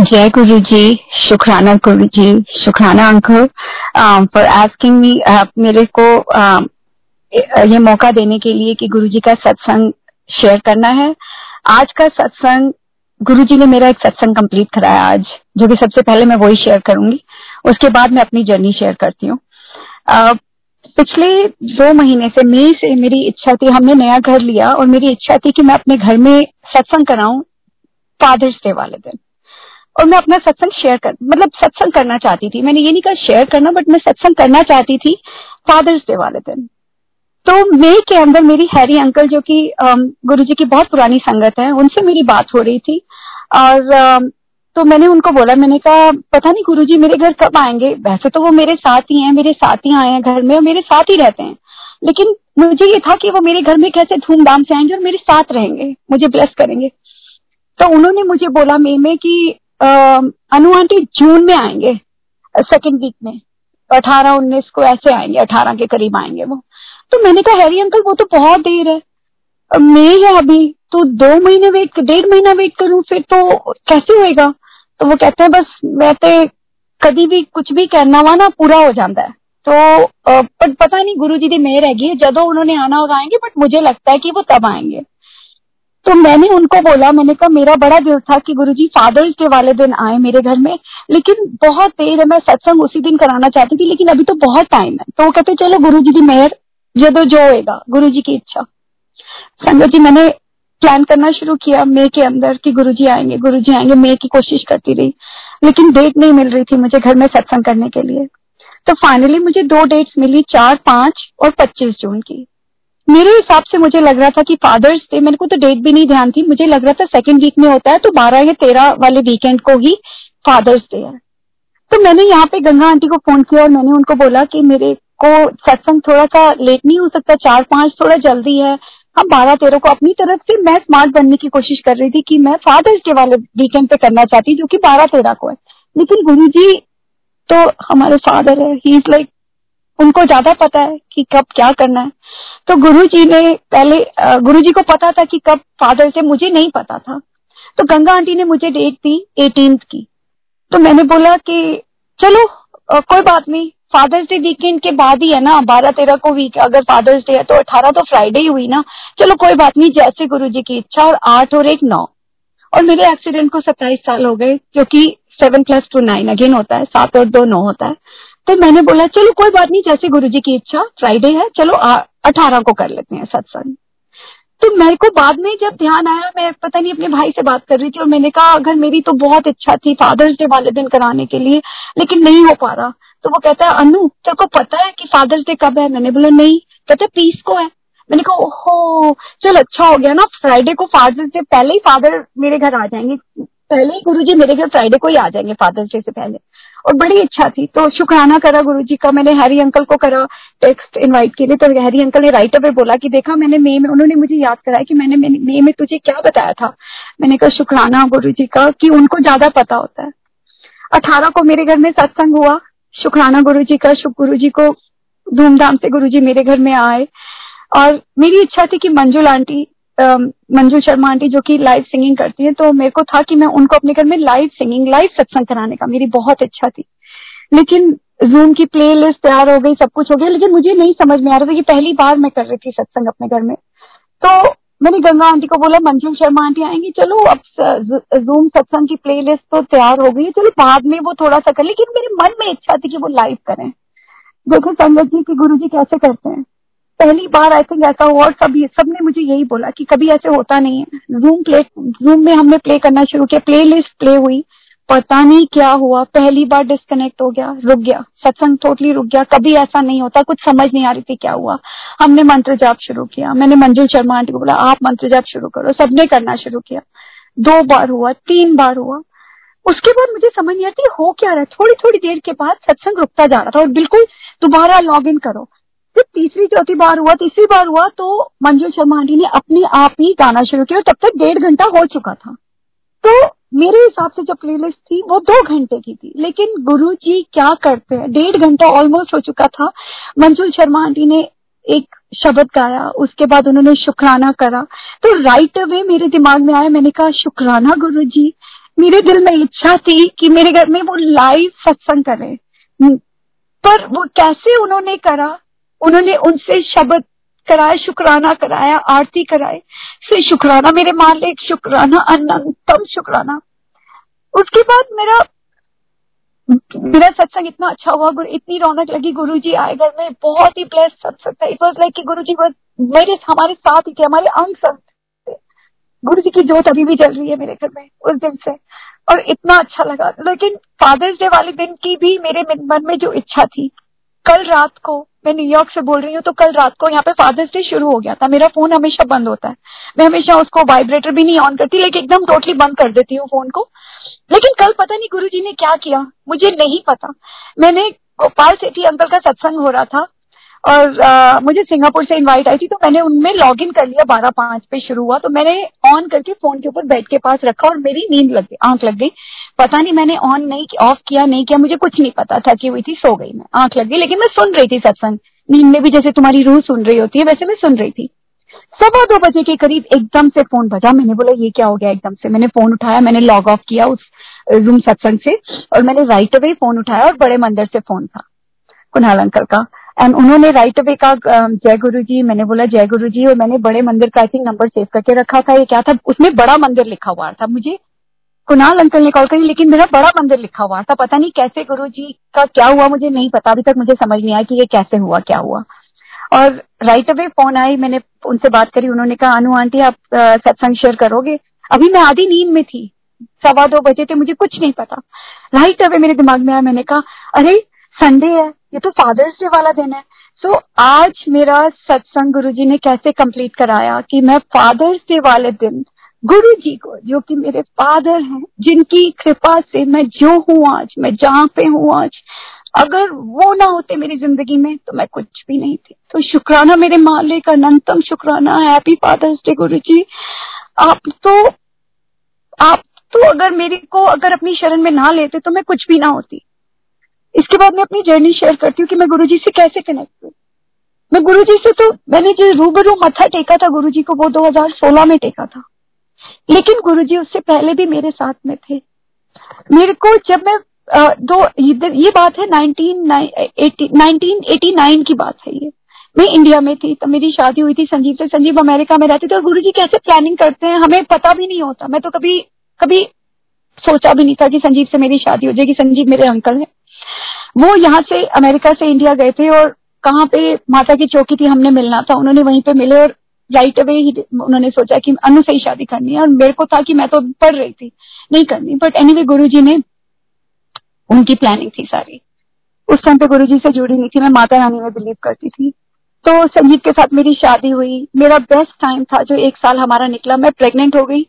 जय गुरु जी शुक्राना गुरु जी शुक्राना अंकल फॉर आस्किंग मी मेरे को uh, ये मौका देने के लिए कि गुरु जी का सत्संग शेयर करना है। आज का सत्संग गुरु जी ने मेरा एक सत्संग कंप्लीट कराया आज जो कि सबसे पहले मैं वही शेयर करूँगी। उसके बाद मैं अपनी जर्नी शेयर करती हूँ। Uh, पिछले दो महीने से मई से मेरी इच्छा थी हमने नया घर लिया और मेरी इच्छा थी कि मैं अपने घर में सत्संग कराऊं फादर्स डे वाले दिन। और मैं अपना सत्संग शेयर कर मतलब सत्संग करना चाहती थी। मैंने ये नहीं कहा शेयर करना बट मैं सत्संग करना चाहती थी फादर्स डे वाले दिन। तो मई के अंदर मेरी हैरी अंकल जो कि गुरु जी की बहुत पुरानी संगत है, उनसे मेरी बात हो रही थी। और तो मैंने उनको बोला, मैंने कहा, पता नहीं गुरु जी मेरे घर कब आएँगे? वैसे तो वो मेरे साथ ही हैं, मेरे साथ ही आए हैं घर में और मेरे साथ ही रहते हैं। लेकिन मुझे ये था कि वो मेरे घर में कैसे धूमधाम से आएँगे और मेरे साथ रहेंगे, मुझे ब्लेस करेंगे। तो उन्होंने मुझे बोला मे में कि अनु आंटी जून में आएँगे सेकेंड वीक में। अठारह, उन्नीस को ऐसे आएँगे, अठारह के करीब आएँगे वो। तो मैंने कहा, हैरी अंकल, वो तो बहुत देर है। मई है अभी तो दो महीने वेट डेढ़ महीना वेट करूँ, फिर तो कैसे होएगा? तो वो कहते हैं, बस, मैं तो कभी भी कुछ भी करना हुआ ना, पूरा हो जाता है। तो पर पता नहीं गुरु जी की मेहर हैगी जदों उन्होंने आना होगा आएँगे बट मुझे लगता है कि वो तब आएँगे। तो मैंने उनको बोला, मैंने कहा, मेरा बड़ा दिल था कि गुरुजी फादर्स डे वाले दिन आए मेरे घर में, लेकिन बहुत देर है, मैं सत्संग उसी दिन कराना चाहती थी, लेकिन अभी तो बहुत टाइम है। तो वो कहते, चलो गुरु जी की मेहर जदो जो होएगा गुरु जी की इच्छा। संगत जी, मैंने प्लान करना शुरू किया मे के अंदर कि गुरु जी आएँगे गुरु जी आएँगे मे की कोशिश करती रही, लेकिन डेट नहीं मिल रही थी मुझे घर में सत्संग करने के लिए। तो फाइनली मुझे दो डेट्स मिली, चार, पाँच और पच्चीस जून की। मेरे हिसाब से मुझे लग रहा था कि फादर्स डे, मेरे को तो डेट भी नहीं ध्यान थी, मुझे लग रहा था सेकेंड वीक में होता है तो बारह या तेरह वाले वीकेंड को ही फादर्स डे है। तो मैंने यहाँ पे गंगा आंटी को फ़ोन किया और मैंने उनको बोला कि मेरे को सत्संग थोड़ा सा लेट नहीं हो सकता चार पाँच थोड़ा जल्दी है। हम बारह तेरह को अपनी तरफ़ से, मैं स्मार्ट बनने की कोशिश कर रही थी कि मैं फादर्स डे वाले वीकेंड पे करना चाहती जो कि बारह तेरह को है। लेकिन गुरु जी तो हमारे फादर है ही इज़ लाइक उनको ज़्यादा पता है कि कब क्या करना है। तो गुरु जी ने पहले गुरु जी को पता था कि कब फादर से मुझे नहीं पता था। तो गंगा आंटी ने मुझे डेट दी एटीन की। तो मैंने बोला कि चलो कोई बात नहीं, फादर्स डे वीकेंड के बाद ही है ना, बारह तेरह को वीक अगर फादर्स डे है तो अठारह तो फ्राइडे ही हुई ना। चलो कोई बात नहीं, जैसे गुरु जी की इच्छा और आठ और एक नौ। और मेरे एक्सीडेंट को सत्ताईस साल हो गए जो क्योंकि seven plus two nine again होता है, सात और दो नौ होता है। तो मैंने बोला, चलो, कोई बात नहीं, जैसे गुरु जी की इच्छा फ्राइडे है, चलो अठारह को कर लेते हैं, सत्संग। तो मेरे को बाद में जब ध्यान आया, मैं पता नहीं, अपने भाई से बात कर रही थी और मैंने कहा, अगर मेरी तो बहुत इच्छा थी फादर्स डे वाले दिन कराने के लिए, लेकिन नहीं हो पा रहा। तो वो कहता है, अनु, तेरे को पता है कि फादर्स डे कब है? मैंने बोला, नहीं। कहते पीस को है। मैंने कहा, ओहो, चल अच्छा हो गया ना फ्राइडे को फादर्स डे पहले ही फादर मेरे घर आ जाएँगे, पहले ही गुरु जी मेरे घर फ्राइडे को ही आ जाएँगे फादर्स डे से पहले। और बड़ी इच्छा थी। तो शुक्राना करा गुरु जी का, मैंने हैरी अंकल को करा टेक्स्ट इनवाइट के लिए। तो हैरी अंकल ने राइट अवे बोला कि देखा, मैंने मे में, उन्होंने मुझे याद कराया कि मैंने मे में तुझे क्या बताया था? मैंने कहा, शुक्राना गुरु जी का, कि उनको ज़्यादा पता होता है। अठारह को मेरे घर में सत्संग हुआ। शुक्राना गुरु जी का शुक्र गुरु जी को धूमधाम से गुरु जी मेरे घर में आए। और मेरी इच्छा थी कि मंजुल आंटी मंजू शर्मा आंटी जो कि लाइव सिंगिंग करती है तो मेरे को था कि मैं उनको अपने घर में लाइव सिंगिंग लाइव सत्संग कराने का, मेरी बहुत इच्छा थी। लेकिन जूम की प्ले लिस्ट तैयार हो गई, सब कुछ हो गया, लेकिन मुझे नहीं समझ में आ रहा था कि पहली बार मैं कर रही थी सत्संग अपने घर में। तो मैंने गंगा आंटी को बोला, मंजू शर्मा आंटी आएँगी, चलो अब जूम सत्संग की प्ले लिस्ट तो तैयार हो गई चलो बाद में वो थोड़ा सा कर लेकिन मेरे मन में इच्छा थी कि वो लाइव करें। देखो संगत जी की गुरु जी कैसे करते हैं। पहली बार आई थिंक ऐसा हुआ और सब सबने मुझे यही बोला कि कभी ऐसे होता नहीं है। जूम प्ले जूम में हमने प्ले करना शुरू किया। प्ले लिस्ट प्ले हुई। पता नहीं क्या हुआ। पहली बार डिस्कनेक्ट हो गया, रुक गया। सत्संग टोटली रुक गया। कभी ऐसा नहीं होता। कुछ समझ नहीं आ रही थी क्या हुआ। हमने मंत्र जाप शुरू किया। मैंने मंजुल शर्मा आंटी को बोला, आप मंत्र जाप शुरू करो। सबने करना शुरू किया। दो बार हुआ, तीन बार हुआ। उसके बाद मुझे समझ नहीं आती हो क्या रहा है। थोड़ी थोड़ी देर के बाद सत्संग रुकता जा रहा था और बिल्कुल दोबारा लॉग इन करो। फिर तीसरी चौथी बार हुआ, तीसरी बार हुआ तो मंजू शर्मा ने अपने आप ही गाना शुरू किया तब तक डेढ़ घंटा हो चुका था। तो मेरे हिसाब से जो प्लेलिस्ट थी, वो दो घंटे की थी। लेकिन गुरु जी क्या करते हैं? डेढ़ घंटा ऑलमोस्ट हो चुका था। मंजुल शर्मा आंटी ने एक शब्द गाया, उसके बाद उन्होंने शुक्राना करा। तो राइट अवे मेरे दिमाग में आया, मैंने कहा, शुक्राना गुरु जी, मेरे दिल में इच्छा थी कि मेरे घर में वो लाइव सत्संग करे। पर वो कैसे उन्होंने करा? उन्होंने उनसे शब्द कराया शुक्राना कराया, आरती कराए फिर शुक्राना मेरे मालिक, शुक्राना अनंतम शुक्राना। उसके बाद मेरा मेरा सत्संग इतना अच्छा हुआ, गुरु, इतनी रौनक लगी गुरु जी आए घर में, बहुत ही ब्लेस सत्संग था। इट वॉज़ लाइक कि गुरु जी मेरे, हमारे साथ ही थे, हमारे अंग संग गुरु जी की जोत अभी भी जल रही है मेरे घर में, उस दिन से। और इतना अच्छा लगा। लेकिन फादर्स डे वाले दिन की भी मेरे मन में जो इच्छा थी, कल रात को मैं न्यूयॉर्क से बोल रही हूँ तो कल रात को यहाँ पे फादर्स डे शुरू हो गया था। मेरा फ़ोन हमेशा बंद होता है। मैं हमेशा उसको वाइब्रेटर भी नहीं ऑन करती लेकिन एकदम टोटली बंद कर देती हूँ फ़ोन को। लेकिन कल पता नहीं गुरु जी ने क्या किया? मुझे नहीं पता। मैंने गोपाल सेठी अंकल का सत्संग हो रहा था। और आ, मुझे सिंगापुर से इनवाइट आई थी तो मैंने उनमें लॉग इन कर लिया बारह पाँच पे शुरू हुआ तो मैंने ऑन करके फ़ोन के ऊपर बेड के पास रखा और मेरी नींद लग गई आँख लग गई। पता नहीं मैंने ऑन नहीं ऑफ़ किया नहीं किया मुझे कुछ नहीं पता थकी हुई थी सो गई मैं आँख लग गई लेकिन मैं सुन रही थी सत्संग। नींद में भी जैसे तुम्हारी रूह सुन रही होती है वैसे मैं सुन रही थी। सवा दो बजे के करीब एकदम से फ़ोन बजा मैंने बोला ये क्या हो गया? एकदम से मैंने फ़ोन उठाया मैंने लॉग ऑफ़ किया उस जूम सत्संग से और मैंने राइट अवे फ़ोन उठाया और बड़े मंदिर से फ़ोन था कुणाल अंकल का। एंड उन्होंने राइट अवे का जय गुरु जी मैंने बोला, जय गुरु जी और मैंने बड़े मंदिर का आई नंबर सेव करके रखा था। ये क्या था? उसमें बड़ा मंदिर लिखा हुआ था। मुझे कुणाल अंकल ने कॉल करी, लेकिन मेरा बड़ा मंदिर लिखा हुआ था। पता नहीं कैसे गुरु जी का क्या हुआ, मुझे नहीं पता। अभी तक मुझे समझ नहीं आया कि ये कैसे हुआ, क्या हुआ। और राइट अवे फ़ोन आई मैंने उनसे बात करी, उन्होंने कहा, अनु आंटी, आप सत्संग शेयर करोगे? अभी मैं आधी नींद में थी। सवा दो बजे थे, मुझे कुछ नहीं पता। राइट अवे मेरे दिमाग में आया, मैंने कहा, अरे संडे है ये तो फादर्स डे वाला दिन है। सो so, आज मेरा सत्संग गुरु जी ने कैसे कंप्लीट कराया कि मैं फादर्स डे वाले दिन गुरु जी को जो कि मेरे फादर हैं जिनकी कृपा से मैं जो हूँ आज मैं जहाँ पे हूँ आज अगर वो ना होते मेरी ज़िंदगी में तो मैं कुछ भी नहीं थी। तो शुक्राना मेरे मालिक अनंतम शुक्राना हैप्पी फादर्स डे गुरु जी आप तो आप तो अगर मेरे को अगर अपनी शरण में ना लेते तो मैं कुछ भी ना होती। इसके बाद मैं अपनी जर्नी शेयर करती हूँ कि मैं गुरु जी से कैसे कनेक्ट हूँ मैं गुरु जी से तो मैंने जो रूबरू मथा टेका था गुरु जी को वो 2016 में टेका था। लेकिन गुरु जी उससे पहले भी मेरे साथ में थे। मेरे को जब मैं आ, दो ये बात है 1989 की बात है ये। मैं इंडिया में थी तो मेरी शादी हुई थी संजीव से। संजीव अमेरिका में रहते थे और गुरु जी कैसे प्लानिंग करते हैं हमें पता भी नहीं होता। मैं तो कभी कभी सोचा भी नहीं था कि संजीव से मेरी शादी हो जाएगी संजीव मेरे अंकल हैं। वो यहाँ से अमेरिका से इंडिया गए थे और कहाँ पे माता की चौकी थी, हमने मिलना था। उन्होंने वहीं पे मिले और राइट अवे ही उन्होंने सोचा कि अनु से ही शादी करनी है और मेरे को था कि मैं तो पढ़ रही थी, नहीं करनी। बट एनी वे गुरु जी ने उनकी प्लानिंग थी सारी। उस टाइम पे गुरु जी से जुड़ी नहीं थी, मैं माता रानी में बिलीव करती थी। तो संगीत के साथ मेरी शादी हुई। मेरा बेस्ट टाइम था जो एक साल हमारा निकला। मैं प्रेग्नेंट हो गई।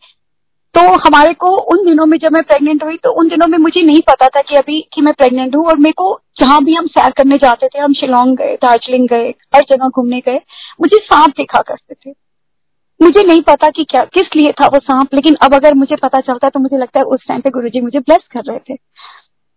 तो हमारे को उन दिनों में जब मैं प्रेग्नेंट हुई तो उन दिनों में मुझे नहीं पता था कि अभी कि मैं प्रेग्नेंट हूँ। और मेरे को जहाँ भी हम सैर करने जाते थे, हम शिलोंग गए, दार्जिलिंग गए, हर जगह घूमने गए, मुझे सांप दिखा करते थे। मुझे नहीं पता कि क्या, किस लिए था वो सांप, लेकिन अब अगर मुझे पता चलता तो मुझे लगता है उस टाइम पे गुरुजी मुझे ब्लेस कर रहे थे।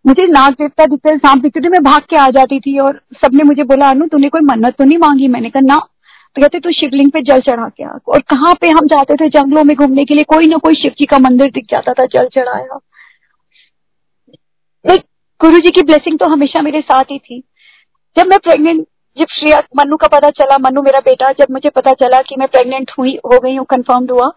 मुझे नाग देवता दिखते, सांप दिखते थे, मैं भाग के आ जाती थी और सबने मुझे बोला, अनु, तूने कोई मन्नत तो नहीं मांगी? मैंने कहा, ना। तो कहते तू शिवलिंग पे जल चढ़ा के आ। और कहाँ पे हम जाते थे जंगलों में घूमने के लिए? कोई ना कोई शिव जी का मंदिर दिख जाता था जल चढ़ाया। गुरु जी की ब्लेसिंग तो हमेशा मेरे साथ ही थी। जब मैं प्रेग्नेंट जब श्रेया मनु का पता चला, मनु मेरा बेटा, जब मुझे पता चला कि मैं प्रेग्नेंट हुई, हो गई हूँ कन्फर्म हुआ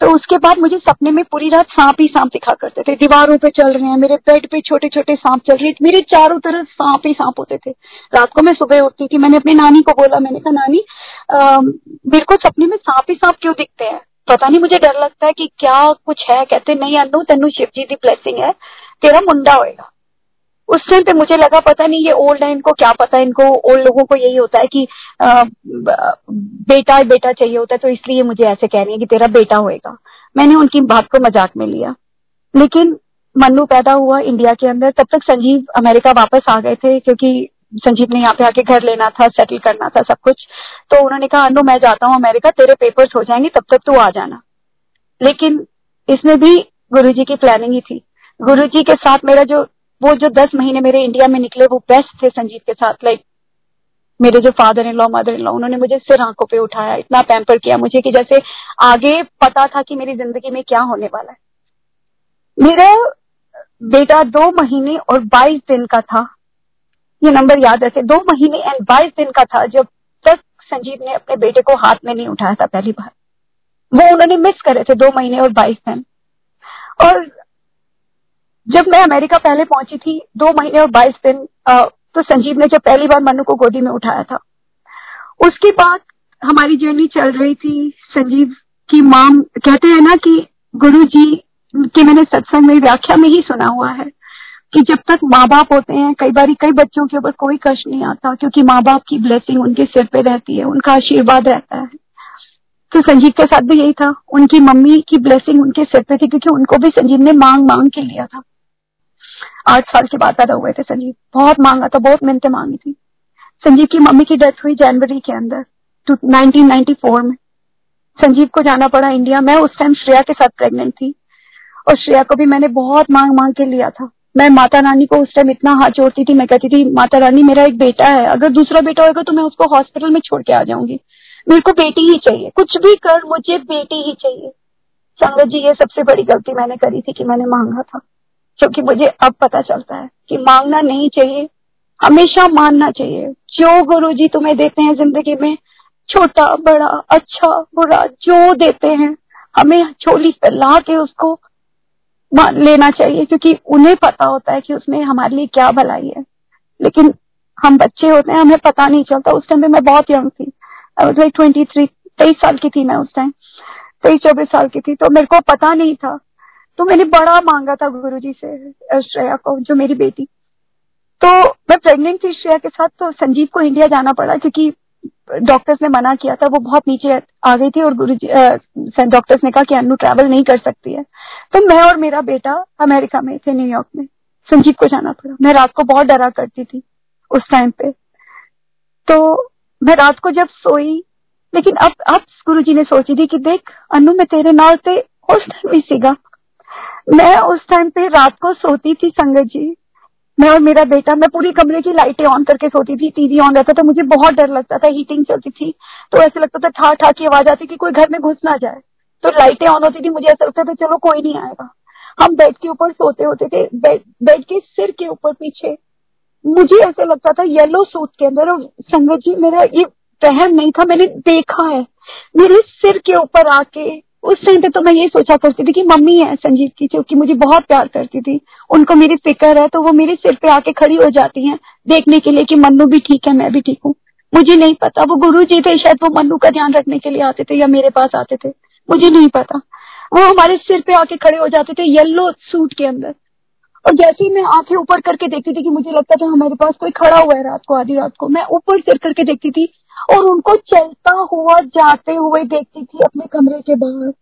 तो उसके बाद मुझे सपने में पूरी रात सांप ही सांप दिखा करते थे। दीवारों पे चल रहे हैं, मेरे बेड पे छोटे छोटे सांप चल रहे मेरे चारों तरफ़ सांप ही सांप होते थे। रात को मैं सुबह उठती थी, मैंने अपनी नानी को बोला, मैंने कहा, नानी मेरे को सपने में सांप ही सांप क्यों दिखते हैं? पता नहीं, मुझे डर लगता है कि क्या कुछ है? कहते, नहीं, अनु, तेनु शिव जी की ब्लेसिंग है, तेरा मुंडा होएगा। उस टाइम पे मुझे लगा पता नहीं ये ओल्ड है इनको क्या पता इनको ओल्ड लोगों को यही होता है कि आ, बेटा बेटा चाहिए होता है तो इसलिए मुझे ऐसे कह रही है कि तेरा बेटा होएगा। मैंने उनकी बात को मज़ाक में लिया। लेकिन मन्नू पैदा हुआ इंडिया के अंदर तब तक संजीव अमेरिका वापस आ गए थे क्योंकि संजीव ने यहाँ पे आके घर लेना था सेटल करना था सब कुछ। तो उन्होंने कहा अनु मैं जाता हूँ अमेरिका तेरे पेपर्स हो जाएँगे तब तक तू आ जाना। लेकिन इसमें भी गुरुजी की प्लानिंग ही थी। गुरुजी के साथ मेरा जो वो जो दस महीने मेरे इंडिया में निकले, वो बेस्ट थे संजीत के साथ लाइक मेरे जो father in law mother in law उन्होंने मुझे सिर आँखों पे उठाया, इतना पैम्पर किया मुझे कि जैसे आगे पता था कि मेरी ज़िंदगी में क्या होने वाला है। मेरा बेटा दो महीने और बाईस दिन का था, ये नंबर याद रखे, दो महीने एंड बाईस दिन का था जब तक संजीव ने अपने बेटे को हाथ में नहीं उठाया था पहली बार। वो उन्होंने मिस करे थे दो महीने और बाईस दिन। और जब मैं अमेरिका पहले पहुँची थी, दो महीने और बाईस दिन तो संजीव ने जब पहली बार मनु को गोदी में उठाया था, उसके बाद हमारी जर्नी चल रही थी संजीव की माम कहते हैं ना कि गुरु जी की मैंने सत्संग में व्याख्या में ही सुना हुआ है कि जब तक माँ बाप होते हैं, कई बार कई बच्चों के ऊपर कोई कष्ट नहीं आता, क्योंकि माँ बाप की ब्लेसिंग उनके सिर पे रहती है, उनका आशीर्वाद रहता है। तो संजीव के साथ भी यही था, उनकी मम्मी की ब्लेसिंग उनके सिर पे थी, क्योंकि उनको भी संजीव ने मांग मांग के लिया था। आठ साल के बाद पैदा हुए थे संजीव। बहुत मांगा था, बहुत मिनते मांगी थी। संजीव की मम्मी की डेथ हुई जनवरी के अंदर 1994 में। संजीव को जाना पड़ा इंडिया। मैं उस टाइम श्रेया के साथ प्रेग्नेंट थी। और श्रेया को भी मैंने बहुत मांग मांग के लिया था। मैं माता रानी को उस टाइम इतना हाथ जोड़ती थी, मैं कहती थी, माता रानी, मेरा एक बेटा है। अगर दूसरा बेटा होगा तो मैं उसको हॉस्पिटल में छोड़ के आ जाऊँगी। मेरे को बेटी ही चाहिए। कुछ भी कर, मुझे बेटी ही चाहिए। संगत जी, ये सबसे बड़ी गलती मैंने करी थी कि मैंने मांगा था। क्योंकि मुझे अब पता चलता है कि मांगना नहीं चाहिए, हमेशा मानना चाहिए। जो गुरु जी तुम्हें देते हैं ज़िंदगी में? छोटा, बड़ा अच्छा बुरा, जो देते हैं, हमें छोली पर ला के उसको मान लेना चाहिए, क्योंकि उन्हें पता होता है कि उसमें हमारे लिए क्या भलाई है। लेकिन हम बच्चे होते हैं, हमें पता नहीं चलता। उस टाइम पे मैं बहुत यंग थी। ट्वेंटी थ्री तेईस साल की थी मैं उस टाइम तेईस, चौबीस साल की थी तो मेरे को पता नहीं था तो मैंने बड़ा मांगा था गुरु जी से श्रेया को, जो मेरी बेटी। तो मैं प्रेग्नेंट थी श्रेया के साथ तो संजीव को इंडिया जाना पड़ा, क्योंकि डॉक्टर्स ने मना किया था, वो बहुत नीचे आ गई थी और गुरु डॉक्टर्स ने कहा कि अनु ट्रैवल नहीं कर सकती है। तो मैं और मेरा बेटा अमेरिका में थे न्यूयॉर्क में। संजीव को जाना पड़ा। मैं रात को बहुत डरा करती थी उस टाइम पे। तो मैं रात को जब सोई, लेकिन अब अब गुरु जी ने सोची थी कि देख, अनु मैं तेरे नाल उस टाइम भी सीगा। मैं उस टाइम पे रात को सोती थी संगत जी। मैं और मेरा बेटा, मैं पूरी कमरे की लाइटें ऑन करके सोती थी टीवी ऑन रहता था, मुझे बहुत डर लगता था हीटिंग चलती थी तो ऐसे लगता था ठा ठा की आवाज़ आती कि कोई घर में घुस ना जाए। तो लाइटें ऑन होती थी, मुझे ऐसा लगता था, चलो कोई नहीं आएगा। हम बेड के ऊपर सोते होते थे बेड बेड के सिर के ऊपर पीछे। मुझे ऐसा लगता था येलो सूट के अंदर, और संगत जी, मेरा ये वहम नहीं था, मैंने देखा है। मेरे सिर के ऊपर आके उस टाइम पे तो मैं ये सोचा करती थी कि मम्मी है संजीव की जो कि मुझे बहुत प्यार करती थी। उनको मेरी फ़िक्र है तो वो मेरे सिर पे आके खड़ी हो जाती हैं देखने के लिए कि मन्नू भी ठीक है, मैं भी ठीक हूँ। मुझे नहीं पता, वो गुरु जी थे, शायद वो मन्नू का ध्यान रखने के लिए आते थे या मेरे पास आते थे। मुझे नहीं पता। वो हमारे सिर पे आके खड़े हो जाते थे येल्लो सूट के अंदर। और जैसे ही मैं आँखें ऊपर करके देखती थी कि मुझे लगता था हमारे पास कोई खड़ा हुआ है रात को, आधी रात को, मैं ऊपर सिर करके देखती थी और उनको चलता हुआ, जाते हुए देखती थी अपने कमरे के बाहर।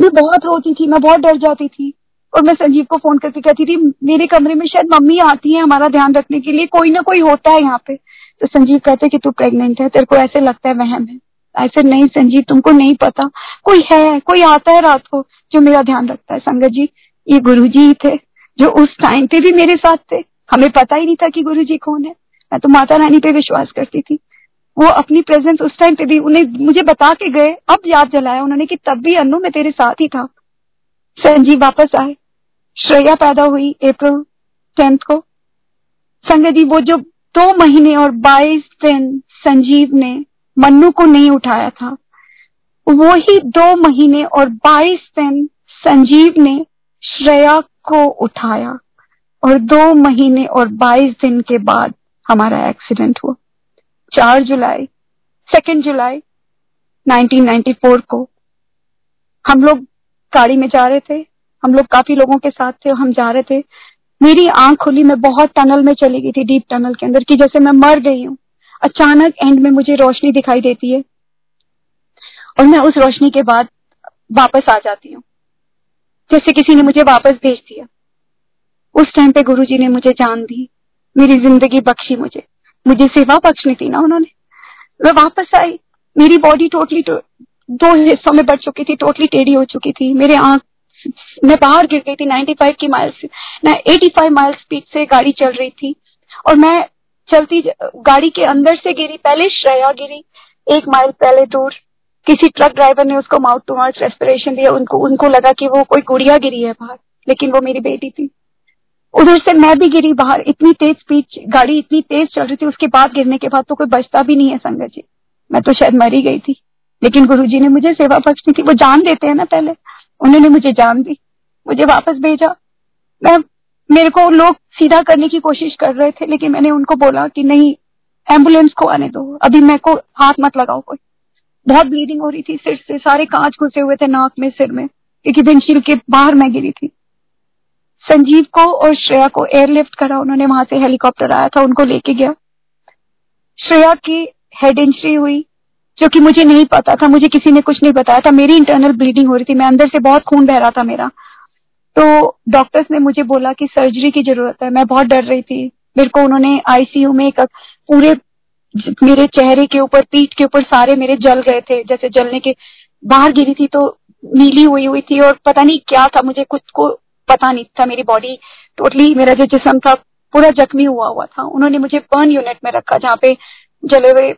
मैं बहुत रोती थी, मैं बहुत डर जाती थी और मैं संजीव को फ़ोन करके कहती थी, मेरे कमरे में शायद मम्मी आती है हमारा ध्यान रखने के लिए, कोई ना कोई होता है यहाँ पे। तो संजीव कहते कि, तू प्रेग्नेंट है, तेरे को ऐसे लगता है वहम है। ऐसे नहीं संजीव, तुमको नहीं पता, कोई है, कोई आता है रात को जो मेरा ध्यान रखता है। संगत जी, ये गुरु जी ही थे। जो उस टाइम पे भी मेरे साथ थे। हमें पता ही नहीं था कि गुरु जी कौन है। मैं तो माता रानी पे विश्वास करती थी। वो अपनी प्रेजेंस उस टाइम पे भी उन्हें मुझे बता के गए। अब याद जलाया उन्होंने कि तब भी अनु मैं तेरे साथ ही था। संजीव वापस आए। श्रेया पैदा हुई अप्रैल टेंथ को। संजय जी वो जो दो महीने और बाईस दिन संजीव ने मन्नू को नहीं उठाया था, वो ही दो महीने और बाईस दिन संजीव ने श्रेया को उठाया और दो महीने और बाईस दिन के बाद हमारा एक्सीडेंट हुआ। चार जुलाई सेकेंड जुलाई 1994 को हम लोग गाड़ी में जा रहे थे। हम लोग काफ़ी लोगों के साथ थे और हम जा रहे थे। मेरी आँख खुली, मैं बहुत टनल में चली गई थी, डीप टनल के अंदर, कि जैसे मैं मर गई हूँ। अचानक एंड में मुझे रोशनी दिखाई देती है और मैं उस रोशनी के बाद वापस आ जाती हूँ। जैसे किसी ने मुझे वापस भेज दिया। उस टाइम पे गुरुजी ने मुझे जान दी। मेरी ज़िंदगी बख्शी मुझे। मुझे सेवा बख्शनी थी ना उन्होंने। मैं वापस आई। मेरी बॉडी टोटली तो, दो हिस्सों में बढ़ चुकी थी टोटली टेढ़ी हो चुकी थी। मेरे आँख मैं बाहर गिर गई थी 95 की माइल्स मैं 85 माइल स्पीड से गाड़ी चल रही थी। और मैं चलती गाड़ी के अंदर से गिरी। पहले श्रेया गिरी एक माइल पहले दूर। किसी ट्रक ड्राइवर ने उसको माउथ टू माउथ रेस्पिरेशन दिया, उनको उनको लगा कि वो कोई गुड़िया गिरी है बाहर, लेकिन वो मेरी बेटी थी। उधर से मैं भी गिरी बाहर, इतनी तेज स्पीड गाड़ी इतनी तेज चल रही थी, उसके बाद गिरने के बाद तो कोई बचता भी नहीं है संगत जी। मैं तो शायद मरी गई थी। लेकिन गुरु जी ने मुझे सेवा बख्शी थी वो जान देते हैं ना पहले। उन्होंने मुझे जान दी। मुझे वापस भेजा। मैं, मेरे को लोग सीधा करने की कोशिश कर रहे थे, लेकिन मैंने उनको बोला कि नहीं एंबुलेंस को आने दो। अभी मेरे को हाथ मत लगाओ कोई। बहुत ब्लीडिंग हो रही थी, सिर से, सारे कांच घुसे हुए थे नाक में, सिर में, क्योंकि विंडशील्ड के बाहर मैं गिरी थी। संजीव को और श्रेया को एयरलिफ्ट करा, उन्होंने वहाँ से हेलीकॉप्टर आया था, उनको लेके गया। श्रेया की हेड इंजरी हुई, जो कि मुझे नहीं पता था, मुझे किसी ने कुछ नहीं बताया था। मेरी इंटरनल ब्लीडिंग हो रही थी, मैं अंदर से बहुत खून बह रहा था मेरा। तो डॉक्टर्स ने मुझे बोला कि सर्जरी की ज़रूरत है, मैं बहुत डर रही थी। मेरे को उन्होंने आईसीयू में एक पूरे मेरे चेहरे के ऊपर, पीठ के ऊपर सारे मेरे जल गए थे। जैसे जलने के बाहर गिरी थी तो नीली हुई हुई थी और पता नहीं क्या था, मुझे खुद को पता नहीं था मेरी बॉडी टोटली मेरा जो जिसम था, पूरा जख्मी हुआ हुआ था। उन्होंने मुझे बर्न यूनिट में रखा, जहाँ पे जले हुए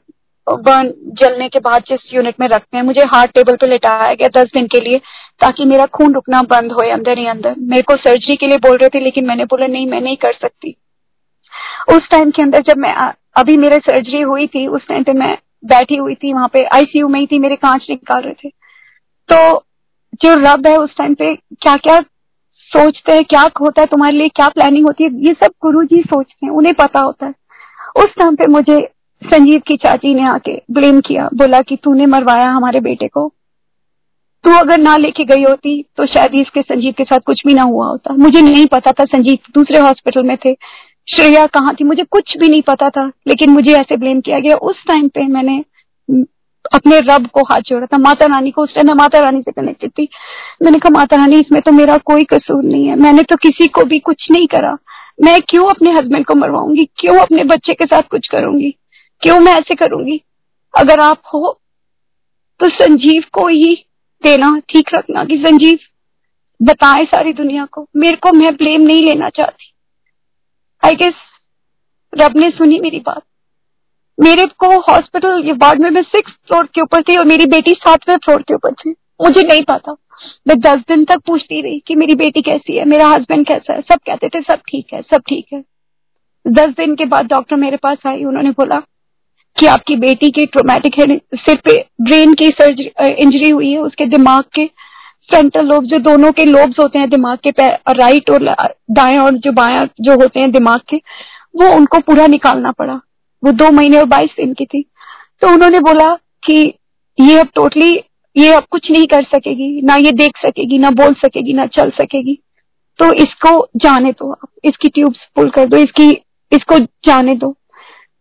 बर्न जलने के बाद जिस यूनिट में रखते हैं, मुझे हार्ट टेबल पे लेटाया गया दस दिन के लिए, ताकि मेरा खून रुकना बंद हो अंदर ही अंदर। मेरे को सर्जरी के लिए बोल रहे थे, लेकिन मैंने बोला, नहीं, मैं नहीं कर सकती। उस टाइम के अंदर जब मैं अभी मेरे सर्जरी हुई थी, उस टाइम पे मैं बैठी हुई थी, वहाँ पे आईसीयू में ही थी, मेरे कांच निकाल रहे थे। तो जो रब है उस टाइम पे क्या क्या सोचते हैं, क्या होता है तुम्हारे लिए, क्या प्लानिंग होती है, ये सब गुरु जी सोचते हैं, उन्हें पता होता है। उस टाइम पे मुझे संजीव की चाची ने आके ब्लेम किया, बोला कि तूने मरवाया हमारे बेटे को। तू अगर ना लेके गई होती तो शायद इसके संजीव के साथ कुछ भी ना हुआ होता। मुझे नहीं पता था संजीव दूसरे हॉस्पिटल में थे। श्रेया कहाँ थी? मुझे कुछ भी नहीं पता था, लेकिन मुझे ऐसे ब्लेम किया गया। उस टाइम पे मैंने अपने रब को हाथ जोड़ा था। माता रानी को, उस टाइम मैं माता रानी से कनेक्टेड थी। मैंने कहा, माता रानी, इसमें तो मेरा कोई कसूर नहीं है। मैंने तो किसी को भी कुछ नहीं करा। मैं क्यों अपने हस्बैंड को मरवाऊँगी? क्यों अपने बच्चे के साथ कुछ करूँगी? क्यों मैं ऐसे करूँगी? अगर आप हो तो संजीव को ही देना, ठीक रखना कि संजीव, बताए सारी दुनिया को। मेरे को, मैं ब्लेम नहीं लेना चाहती। आई गेस रब ने सुनी मेरी बात। मेरे को हॉस्पिटल वार्ड में मैं सिक्स फ्लोर के ऊपर थी और मेरी बेटी सातवें फ्लोर के ऊपर थी। मुझे नहीं पता। मैं दस दिन तक पूछती रही कि मेरी बेटी कैसी है, मेरा हस्बैंड कैसा है, सब कहते थे सब ठीक है, सब ठीक है। दस दिन के बाद डॉक्टर मेरे पास आई, उन्होंने बोला कि आपकी बेटी के ट्रोमेटिक सिर पे ब्रेन की सर्जरी इंजरी हुई है, उसके दिमाग के फ्रंटल लोब जो दोनों के लोब्स होते हैं, दिमाग के राइट और दाएँ और जो बाया जो होते हैं दिमाग के, वो उनको पूरा निकालना पड़ा। वो दो महीने और बाईस दिन की थी। तो उन्होंने बोला कि ये अब टोटली ये अब कुछ नहीं कर सकेगी, ना ये देख सकेगी, ना बोल सकेगी, ना चल सकेगी। तो इसको जाने दो आप, इसकी ट्यूब्स पुल कर दो, इसकी, इसको जाने दो।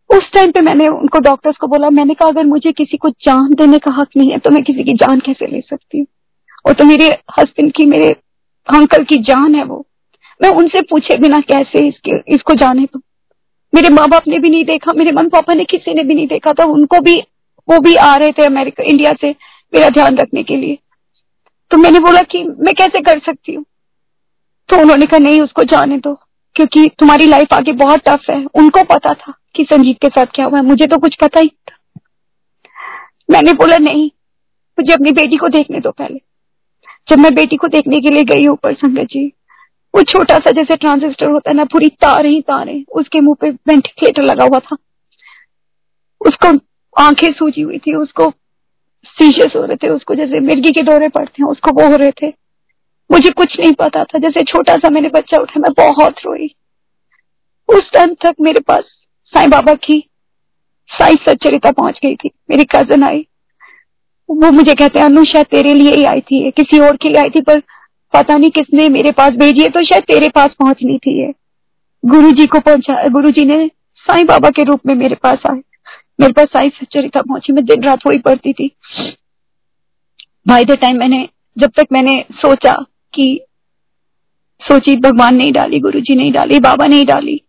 उस टाइम पे मैंने उनको डॉक्टर्स को बोला, मैंने कहा, अगर मुझे किसी को जान देने का हक नहीं है तो मैं किसी की जान कैसे ले सकती हूँ? वो तो मेरे हस्बैंड की, मेरे अंकल की जान है वो। मैं उनसे पूछे बिना कैसे इसके, इसको जाने दू? मेरे माँ बाप ने भी नहीं देखा, मेरे मम्मी पापा ने, किसी ने भी नहीं देखा तो उनको भी, वो भी आ रहे थे अमेरिका इंडिया से, मेरा ध्यान रखने के लिए। तो मैंने बोला कि मैं कैसे कर सकती हूँ? तो उन्होंने कहा, नहीं, उसको जाने दो, क्योंकि तुम्हारी लाइफ आगे बहुत टफ है। उनको पता था कि संजीत के साथ क्या हुआ है। मुझे तो कुछ पता ही था। मैंने बोला, नहीं, मुझे अपनी बेटी को देखने दो पहले। जब मैं बेटी को देखने के लिए गई ऊपर संगत जी, वो छोटा सा जैसे ट्रांजिस्टर होता है ना, पूरी तारे ही तारे, उसके मुँह पे वेंटिलेटर लगा हुआ था। उसको आँखें सूजी हुई थी, उसको सीशस हो रहे थे, उसको जैसे मिर्गी के दौरे पड़ते हैं, उसको वो हो रहे थे। मुझे कुछ नहीं पता था, जैसे छोटा सा मैंने बच्चा उठा, मैं बहुत रोई। उस टाइम तक मेरे पास साईं बाबा की साई सच्चरिता पहुँच गई थी। मेरी कज़न आई वो मुझे कहते हैं, अनु, शायद तेरे लिए ही आई थी, किसी और के लिए आई थी, पर पता नहीं किसने मेरे पास भेजी है तो शायद तेरे पास पहुंचनी थी ये। गुरु जी को पहुँचा गुरु जी ने साईं बाबा के रूप में मेरे पास आए। मेरे पास साई सच्चरिता पहुँची, मैं दिन रात वही पढ़ती थी। भाई द टाइम मैंने, जब तक मैंने सोचा कि, सोची भगवान नहीं डाली गुरु जी नहीं डाली, बाबा नहीं डाली,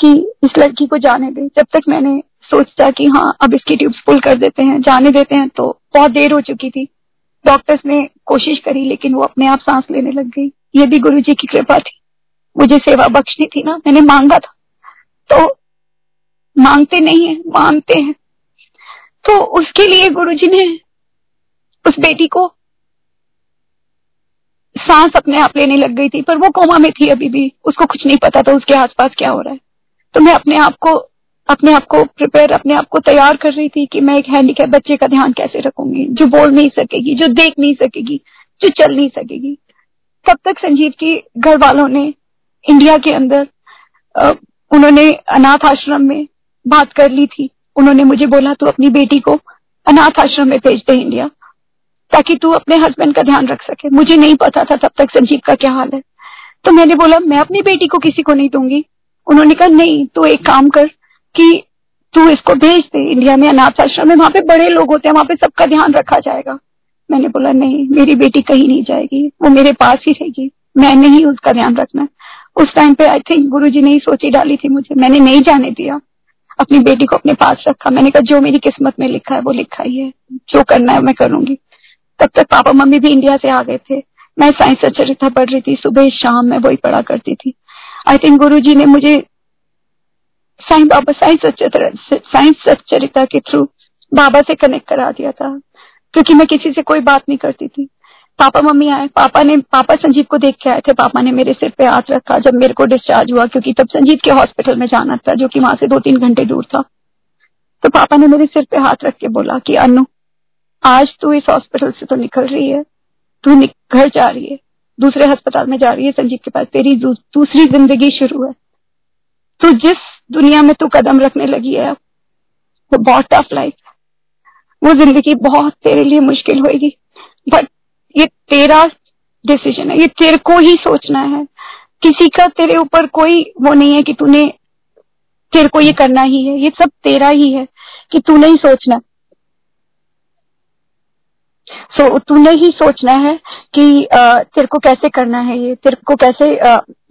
कि इस लड़की को जाने दे, जब तक मैंने सोचता कि हाँ अब इसकी ट्यूब्स पुल कर देते हैं, जाने देते हैं तो बहुत देर हो चुकी थी। डॉक्टर्स ने कोशिश करी, लेकिन वो अपने आप सांस लेने लग गई। ये भी गुरु जी की कृपा थी। मुझे सेवा बख्शनी थी ना, मैंने मांगा था। तो मांगते नहीं है, मांगते हैं। तो उसके लिए गुरु जी ने उस बेटी को सांस अपने आप लेने लग गई थी, पर वो कोमा में थी अभी भी। उसको कुछ नहीं पता था, उसके आसपास क्या हो रहा है। तो मैं अपने आप को अपने आप को प्रिपेयर अपने आप को तैयार कर रही थी कि मैं एक हैंडीकैप बच्चे का ध्यान कैसे रखूँगी, जो बोल नहीं सकेगी, जो देख नहीं सकेगी, जो चल नहीं सकेगी। तब तक संजीव की घर वालों ने इंडिया के अंदर उन्होंने अनाथ आश्रम में बात कर ली थी। उन्होंने मुझे बोला, तू अपनी बेटी को अनाथ आश्रम में भेज दे इंडिया, ताकि तू अपने हस्बैंड का ध्यान रख सके। मुझे नहीं पता था तब तक संजीव का क्या हाल है। तो मैंने बोला, मैं अपनी बेटी को किसी को नहीं दूँगी। उन्होंने कहा, नहीं, तू एक काम कर कि तू इसको भेज दे, इंडिया में अनाथ आश्रम में। वहाँ पे बड़े लोग होते हैं, वहाँ पे सबका ध्यान रखा जाएगा। मैंने बोला, नहीं, मेरी बेटी कहीं नहीं जाएगी। वो मेरे पास ही रहेगी। मैंने ही उसका ध्यान रखना। उस टाइम पे आई थिंक गुरु ने ही सोची डाली थी मुझे। मैंने नहीं जाने दिया। अपनी बेटी को अपने पास रखा। मैंने कहा, जो मेरी किस्मत में लिखा है, वो लिखा ही है। जो करना है, मैं करूँगी। तब तक पापा मम्मी भी इंडिया से आ गए थे। मैं साइंस सचरिता पढ़ रही थी। सुबह शाम मैं वही पढ़ा करती थी। आई थिंक गुरु जी ने मुझे साइंस बाबा साइंस साइंस सचरिता के थ्रू बाबा से कनेक्ट करा दिया था। क्योंकि मैं किसी से कोई बात नहीं करती थी। पापा मम्मी आए, पापा ने पापा संजीव को देख के आए थे। पापा ने मेरे सिर पे हाथ रखा जब मेरे को डिस्चार्ज हुआ, क्योंकि तब संजीव के हॉस्पिटल में जाना था, जो कि वहाँ से दो तीन घंटे दूर था। तो पापा ने मेरे सिर पे हाथ रख के बोला कि, अनु, आज तू इस हॉस्पिटल से तो निकल रही है। तू घर जा रही है। दूसरे अस्पताल में जा रही है। संजीव के पास तेरी दूसरी ज़िंदगी शुरू है। तू जिस दुनिया में तू कदम रखने लगी है वो बहुत टफ लाइफ वो ज़िंदगी बहुत तेरे लिए मुश्किल होगी बट ये तेरा डिसीज़न है। ये तेरे को ही सोचना है। किसी का तेरे ऊपर कोई वो नहीं है कि तूने तेरे को ये करना ही है। ये सब तेरा ही है कि तूने ही सोचना। सो so, तूने ही सोचना है कि तेरे को कैसे करना है ये? तेरे को कैसे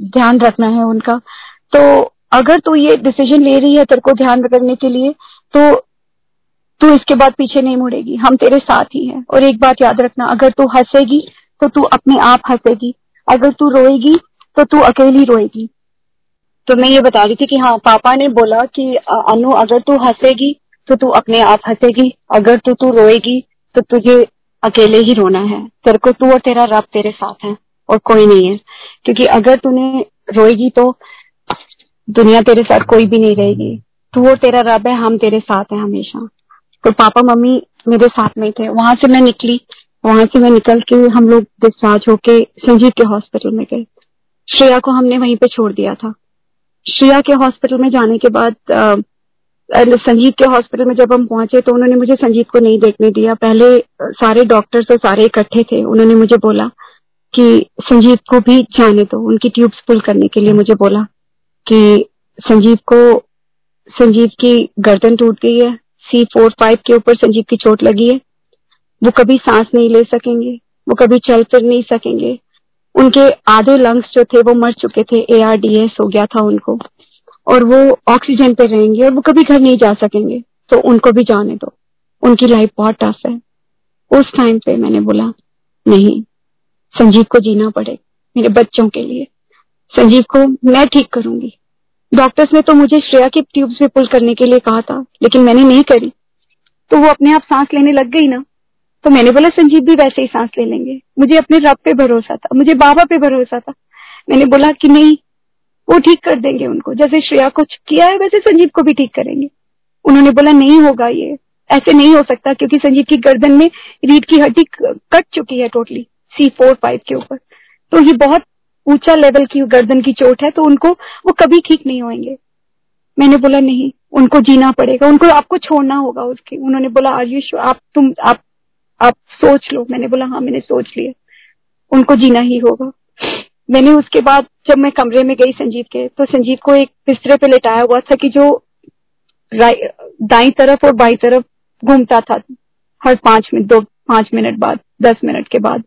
ध्यान रखना है उनका? तो अगर तू ये डिसीज़न ले रही है तेरे को ध्यान रखने के लिए तो तू इसके बाद पीछे नहीं मुड़ेगी। हम तेरे साथ ही हैं। और एक बात याद रखना, अगर तू हंसेगी तो तू अपने आप हंसेगी। अगर तू रोएगी तो तू अकेली रोएगी। तो मैं ये बता रही थी कि हाँ पापा ने बोला कि अनु, अगर तू हंसेगी तो तू अपने आप हंसेगी। अगर तू तू रोएगी तो तुझे अकेले ही रोना है। तेरे को तू और तेरा रब तेरे साथ है, और कोई नहीं है। क्योंकि अगर तूने रोएगी तो दुनिया तेरे साथ कोई भी नहीं रहेगी। तू और तेरा रब है, हम तेरे साथ हैं हमेशा। तो पापा, मम्मी मेरे साथ में थे। वहाँ से मैं निकली। वहाँ से मैं निकल के हम लोग डिस्चार्ज होके संजीव के हॉस्पिटल में गए। श्रेया को हमने वहीं पे छोड़ दिया था। श्रेया के हॉस्पिटल में जाने के बाद संजीव के हॉस्पिटल में जब हम पहुँचे तो उन्होंने मुझे संजीव को नहीं देखने दिया। पहले सारे डॉक्टर्स तो सारे इकट्ठे थे। उन्होंने मुझे बोला कि संजीव को भी जाने दो। उनकी ट्यूब्स पुल करने के लिए मुझे बोला। कि संजीव को, संजीव की गर्दन टूट गई है सी फोर फाइव के ऊपर संजीव की चोट लगी है। वो कभी सांस नहीं ले सकेंगे, वो कभी चल फिर नहीं सकेंगे। उनके आधे लंग्स जो थे, वो मर चुके थे ए आर डी एस हो गया था उनको। और वो ऑक्सीजन पे रहेंगे और वो कभी घर नहीं जा सकेंगे। तो उनको भी जाने दो। उनकी लाइफ बहुत टफ है। उस टाइम पे मैंने बोला, नहीं, संजीव को जीना पड़े मेरे बच्चों के लिए। संजीव को मैं ठीक करूँगी। डॉक्टर्स ने तो मुझे श्रेया की ट्यूब्स में पुल करने के लिए कहा था, लेकिन मैंने नहीं करी। तो वो अपने आप सांस लेने लग गई ना? तो मैंने बोला, संजीव भी वैसे ही सांस ले लेंगे। मुझे अपने रब पे भरोसा था, मुझे बाबा पे भरोसा था। मैंने बोला कि नहीं, वो ठीक कर देंगे उनको। जैसे श्रेया को किया है, वैसे संजीव को भी ठीक करेंगे। उन्होंने बोला, नहीं होगा ये। ऐसे नहीं हो सकता, क्योंकि संजीव की गर्दन में रीढ़ की हड्डी कट चुकी है टोटली सी फोर फाइव के ऊपर। तो ये बहुत ऊँचा लेवल की गर्दन की चोट है तो उनको, वो कभी ठीक नहीं होंगे मैंने बोला, नहीं, उनको जीना पड़ेगा, उनको आपको छोड़ना होगा उसके। उन्होंने बोला आर आयुष आप तुम, आप आप सोच लो। मैंने बोला हाँ मैंने सोच लिया। उनको जीना ही होगा। मैंने उसके बाद, जब मैं कमरे में गई संजीव के तो संजीव को एक बिस्तरे पे लेटाया हुआ था कि जो दाई तरफ़ और बाई तरफ़ घूमता था, हर पाँच मिनट दो, पाँच मिनट बाद, दस मिनट के बाद।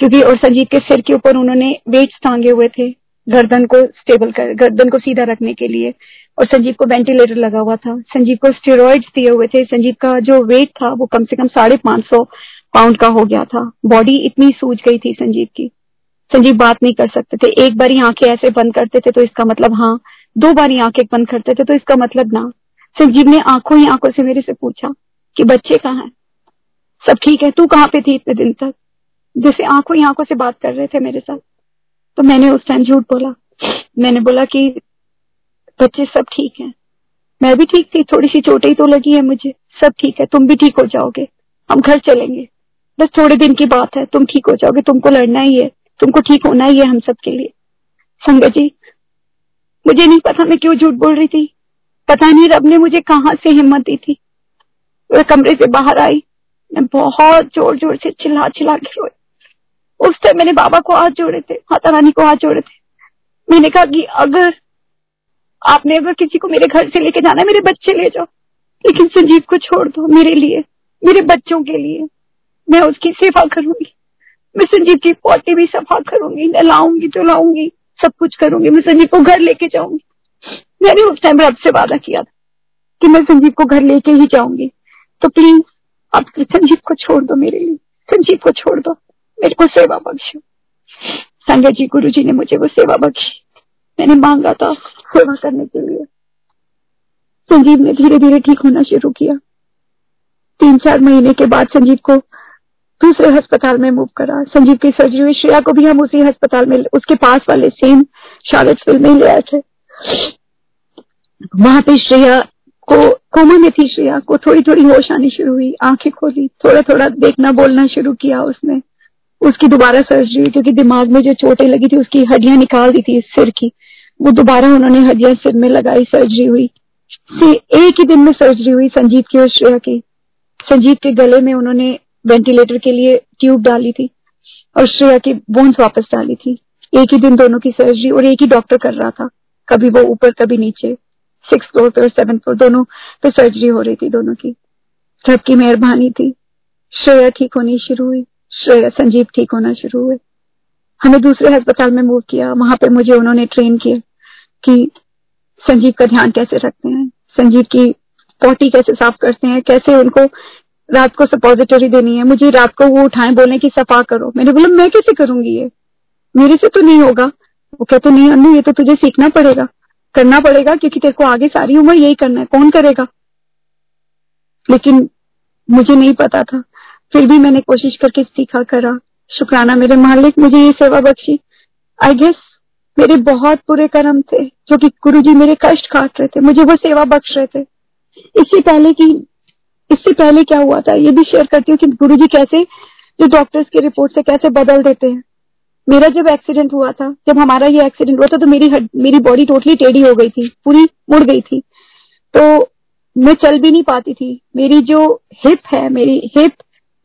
क्योंकि और संजीव के सिर के ऊपर उन्होंने वेट्स टांगे हुए थे, गर्दन को स्टेबल कर, गर्दन को सीधा रखने के लिए। और संजीव को वेंटिलेटर लगा हुआ था। संजीव को स्टेरॉइड्स दिए हुए थे। संजीव का जो वेट था, वो कम से कम साढ़े पाँच सौ पाउंड का हो गया था। बॉडी इतनी सूझ गई थी संजीव की। संजीव बात नहीं कर सकते थे। एक बार आँखें ऐसे बंद करते थे तो इसका मतलब हाँ। दो बार आँखें बंद करते थे तो इसका मतलब ना। संजीव ने आँखों ही आँखों से मेरे से पूछा कि बच्चे कहाँ हैं? सब ठीक है? तू कहाँ पे थी इतने दिन तक? जैसे आँखों ही आँखों से बात कर रहे थे मेरे साथ। तो मैंने उस टाइम झूठ बोला। मैंने बोला कि बच्चे सब ठीक हैं। मैं भी ठीक थी थोड़ी सी चोटें तो लगी है मुझे। सब ठीक है, तुम भी ठीक हो जाओगे। हम घर चलेंगे। बस थोड़े दिन की बात है, तुम ठीक हो जाओगे। तुमको लड़ना ही है। तुमको ठीक होना ही है हम सब के लिए। संगत जी, मुझे नहीं पता मैं क्यों झूठ बोल रही थी। पता नहीं रब ने मुझे कहाँ से हिम्मत दी थी। वह कमरे से बाहर आई। मैं बहुत ज़ोर ज़ोर से चिल्ला चिल्ला के रोई। उस टाइम मैंने बाबा को हाथ जोड़े थे, माता रानी को हाथ जोड़े थे। मैंने कहा कि अगर आपने अगर किसी को मेरे घर से लेके जाना है, मेरे बच्चे ले जाओ, लेकिन संजीव को छोड़ दो मेरे लिए, मेरे बच्चों के लिए। मैं उसकी सेवा करूँगी। मैं संजीव की पोटी भी सफ़ा करूँगी, नहलाऊँगी, धुलाऊँगी, सब कुछ करूँगी। मैं संजीव को घर लेके जाऊँगी। मैंने उस टाइम रब से वादा किया था कि मैं संजीव को घर लेके ही जाऊँगी। तो प्लीज़ आप संजीव को छोड़ दो मेरे लिए। संजीव को छोड़ दो। मेरे को सेवा बख्शो। संजय जी गुरु जी ने मुझे वो सेवा बख्शी। मैंने मांगा था सेवा करने के लिए। संजीव ने धीरे धीरे ठीक होना शुरू किया। तीन चार महीने के बाद संजीव को दूसरे अस्पताल में मूव करा। संजीव की सर्जरी हुई। श्रेया को भी हम उसी अस्पताल में उसके पास वाले सेम शारदसविल में ले आए थे। वहाँ पे श्रेया को कोमा में थी श्रेया को थोड़ी थोड़ी होश आनी शुरू हुई। आँखें खोली। थोड़ा थोड़ा देखना बोलना शुरू किया उसने। उसकी दोबारा सर्जरी हुई, क्योंकि दिमाग में जो चोटें लगी थी, उसकी हड्डियाँ निकाल दी थी सिर की। वो दोबारा उन्होंने हड्डियाँ सिर में लगाई सर्जरी हुई। एक ही दिन में सर्जरी हुई संजीत की और श्रेया की। संजीत के गले में उन्होंने वेंटिलेटर के लिए ट्यूब डाली थी और श्रेया की बोन्स वापस डाली थी। एक ही दिन दोनों की सर्जरी और एक ही डॉक्टर कर रहा था। कभी वो ऊपर, कभी नीचे। सिक्स फ्लोर पे और सेवन फ्लोर दोनों पे सर्जरी हो रही थी, दोनों की। सबकी मेहरबानी थी। श्रेया ठीक होनी शुरू हुई। संजीव ठीक होना शुरू हुए। हमें दूसरे अस्पताल में मूव किया। वहाँ पे मुझे उन्होंने ट्रेन किया कि संजीव का ध्यान कैसे रखते हैं, संजीव की पोटी कैसे साफ़ करते हैं, कैसे उनको रात को सपोजिटरी देनी है। मुझे रात को वो उठाए, बोले कि सफ़ा करो। मैंने बोला, मैं कैसे करूँगी ये? मेरे से तो नहीं होगा। वो कहते, नहीं अनु, ये तो तुझे सीखना पड़ेगा। करना पड़ेगा क्योंकि तेरे को आगे सारी उम्र यही करना है। कौन करेगा? लेकिन मुझे नहीं पता था। फिर भी मैंने कोशिश करके सीखा करा। शुक्राना, मेरे मालिक, मुझे ये सेवा बख्शी। आई गेस मेरे बहुत बुरे कर्म थे, जो कि गुरु जी मेरे कष्ट काट रहे थे, मुझे वो सेवा बख्श रहे थे। इससे पहले की, इससे पहले क्या हुआ था, ये भी शेयर करती हूँ कि गुरु जी कैसे, जो डॉक्टर्स की रिपोर्ट से कैसे बदल देते हैं। मेरा जब एक्सीडेंट हुआ था, जब हमारा ये एक्सीडेंट हुआ था तो मेरी मेरी बॉडी टोटली टेढ़ी हो गई थी, पूरी मुड़ गई थी। तो मैं चल भी नहीं पाती थी। मेरी जो हिप है, मेरी हिप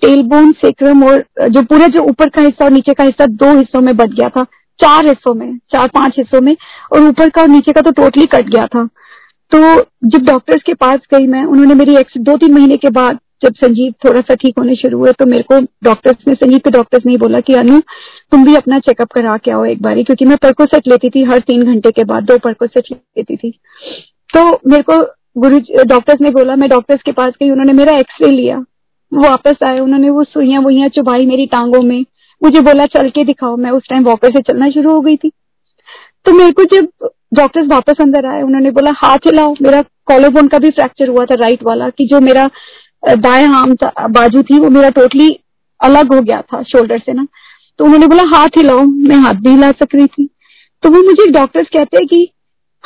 टेलबोन सेक्रम और जो पूरा जो ऊपर का हिस्सा और नीचे का हिस्सा दो हिस्सों में बट गया था, चार हिस्सों में, चार पाँच हिस्सों में, और ऊपर का और नीचे का तो टोटली कट गया था। तो जब डॉक्टर्स के पास गई मैं, उन्होंने मेरी एक्स दो तीन महीने के बाद जब संजीव थोड़ा सा ठीक होने शुरू हुए तो मेरे को डॉक्टर्स ने, संजीव के डॉक्टर्स ने बोला कि, अनु, तुम भी अपना चेकअप करा के आओ एक बारी, क्योंकि मैं परकोसेट लेती थी, हर तीन घंटे के बाद दो परकोसेट लेती थी। तो मेरे को गुरु डॉक्टर्स ने बोला, मैं डॉक्टर्स के पास गई, उन्होंने मेरा एक्सरे लिया। वापस आए, उन्होंने वो सुइयाँ वुइयाँ चुभाई मेरी टांगों में। मुझे बोला, चल के दिखाओ, मैं उस टाइम वॉकर से चलना शुरू हो गई थी। तो मेरे को जब डॉक्टर्स वापस अंदर आए, उन्होंने बोला, हाथ हिलाओ। मेरा कॉलोबोन का भी फ्रैक्चर हुआ था राइट वाला, कि जो मेरा दाएँ हाम था, बाजू थी, वो मेरा टोटली अलग हो गया था शोल्डर से ना। तो उन्होंने बोला, हाथ हिलाओ, मैं हाथ भी हिला सक रही थी। तो वो मुझे डॉक्टर्स कहते हैं कि,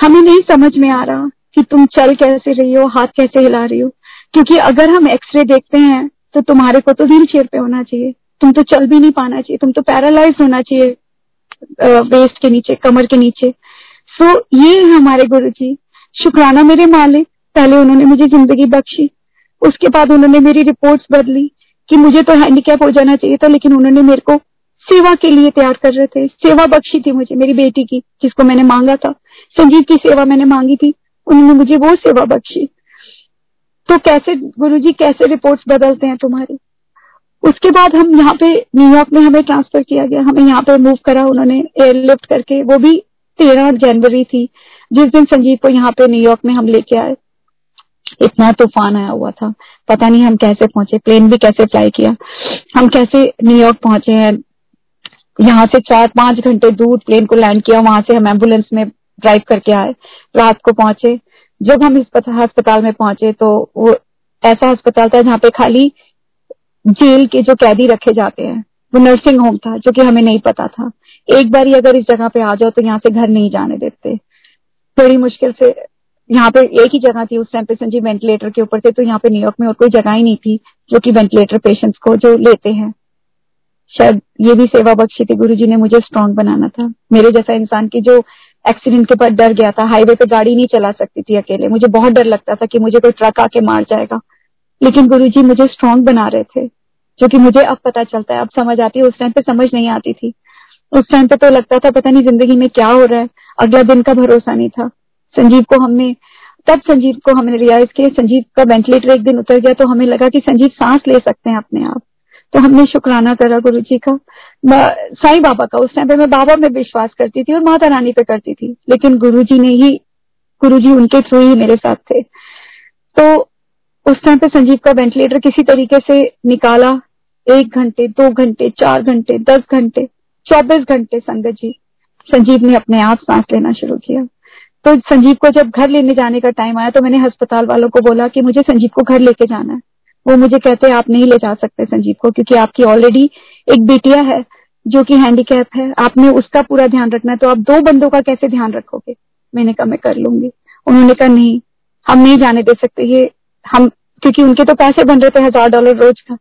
हमें नहीं समझ में आ रहा कि तुम चल कैसे रही हो, हाथ कैसे हिला रही हो? क्योंकि अगर हम एक्सरे देखते हैं तो तुम्हारे को तो व्हील चेयर पे होना चाहिए। तुम तो चल भी नहीं पाना चाहिए। तुम तो पैरालाइज होना चाहिए वेस्ट के नीचे, कमर के नीचे। सो ये है हमारे गुरु जी शुक्राना मेरे मालिक पहले उन्होंने मुझे ज़िंदगी बख्शी। उसके बाद उन्होंने मेरी रिपोर्ट्स बदली कि मुझे तो हैंडीकैप हो जाना चाहिए था, लेकिन उन्होंने मेरे को सेवा के लिए तैयार कर रहे थे। सेवा बख्शी थी मुझे, मेरी बेटी की, जिसको मैंने मांगा था। संगीत की सेवा मैंने मांगी थी, उन्होंने मुझे वो सेवा बख्शी। तो कैसे, गुरुजी, कैसे रिपोर्ट्स बदलते हैं तुम्हारी? उसके बाद हम यहाँ पे न्यूयॉर्क में हमें ट्रांसफ़र किया गया। हमें यहाँ पे मूव करा उन्होंने एयरलिफ्ट करके। वो भी तेरह जनवरी थी। जिस दिन संजीव को यहाँ पे न्यूयॉर्क में हम लेके आए। इतना तूफ़ान आया हुआ था। पता नहीं हम कैसे पहुँचे। प्लेन भी कैसे फ्लाई किया। हम कैसे न्यूयॉर्क पहुँचे हैं। यहाँ से चार, पाँच घंटे दूर प्लेन को लैंड किया। वहाँ से हम एंबुलेंस में ड्राइव करके आए। रात को पहुँचे। जब हम इस अस्पताल में पहुँचे तो वो ऐसा अस्पताल था जहाँ पे खाली जेल के जो कैदी रखे जाते हैं, वो नर्सिंग होम था, जो कि हमें नहीं पता था। एक बार ही अगर इस जगह पे आ जाओ तो यहाँ से घर नहीं जाने देते। बड़ी मुश्किल से यहाँ पे एक ही जगह थी उस टाइम पे संजीव वेंटिलेटर के ऊपर थे तो यहाँ पे न्यूयॉर्क में और कोई जगह ही नहीं थी जो कि वेंटिलेटर पेशेंट्स को जो लेते हैं। शायद ये भी सेवा बख्शी थी गुरु जी ने मुझे स्ट्रांग बनाना था। मेरे जैसा इंसान की जो एक्सीडेंट के बाद डर गया था, हाईवे पे गाड़ी नहीं चला सकती थी अकेले। मुझे बहुत डर लगता था कि मुझे कोई ट्रक आके मार जाएगा। लेकिन गुरु जी मुझे स्ट्रांग बना रहे थे, जो कि मुझे अब पता चलता है। अब समझ आती है, उस टाइम पे समझ नहीं आती थी। उस टाइम पे तो लगता था, पता नहीं ज़िंदगी में क्या हो रहा है। अगला दिन का भरोसा नहीं था। संजीव को हमने, तब संजीव को हमने रियाज किया संजीव का वेंटिलेटर एक दिन उतर गया तो हमें लगा कि संजीव सांस ले सकते हैं अपने आप। तो हमने शुक्राना करा गुरु जी का साईं बाबा का। उस टाइम पे मैं बाबा में विश्वास करती थी और माता रानी पे करती थी। लेकिन गुरु जी ने ही गुरु जी उनके थ्रू ही मेरे साथ थे। तो उस टाइम पे संजीव का वेंटिलेटर किसी तरीके से निकाला। एक घंटे, दो घंटे, चार घंटे, दस घंटे, चौबीस घंटे संगत जी। संजीव ने अपने आप सांस लेना शुरू किया। तो संजीव को जब घर लेने जाने का टाइम आया तो मैंने अस्पताल वालों को बोला कि मुझे संजीव को घर लेके जाना है। वो मुझे कहते आप नहीं ले जा सकते संजीव को, क्योंकि आपकी ऑलरेडी एक बेटिया है, जो कि हैंडीकैप है। आपने उसका पूरा ध्यान रखना है तो आप दो बंदों का कैसे ध्यान रखोगे? मैंने कहा, मैं कर लूँगी। उन्होंने कहा, नहीं, हम नहीं जाने दे सकते। ये हम, क्योंकि उनके तो पैसे बन रहे थे हज़ार डॉलर रोज का।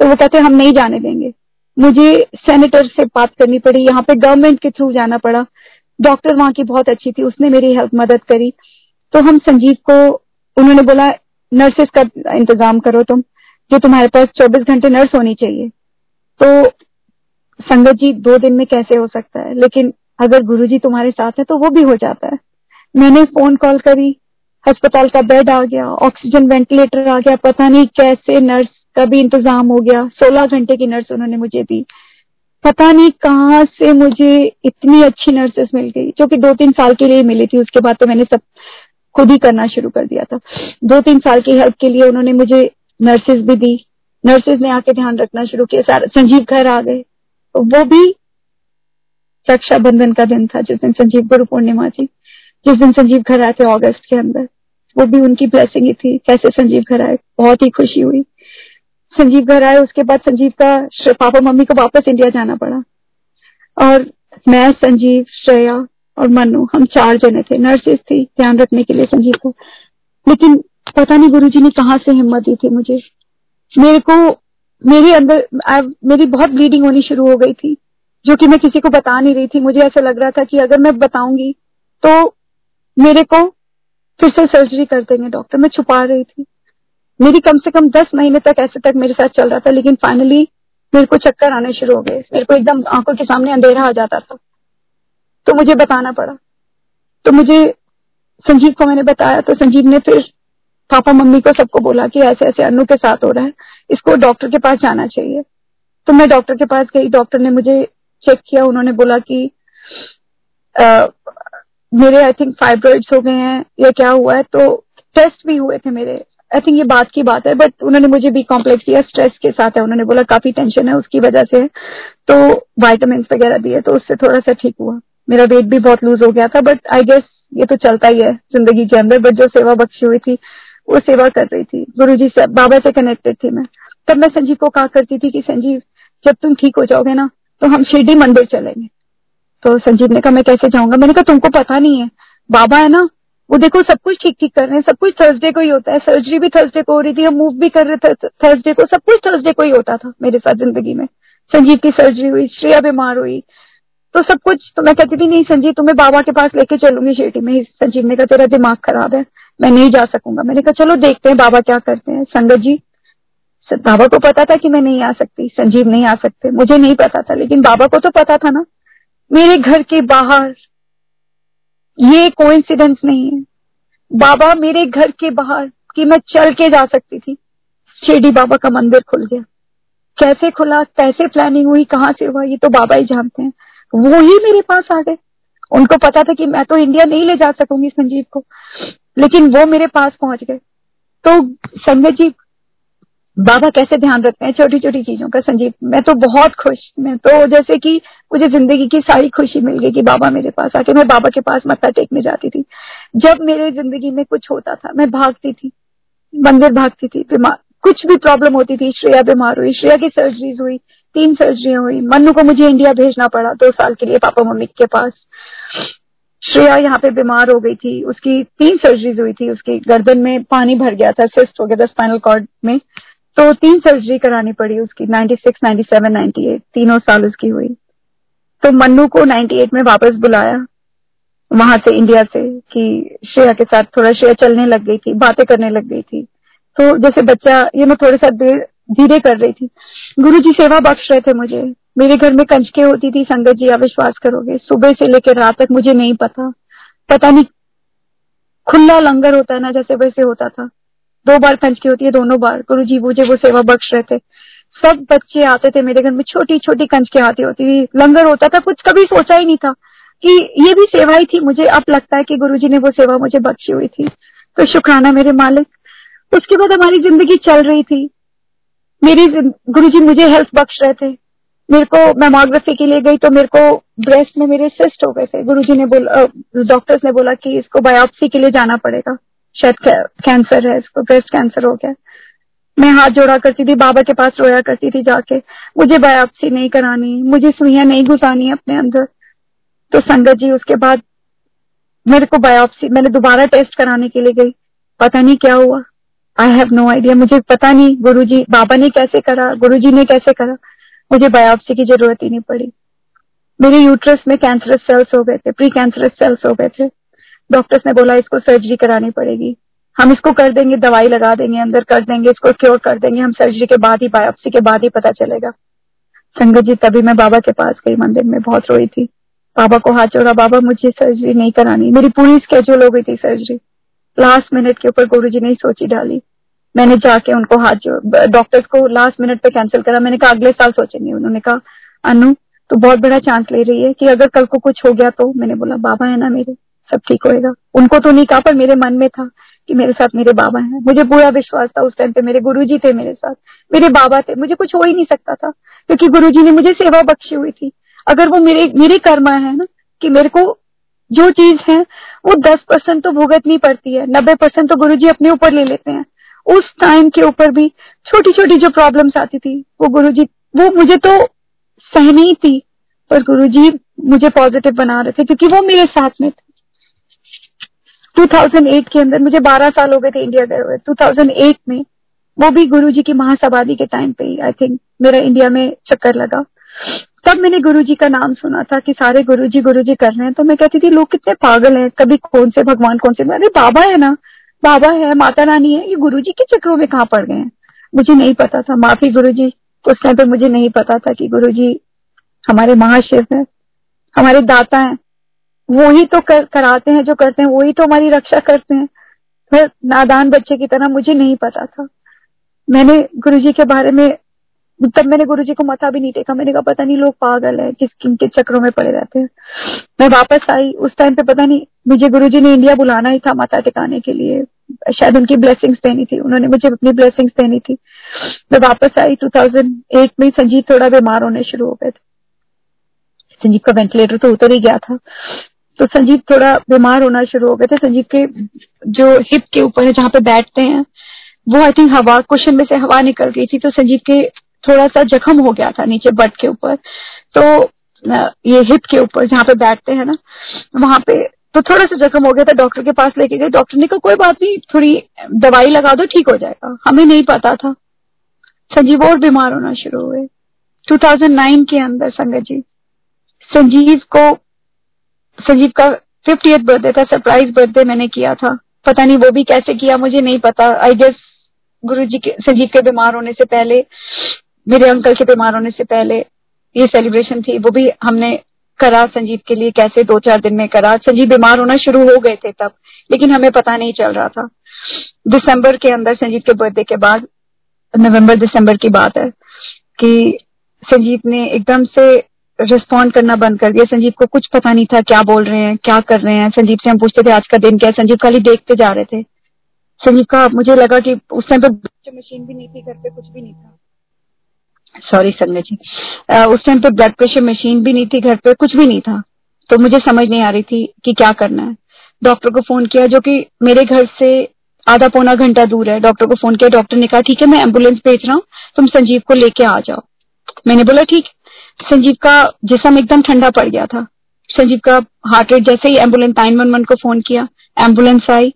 तो वो कहते हम नहीं जाने देंगे। मुझे सेनेटर से बात करनी पड़ी। यहाँ पे गवर्नमेंट के थ्रू जाना पड़ा। डॉक्टर वहाँ की बहुत अच्छी थी। उसने मेरी हेल्प मदद करी। तो हम संजीव को, उन्होंने बोला नर्सेस का इंतज़ाम करो तुम। जो तुम्हारे पास 24 घंटे नर्स होनी चाहिए। तो संगत जी, दो दिन में कैसे हो सकता है? लेकिन अगर गुरुजी तुम्हारे साथ है तो वो भी हो जाता है। मैंने फ़ोन कॉल करी, अस्पताल का बेड आ गया ऑक्सीजन वेंटिलेटर आ गया, पता नहीं कैसे नर्स का भी इंतज़ाम हो गया। सोलह घंटे की नर्स उन्होंने मुझे दी। पता नहीं कहाँ से मुझे इतनी अच्छी नर्सेस मिल गई, जो कि दो तीन साल के लिए मिली थी। उसके बाद तो मैंने सब खुद ही करना शुरू कर दिया था। दो तीन साल की हेल्प के लिए उन्होंने मुझे नर्सेज भी दी। नर्सेज ने आके ध्यान रखना शुरू किया। सारा संजीव घर आ गए। तो वो भी रक्षाबंधन का दिन था, जिस दिन संजीव गुरु पूर्णिमा थी। जिस दिन संजीव घर आए थे अगस्त के अंदर, वो भी उनकी ब्लेसिंग ही थी, कैसे संजीव घर आए। बहुत ही खुशी हुई। संजीव घर आए, उसके बाद संजीव का पापा मम्मी को वापस इंडिया जाना पड़ा। और मैं, संजीव, श्रेया और मनु, हम चार जने थे। नर्सेस थी, ध्यान रखने के लिए संजीव को। लेकिन पता नहीं गुरुजी ने कहा से हिम्मत दी थी मुझे। मेरे को, मेरे अंदर मेरी बहुत ब्लीडिंग होनी शुरू हो गई थी, जो कि मैं किसी को बता नहीं रही थी। मुझे ऐसा लग रहा था कि अगर मैं बताऊँगी तो मेरे को फिर से सर्जरी कर देंगे डॉक्टर मैं छुपा रही थी। मेरी कम से कम दस महीने तक ऐसे तक मेरे साथ चल रहा था, लेकिन फाइनली मेरे को चक्कर आने शुरू हो गए। मेरे को एकदम आँखों के सामने अंधेरा आ जाता था। तो मुझे बताना पड़ा। तो मुझे संजीव को मैंने बताया तो संजीव ने फिर पापा मम्मी को सबको बोला कि ऐसे ऐसे अनु के साथ हो रहा है इसको डॉक्टर के पास जाना चाहिए। तो मैं डॉक्टर के पास गई डॉक्टर ने मुझे चेक किया उन्होंने बोला कि आ, मेरे आई थिंक फाइब्रॉइड्स हो गए हैं या क्या हुआ है तो टेस्ट भी हुए थे मेरे। आई थिंक ये बात की बात है बट उन्होंने मुझे भी कॉम्प्लेक्स दिया स्ट्रेस के साथ है। उन्होंने बोला काफ़ी टेंशन है उसकी वजह से। तो वाइटामिन वगैरह दिए तो उससे थोड़ा सा ठीक हुआ। मेरा वेट भी बहुत लूज हो गया था बट आई गेस ये तो चलता ही है ज़िंदगी के अंदर बट जो सेवा बख्शी हुई थी, वो सेवा कर रही थी। गुरु जी से, बाबा से कनेक्टेड थी मैं। तब मैं संजीव को कहा करती थी कि संजीव, जब तुम ठीक हो जाओगे ना तो हम शिरडी मंदिर चलेंगे। तो संजीव ने कहा, मैं कैसे जाऊँगा? मैंने कहा, तुमको पता नहीं है। बाबा है ना, वो देखो सब कुछ ठीक ठीक कर रहे हैं। सब कुछ थर्सडे को ही होता है। सर्जरी भी थर्सडे को हो रही थी। हम मूव भी कर रहे थे थर्सडे को। सब कुछ थर्सडे को ही होता था मेरे साथ ज़िंदगी में। संजीव की सर्जरी हुई, श्रेया बीमार हुई। तो सब कुछ तो मैं कहती थी, नहीं संजीव, तुम्हें बाबा के पास लेके चलूँगी शेटी में, संजीव ने कहा, तेरा दिमाग खराब है, मैं नहीं जा सकूँगा। मैंने कहा, चलो देखते हैं बाबा क्या करते हैं। संगत जी बाबा को पता था कि मैं नहीं आ सकती, संजीव नहीं आ सकते, मुझे नहीं पता था, लेकिन बाबा को तो पता था ना। मेरे घर के बाहर, ये कोइंसिडेंस नहीं है। बाबा मेरे घर के बाहर कि मैं चल के जा सकती थी शिरडी बाबा का मंदिर खुल गया। कैसे खुला, कैसे प्लानिंग हुई, कहाँ से हुआ, ये तो बाबा ही जानते हैं। वो ही मेरे पास आ गए। उनको पता था कि मैं तो इंडिया नहीं ले जा सकूँगी संजीव को, लेकिन वो मेरे पास पहुँच गए। तो संगत जी, बाबा कैसे ध्यान रखते हैं छोटी छोटी चीज़ों का? संजीव, मैं तो बहुत खुश। मैं तो जैसे कि मुझे ज़िंदगी की सारी खुशी मिल गई कि बाबा मेरे पास आके, मैं बाबा के पास मत्था टेकने जाती थी। जब मेरे ज़िंदगी में कुछ होता था, मैं भागती थी, मंदिर भागती थी, बीमार, कुछ भी प्रॉब्लम होती थी, श्रेया बीमार हुई, श्रेया की सर्जरीज हुई तीन सर्जरियाँ हुई। मन्नू को मुझे इंडिया भेजना पड़ा दो साल के लिए पापा मम्मी के पास। श्रेया यहाँ पे बीमार हो गई थी। उसकी तीन सर्जरीज हुई थी। उसकी गर्दन में पानी भर गया था सिस्ट हो गया था स्पाइनल कॉर्ड में। तो तीन सर्जरी करानी पड़ी उसकी 96, 97, 98 तीनों साल उसकी हुई। तो मन्नू को 98 में वापस बुलाया वहाँ से इंडिया से कि श्रेया के साथ थोड़ा श्रेया चलने लग गई थी बातें करने लग गई थी। तो जैसे बच्चा ये मैं थोड़े सा देर धीरे कर रही थी। गुरु जी सेवा बख्श रहे थे मुझे। मेरे घर में कंचके होती थी, संगत जी आप विश्वास करोगे। सुबह से लेकर रात तक मुझे नहीं पता। पता नहीं, खुला लंगर होता है ना, जैसे वैसे होता था। दो बार कंचके होती है, दोनों बार। गुरु जी मुझे वो सेवा बख्श रहे थे। सब बच्चे आते थे मेरे घर में छोटी छोटी कंचके आती होती थी। लंगर होता था, कुछ कभी सोचा ही नहीं था कि ये भी सेवा ही थी। मुझे अब लगता है कि गुरु जी ने वो सेवा मुझे बख्शी हुई थी। तो शुक्राना मेरे मालिक। उसके बाद हमारी ज़िंदगी चल रही थी। मेरी गुरुजी मुझे हेल्थ बख्श रहे थे। मेरे को मेमोग्राफी के लिए गई तो मेरे को ब्रेस्ट में मेरे सिस्ट हो गए थे। गुरुजी ने बोला डॉक्टर्स ने बोला कि इसको बायोप्सी के लिए जाना पड़ेगा। शायद कैंसर है इसको ब्रेस्ट कैंसर हो गया। मैं हाथ जोड़ा करती थी, बाबा के पास रोया करती थी जाके। मुझे बायोप्सी नहीं करानी, मुझे सुइया नहीं घुसानी अपने अंदर। तो संगत जी, उसके बाद मेरे को बायोप्सी मैंने दोबारा टेस्ट कराने के लिए गई। पता नहीं क्या हुआ। आई हैव नो आइडिया मुझे पता नहीं गुरुजी, बाबा ने कैसे करा, गुरुजी ने कैसे करा। मुझे बायोप्सी की ज़रूरत ही नहीं पड़ी। मेरे यूट्रस में कैंसरस सेल्स हो गए थे प्री कैंसरस सेल्स हो गए थे। डॉक्टर्स ने बोला, इसको सर्जरी करानी पड़ेगी। हम इसको कर देंगे, दवाई लगा देंगे, अंदर कर देंगे, इसको क्योर कर देंगे। हम सर्जरी के बाद ही बायोप्सी के बाद ही पता चलेगा। संगत जी, तभी मैं बाबा के पास गई, मंदिर में बहुत रोई थी। बाबा को हाथ जोड़ा, बाबा, मुझे सर्जरी नहीं करानी। मेरी पूरी स्केड्यूल हो गई थी सर्जरी लास्ट मिनट के ऊपर गुरु जी ने सोची डाली। मैंने जाके उनको हाथ जोड़ डॉक्टर्स को लास्ट मिनट पे कैंसिल करा। मैंने कहा, अगले साल सोचेंगे उन्होंने कहा, अनु तो बहुत बड़ा चांस ले रही है कि अगर कल को कुछ हो गया तो? मैंने बोला, बाबा है ना मेरे, सब ठीक होएगा। उनको तो नहीं कहा, पर मेरे मन में था कि मेरे साथ मेरे बाबा हैं। मुझे पूरा विश्वास था उस टाइम पे, मेरे गुरुजी थे मेरे साथ, मेरे बाबा थे। मुझे कुछ हो ही नहीं सकता था, क्योंकि गुरुजी ने मुझे सेवा बख्शी हुई थी। अगर वो मेरे मेरे कर्मा है ना, कि मेरे को जो चीज़ है, वो दस परसेंट तो भुगतनी पड़ती है, नब्बे परसेंट तो गुरु जी अपने ऊपर ले लेते हैं। उस टाइम के ऊपर भी छोटी छोटी जो प्रॉब्लम्स आती थी, वो गुरु जी वो मुझे तो सहनी थी, पर गुरु जी मुझे पॉजिटिव बना रहे थे, क्योंकि वो मेरे साथ में थे। 2008 के अंदर मुझे 12 साल हो गए थे इंडिया गए हुए। 2008 में वो भी गुरु जी की महासमाधि के टाइम पे आई थिंक मेरा इंडिया में चक्कर लगा। तब मैंने गुरुजी का नाम सुना था कि सारे गुरु जी गुरु जी कर रहे हैं तो मैं कहती थी, लोग कितने पागल हैं, कभी कौन से, भगवान कौन से? अरे बाबा है ना बाबा है माता रानी है ये गुरुजी के चक्रों में कहाँ पड़ गए हैं? मुझे नहीं पता था माफ़ी गुरुजी उस टाइम पे मुझे नहीं पता था कि गुरु जी हमारे महाशिव है हमारे दाता हैं। वो ही तो कर, कराते हैं जो करते हैं वही तो हमारी रक्षा करते हैं। फिर नादान बच्चे की तरह मुझे नहीं पता था। मैंने गुरु जी के बारे में तब मैंने गुरु जी को मथा भी नहीं टेका मैंने कहा, पता नहीं, लोग पागल है, किस किन के चक्रों में पड़े रहते हैं। मैं वापस आई। उस टाइम पे पता नहीं, मुझे गुरु जी ने इंडिया बुलाना ही था माता टिकाने के लिए। शायद उनकी ब्लेसिंग्स देनी थी। उन्होंने मुझे अपनी ब्लेसिंग्स देनी थी। मैं वापस आई। 2008 में संजीव थोड़ा बीमार होने शुरू हो गए थे। संजीव का वेंटिलेटर तो उतर ही गया था। तो संजीव थोड़ा बीमार होना शुरू हो गए थे। संजीव के जो हिप के ऊपर है, जहाँ पे बैठते हैं, वो आई थिंक हवा क्वेश्चन में से हवा निकल गई थी। तो संजीव के थोड़ा सा जख्म हो गया था नीचे बट के ऊपर। तो ये हिप के ऊपर, जहाँ पे बैठते हैं ना, वहाँ पे तो थोड़ा सा जख्म हो गया था, डॉक्टर के पास लेके गए। डॉक्टर ने कहा, कोई बात नहीं, थोड़ी दवाई लगा दो, ठीक हो जाएगा। हमें नहीं पता था। संजीव और बीमार होना शुरू हुए। 2009 के अंदर, संगत जी। संजीव को, संजीव का फिफ्टी बर्थडे था सरप्राइज़ बर्थडे मैंने किया था। पता नहीं वो भी कैसे किया, मुझे नहीं पता। आई गेस गुरु जी के, संजीव के बीमार होने से पहले मेरे अंकल के बीमार होने से पहले ये सेलिब्रेशन थी। वो भी हमने करा संजीव के लिए कैसे दो चार दिन में करा। संजीव बीमार होना शुरू हो गए थे तब, लेकिन हमें पता नहीं चल रहा था। दिसंबर के अंदर संजीव के बर्थडे के बाद, नवंबर दिसंबर की बात है कि संजीव ने एकदम से रिस्पॉन्ड करना बंद कर दिया। संजीव को कुछ पता नहीं था क्या बोल रहे हैं, क्या कर रहे हैं। संजीव से हम पूछते थे, आज का दिन क्या संजीव खाली देखते जा रहे थे। संजीव का, मुझे लगा कि उस टाइम पे मशीन भी नहीं थी, घर पे कुछ भी नहीं था। सॉरी संजय जी। उस टाइम पे ब्लड प्रेशर मशीन भी नहीं थी घर पे, कुछ भी नहीं था। तो मुझे समझ नहीं आ रही थी कि क्या करना है। डॉक्टर को फ़ोन किया जो कि मेरे घर से आधा पौना घंटा दूर है। डॉक्टर को फ़ोन किया डॉक्टर ने कहा, ठीक है, मैं एंबुलेंस भेज रहा हूँ, तुम संजीव को लेके आ जाओ। मैंने बोला, ठीक। संजीव का जिसम एकदम ठंडा पड़ गया था। संजीव का हार्ट रेट जैसे ही एंबुलेंस नाइन वन वन को फ़ोन किया एंबुलेंस आई।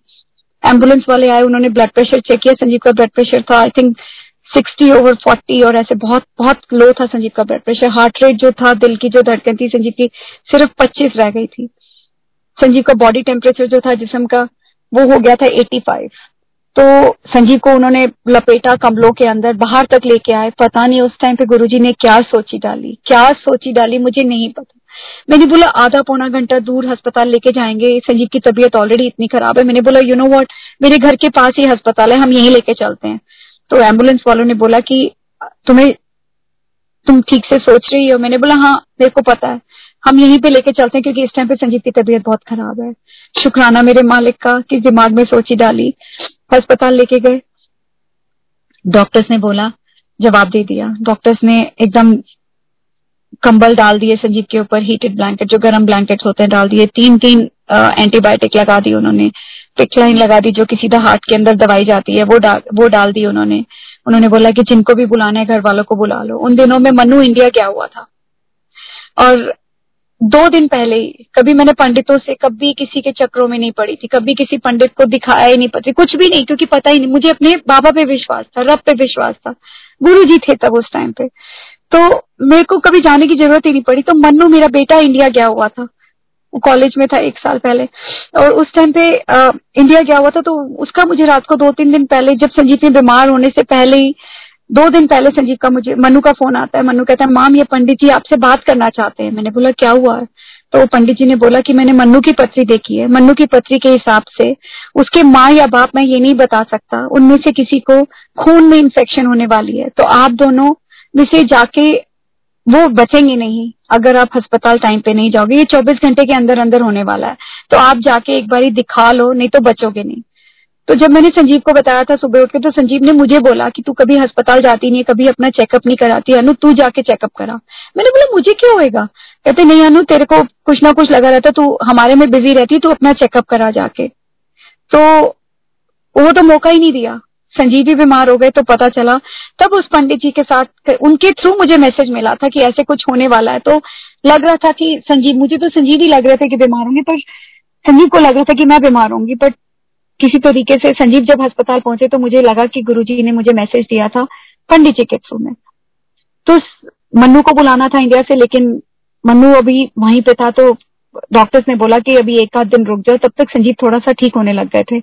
एंबुलेंस वाले आए, उन्होंने ब्लड प्रेशर चेक किया। संजीव का ब्लड प्रेशर था I think sixty over forty और ऐसे बहुत बहुत लो था संजीव का ब्लड प्रेशर हार्ट रेट जो था, दिल की जो धड़कन थी संजीव की, सिर्फ़ पच्चीस रह गई थी। संजीव का बॉडी टेम्परेचर जो था जिसम का, वो हो गया था एटी फाइव तो संजीव को उन्होंने लपेटा कमलों के अंदर, बाहर तक लेके आए। पता नहीं उस टाइम पे गुरुजी ने क्या सोची डाली। क्या सोची डाली, मुझे नहीं पता। मैंने बोला, आधा पौना घंटा दूर अस्पताल लेके जाएँगे। संजीव की तबीयत ऑलरेडी इतनी खराब है। मैंने बोला यू नो वॉट मेरे घर के पास ही अस्पताल है, हम यहीं लेके चलते हैं। तो एंबुलेंस वालों ने बोला कि, तुम्हें, तुम ठीक से सोच रही हो? मैंने बोला हाँ मेरे को पता है। हम यहीं पे लेके चलते हैं क्योंकि इस टाइम पे संजीव की तबीयत बहुत खराब है। शुक्राना मेरे मालिक का कि दिमाग में सोची डाली, अस्पताल लेके गए। डॉक्टर्स ने बोला, जवाब दे दिया। डॉक्टर्स ने एकदम कंबल डाल दिए संजीव के ऊपर हीटेड ब्लैंकेट जो गर्म ब्लैंकेट होते हैं, डाल दिए। तीन तीन एंटीबायोटिक लगा दी उन्होंने। लाइन लगा दी जो कि सीधा हार्ट के अंदर दवाई जाती है, वो डाल वो डाल दी उन्होंने। उन्होंने बोला कि जिनको भी बुलाना है घर वालों को बुला लो। उन दिनों में मनु इंडिया गया हुआ था? और दो दिन पहले ही, कभी मैंने पंडितों से, कभी किसी के चक्रों में नहीं पड़ी थी, कभी किसी पंडित को दिखाया ही नहीं पता कुछ भी नहीं, क्योंकि पता ही नहीं, मुझे अपने बाबा पे विश्वास था, रब पे विश्वास था। गुरु जी थे तब उस टाइम पे। तो मेरे को कभी जाने की ज़रूरत ही नहीं पड़ी। तो मनु मेरा बेटा, इंडिया गया हुआ था? कॉलेज में था एक साल पहले। और उस टाइम पे आ, इंडिया गया हुआ था तो उसका मुझे रात को दो तीन दिन पहले जब संजीव ने बीमार होने से पहले ही दो दिन पहले संजीव का मुझे मनु का फ़ोन आता है। मनु कहता है माम ये पंडित जी आपसे बात करना चाहते हैं। मैंने बोला क्या हुआ? तो पंडित जी ने बोला कि मैंने मन्नू की पत्री देखी है। मन्नू की पत्री के हिसाब से उसके माँ या बाप मैं ये नहीं बता सकता उनमें से किसी को खून में इन्फेक्शन होने वाली है। तो आप दोनों में से जाके वो बचेंगे नहीं। अगर आप अस्पताल टाइम पे नहीं जाओगे, ये 24 घंटे के अंदर अंदर होने वाला है। तो आप जाके एक बार दिखा लो, नहीं तो बचोगे नहीं। तो जब मैंने संजीव को बताया था सुबह उठ के तो संजीव ने मुझे बोला कि तू कभी अस्पताल जाती नहीं कभी अपना चेकअप नहीं कराती। अनु, तू जाके चेकअप करा। मैंने बोला, मुझे क्यों होएगा? कहते, नहीं अनु, तेरे को कुछ ना कुछ लगा रहता तू हमारे में बिज़ी रहती, तू अपना चेकअप करा जाके। तो वो तो मौका ही नहीं दिया। संजीव बीमार हो गए तो पता चला। तब उस पंडित जी के साथ उनके थ्रू मुझे मैसेज मिला था कि ऐसे कुछ होने वाला है। तो लग रहा था कि संजीव, मुझे तो संजीव ही लग रहे थे कि बीमार होंगे, पर संजीव को लग रहा था कि मैं बीमार होंगी। बट किसी तरीके से संजीव जब अस्पताल पहुँचे तो मुझे लगा कि गुरुजी ने मुझे मैसेज दिया था पंडित जी के थ्रू में। तो मन्नू को बुलाना था इंडिया से, लेकिन मन्नू अभी वहीं पे था तो डॉक्टर्स ने बोला कि अभी एक आध दिन रुक जाओ, तब तक संजीव थोड़ा सा ठीक होने लग गए थे।